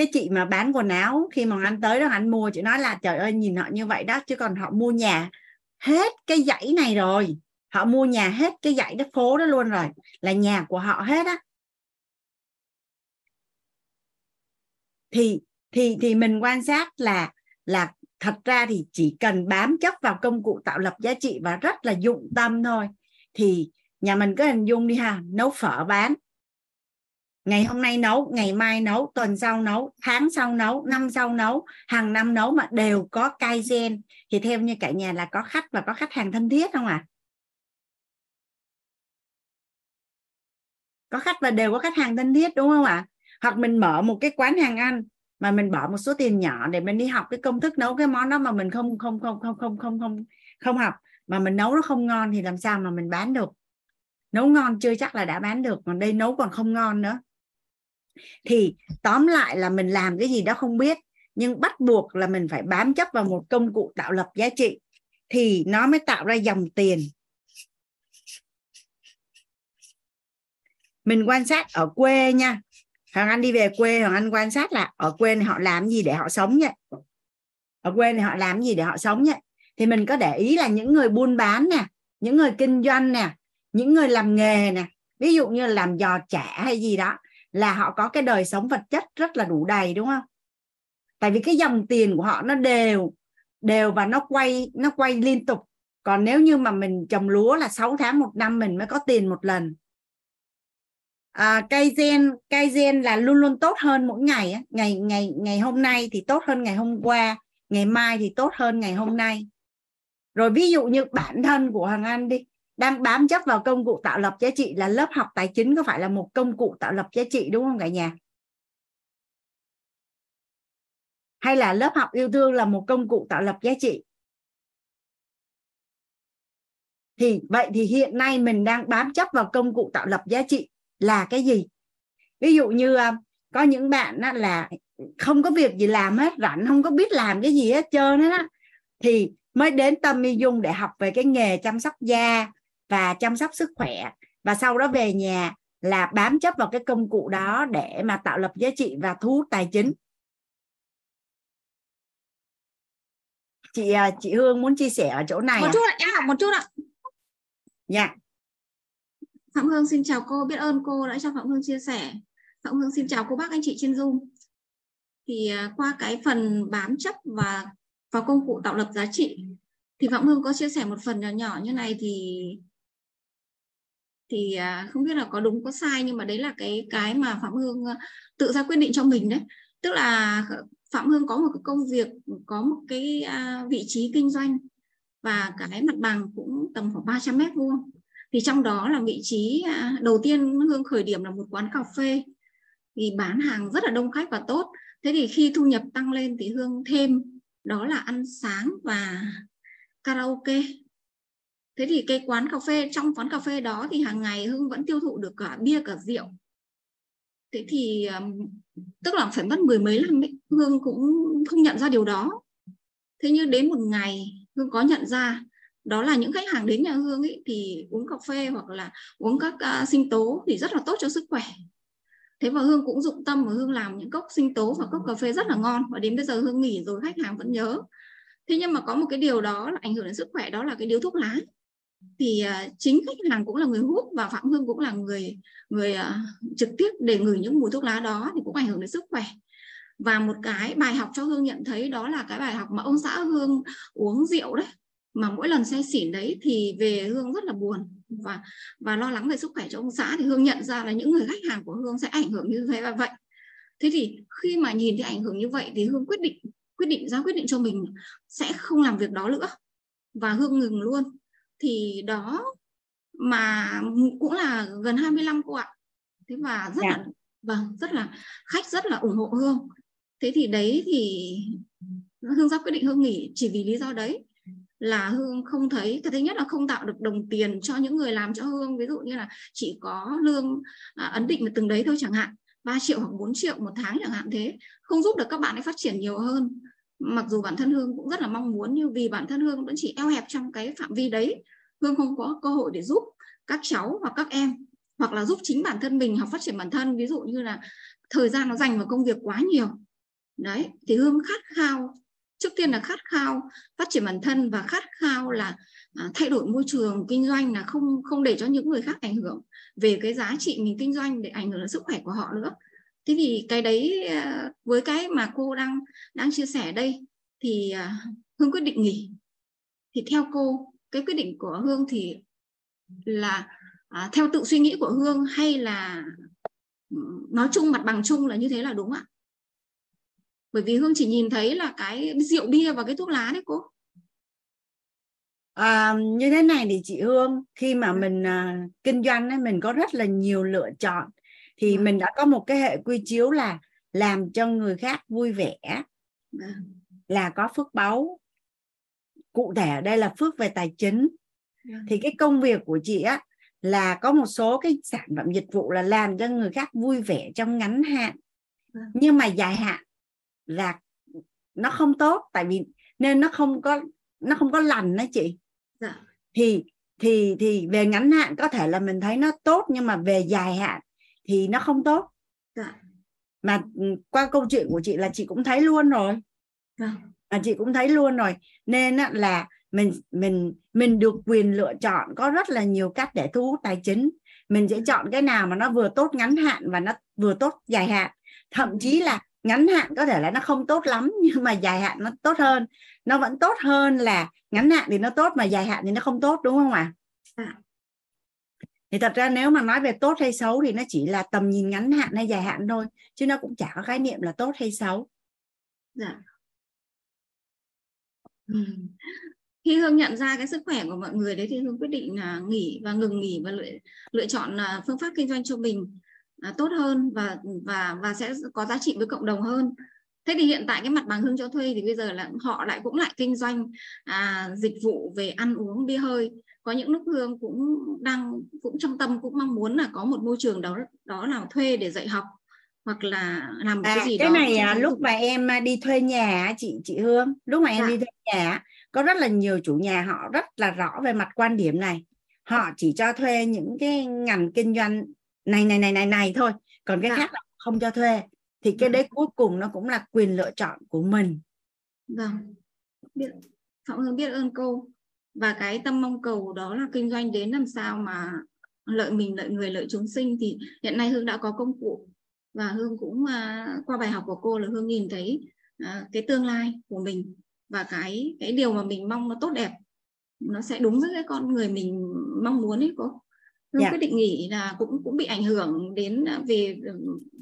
cái chị mà bán quần áo khi mà anh tới đó anh mua, chị nói là, trời ơi, nhìn họ như vậy đó, chứ còn họ mua nhà hết cái dãy này rồi. Họ mua nhà hết cái dãy đất phố đó luôn rồi, là nhà của họ hết á. Thì thì thì mình quan sát là là thật ra thì chỉ cần bám chấp vào công cụ tạo lập giá trị và rất là dụng tâm thôi, thì nhà mình có hình dung đi ha, nấu phở bán ngày hôm nay nấu, ngày mai nấu, tuần sau nấu, tháng sau nấu, năm sau nấu, hàng năm nấu mà đều có cai gen thì theo như cả nhà là có khách và có khách hàng thân thiết không ạ à? có khách và đều có khách hàng thân thiết, đúng không ạ à? hoặc mình mở một cái quán hàng ăn mà mình bỏ một số tiền nhỏ để mình đi học cái công thức nấu cái món đó mà mình không không không không không không không không học, mà mình nấu nó không ngon thì làm sao mà mình bán được nấu ngon chưa chắc là đã bán được, còn đây nấu còn không ngon nữa thì tóm lại là mình làm cái gì đó không biết, nhưng bắt buộc là mình phải bám chấp vào một công cụ tạo lập giá trị, thì nó mới tạo ra dòng tiền. Mình quan sát ở quê nha. Hoàng anh đi về quê, hoàng anh quan sát là ở quê này họ làm gì để họ sống nhỉ? Ở quê này họ làm gì để họ sống nhỉ? Thì mình có để ý là những người buôn bán nè, những người kinh doanh nè, những người làm nghề nè, ví dụ như làm giò chả hay gì đó là họ có cái đời sống vật chất rất là đủ đầy đúng không? Tại vì cái dòng tiền của họ nó đều đều và nó quay nó quay liên tục. Còn nếu như mà mình trồng lúa là 6 tháng một năm mình mới có tiền một lần. À, cây gen cây gen là luôn luôn tốt hơn mỗi ngày ngày ngày ngày hôm nay thì tốt hơn ngày hôm qua ngày mai thì tốt hơn ngày hôm nay. Rồi ví dụ như bản thân của hoàng anh đi đang bám chấp vào công cụ tạo lập giá trị là lớp học tài chính có phải là một công cụ tạo lập giá trị đúng không cả nhà? Hay là lớp học yêu thương là một công cụ tạo lập giá trị? Thì vậy thì hiện nay mình đang bám chấp vào công cụ tạo lập giá trị là cái gì? Ví dụ như à, có những bạn là không có việc gì làm hết, rảnh, không có biết làm cái gì hết trơn hết á. Thì mới đến tâm y dung để học về cái nghề chăm sóc da và chăm sóc sức khỏe và sau đó về nhà là bám chấp vào cái công cụ đó để mà tạo lập giá trị và thu hút tài chính chị à, chị Hương muốn chia sẻ ở chỗ này một à? chút ạ em học một chút ạ dạ Phạm Hương xin chào cô, biết ơn cô đã cho Phạm Hương chia sẻ. Phạm Hương xin chào cô bác anh chị trên Zoom. Thì à, qua cái phần bám chấp và vào công cụ tạo lập giá trị thì Phạm Hương có chia sẻ một phần nhỏ nhỏ như này thì thì à, không biết là có đúng có sai nhưng mà đấy là cái cái mà Phạm Hương à, tự ra quyết định cho mình đấy. Tức là Phạm Hương có một cái công việc, có một cái à, vị trí kinh doanh và cái mặt bằng cũng tầm khoảng 300 mét vuông. Thì trong đó là vị trí đầu tiên hương khởi điểm là một quán cà phê. Thì bán hàng rất là đông khách và tốt. Thế thì khi thu nhập tăng lên thì hương thêm đó là ăn sáng và karaoke thế thì cái quán cà phê trong quán cà phê đó thì hàng ngày hương vẫn tiêu thụ được cả bia cả rượu. Thế thì tức là phải mất mười mấy năm ấy, hương cũng không nhận ra điều đó. Thế nhưng đến một ngày hương có nhận ra đó là những khách hàng đến nhà hương ấy thì uống cà phê hoặc là uống các uh, sinh tố thì rất là tốt cho sức khỏe. Thế và hương cũng dụng tâm và hương làm những cốc sinh tố và cốc cà phê rất là ngon và đến bây giờ hương nghỉ rồi khách hàng vẫn nhớ. Thế nhưng mà có một cái điều đó là ảnh hưởng đến sức khỏe đó là cái điếu thuốc lá thì à, chính khách hàng cũng là người hút và phạm hương cũng là người người à, trực tiếp để ngửi những mùi thuốc lá đó thì cũng ảnh hưởng đến sức khỏe. Và một cái bài học cho hương nhận thấy đó là cái bài học mà ông xã hương uống rượu đấy, mà mỗi lần say xỉn đấy thì về hương rất là buồn và và lo lắng về sức khỏe cho ông xã thì hương nhận ra là những người khách hàng của hương sẽ ảnh hưởng như thế và vậy. Thế thì khi mà nhìn thấy ảnh hưởng như vậy thì hương quyết định quyết định ra quyết định cho mình sẽ không làm việc đó nữa. Và hương ngừng luôn thì đó mà cũng là gần 25 cô ạ. Thế và rất yeah. là vâng rất là khách rất là ủng hộ hương. Thế thì đấy thì hương ra quyết định hương nghỉ chỉ vì lý do đấy là hương không thấy cái thứ nhất là không tạo được đồng tiền cho những người làm cho hương. Ví dụ như là chỉ có lương à, ấn định một từng đấy thôi chẳng hạn 3 triệu hoặc 4 triệu một tháng chẳng hạn thế không giúp được các bạn ấy phát triển nhiều hơn mặc dù bản thân hương cũng rất là mong muốn nhưng vì bản thân hương vẫn chỉ eo hẹp trong cái phạm vi đấy hương không có cơ hội để giúp các cháu hoặc các em hoặc là giúp chính bản thân mình học phát triển bản thân. Ví dụ như là thời gian nó dành vào công việc quá nhiều. Đấy thì hương khát khao trước tiên là khát khao phát triển bản thân và khát khao là à, thay đổi môi trường kinh doanh là không không để cho những người khác ảnh hưởng về cái giá trị mình kinh doanh để ảnh hưởng đến sức khỏe của họ nữa thế thì cái đấy à, với cái mà cô đang đang chia sẻ đây thì à, hương quyết định nghỉ. Thì theo cô cái quyết định của hương thì là à, theo tự suy nghĩ của hương hay là nói chung mặt bằng chung là như thế là đúng ạ? Bởi vì hương chỉ nhìn thấy là cái rượu bia và cái thuốc lá đấy cô. À, như thế này thì chị hương khi mà mình à, kinh doanh ấy, mình có rất là nhiều lựa chọn thì mình đã có một cái hệ quy chiếu là làm cho người khác vui vẻ là có phước báu. Cụ thể ở đây là phước về tài chính. Thì cái công việc của chị á là có một số cái sản phẩm dịch vụ là làm cho người khác vui vẻ trong ngắn hạn. Nhưng mà dài hạn là nó không tốt tại vì nên nó không có nó không có lành đó chị. Dạ. thì thì thì về ngắn hạn có thể là mình thấy nó tốt nhưng mà về dài hạn thì nó không tốt. Dạ. mà ừ, qua câu chuyện của chị là chị cũng thấy luôn rồi. Dạ. mà chị cũng thấy luôn rồi. Nên là mình mình mình được quyền lựa chọn có rất là nhiều cách để thu hút tài chính. Mình sẽ chọn cái nào mà nó vừa tốt ngắn hạn và nó vừa tốt dài hạn. Thậm chí là ngắn hạn có thể là nó không tốt lắm nhưng mà dài hạn nó tốt hơn. Nó vẫn tốt hơn là ngắn hạn thì nó tốt mà dài hạn thì nó không tốt đúng không ạ? à? Thì thật ra nếu mà nói về tốt hay xấu thì nó chỉ là tầm nhìn ngắn hạn hay dài hạn thôi chứ nó cũng chả có khái niệm là tốt hay xấu. Dạ. khi hương nhận ra cái sức khỏe của mọi người đấy thì hương quyết định là nghỉ và ngừng nghỉ và lựa, lựa chọn là phương pháp kinh doanh cho mình à, tốt hơn và và và sẽ có giá trị với cộng đồng hơn. Thế thì hiện tại cái mặt bằng hương cho thuê thì bây giờ là họ lại cũng lại kinh doanh à, dịch vụ về ăn uống bia hơi có những lúc hương cũng đang cũng trong tâm cũng mong muốn là có một môi trường đó đó nào thuê để dạy học hoặc là làm một à, cái gì cái đó này à, lúc mà em đi thuê nhà chị chị Hương lúc mà em dạ. đi thuê nhà có rất là nhiều chủ nhà họ rất là rõ về mặt quan điểm này họ chỉ cho thuê những cái ngành kinh doanh này này này này này thôi còn cái dạ. khác là không cho thuê thì cái dạ. đấy cuối cùng nó cũng là quyền lựa chọn của mình vâng biết phạm hương biết ơn cô và cái tâm mong cầu đó là kinh doanh đến làm sao mà lợi mình lợi người lợi chúng sinh thì hiện nay hương đã có công cụ và hương cũng uh, qua bài học của cô là hương nhìn thấy uh, cái tương lai của mình và cái cái điều mà mình mong nó tốt đẹp nó sẽ đúng với cái con người mình mong muốn ấy cô hương. Dạ. quyết định nghỉ là cũng cũng bị ảnh hưởng đến về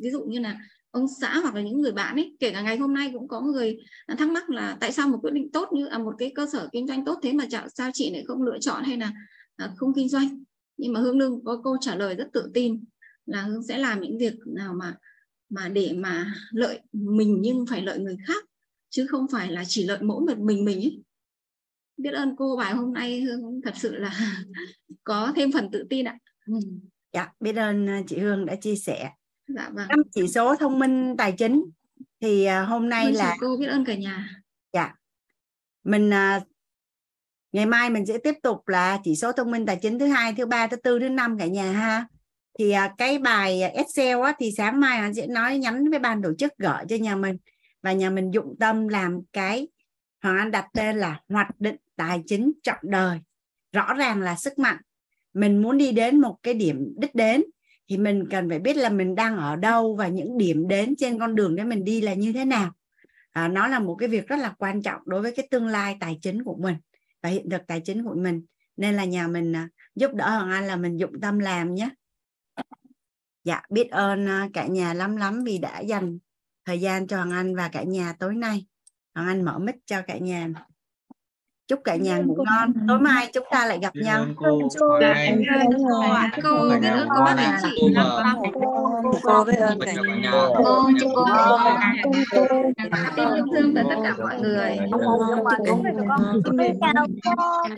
ví dụ như là ông xã hoặc là những người bạn ấy kể cả ngày hôm nay cũng có người thắc mắc là tại sao một quyết định tốt như à, một cái cơ sở kinh doanh tốt thế mà chả, sao chị lại không lựa chọn hay là à, không kinh doanh? Nhưng mà hương lương có câu trả lời rất tự tin là hương sẽ làm những việc nào mà mà để mà lợi mình nhưng phải lợi người khác chứ không phải là chỉ lợi mỗi một mình mình ấy. Biết ơn cô bài hôm nay hương thật sự là có thêm phần tự tin ạ. Ừ. Dạ biết ơn à, chị hương đã chia sẻ dạ vâng. Năm chỉ số thông minh tài chính. Thì à, hôm nay là cô biết ơn cả nhà. Dạ. Mình uh, ngày mai mình sẽ tiếp tục là chỉ số thông minh tài chính thứ hai thứ ba thứ tư thứ năm cả nhà ha. Thì uh, cái bài Excel á, thì sáng mai anh sẽ nói nhắn với ban tổ chức gửi cho nhà mình. Và nhà mình dụng tâm làm cái Hoàng Anh đặt tên là hoạch định tài chính trọn đời. Rõ ràng là sức mạnh. Mình muốn đi đến một cái điểm đích đến thì mình cần phải biết là mình đang ở đâu và những điểm đến trên con đường để mình đi là như thế nào. À, nó là một cái việc rất là quan trọng đối với cái tương lai tài chính của mình và hiện thực tài chính của mình. Nên là nhà mình à, giúp đỡ hoàng anh là mình dụng tâm làm nhé. Dạ biết ơn à, cả nhà lắm lắm vì đã dành thời gian cho hoàng anh và cả nhà tối nay. Hoàng anh mở mic cho cả nhà chúc cả nhà ngủ ngon tối mai chúng ta lại gặp nhau cô cô cô cô bác anh chị cô với ơn cả nhà cô chúc cô yêu thương tới tất cả mọi người chào cô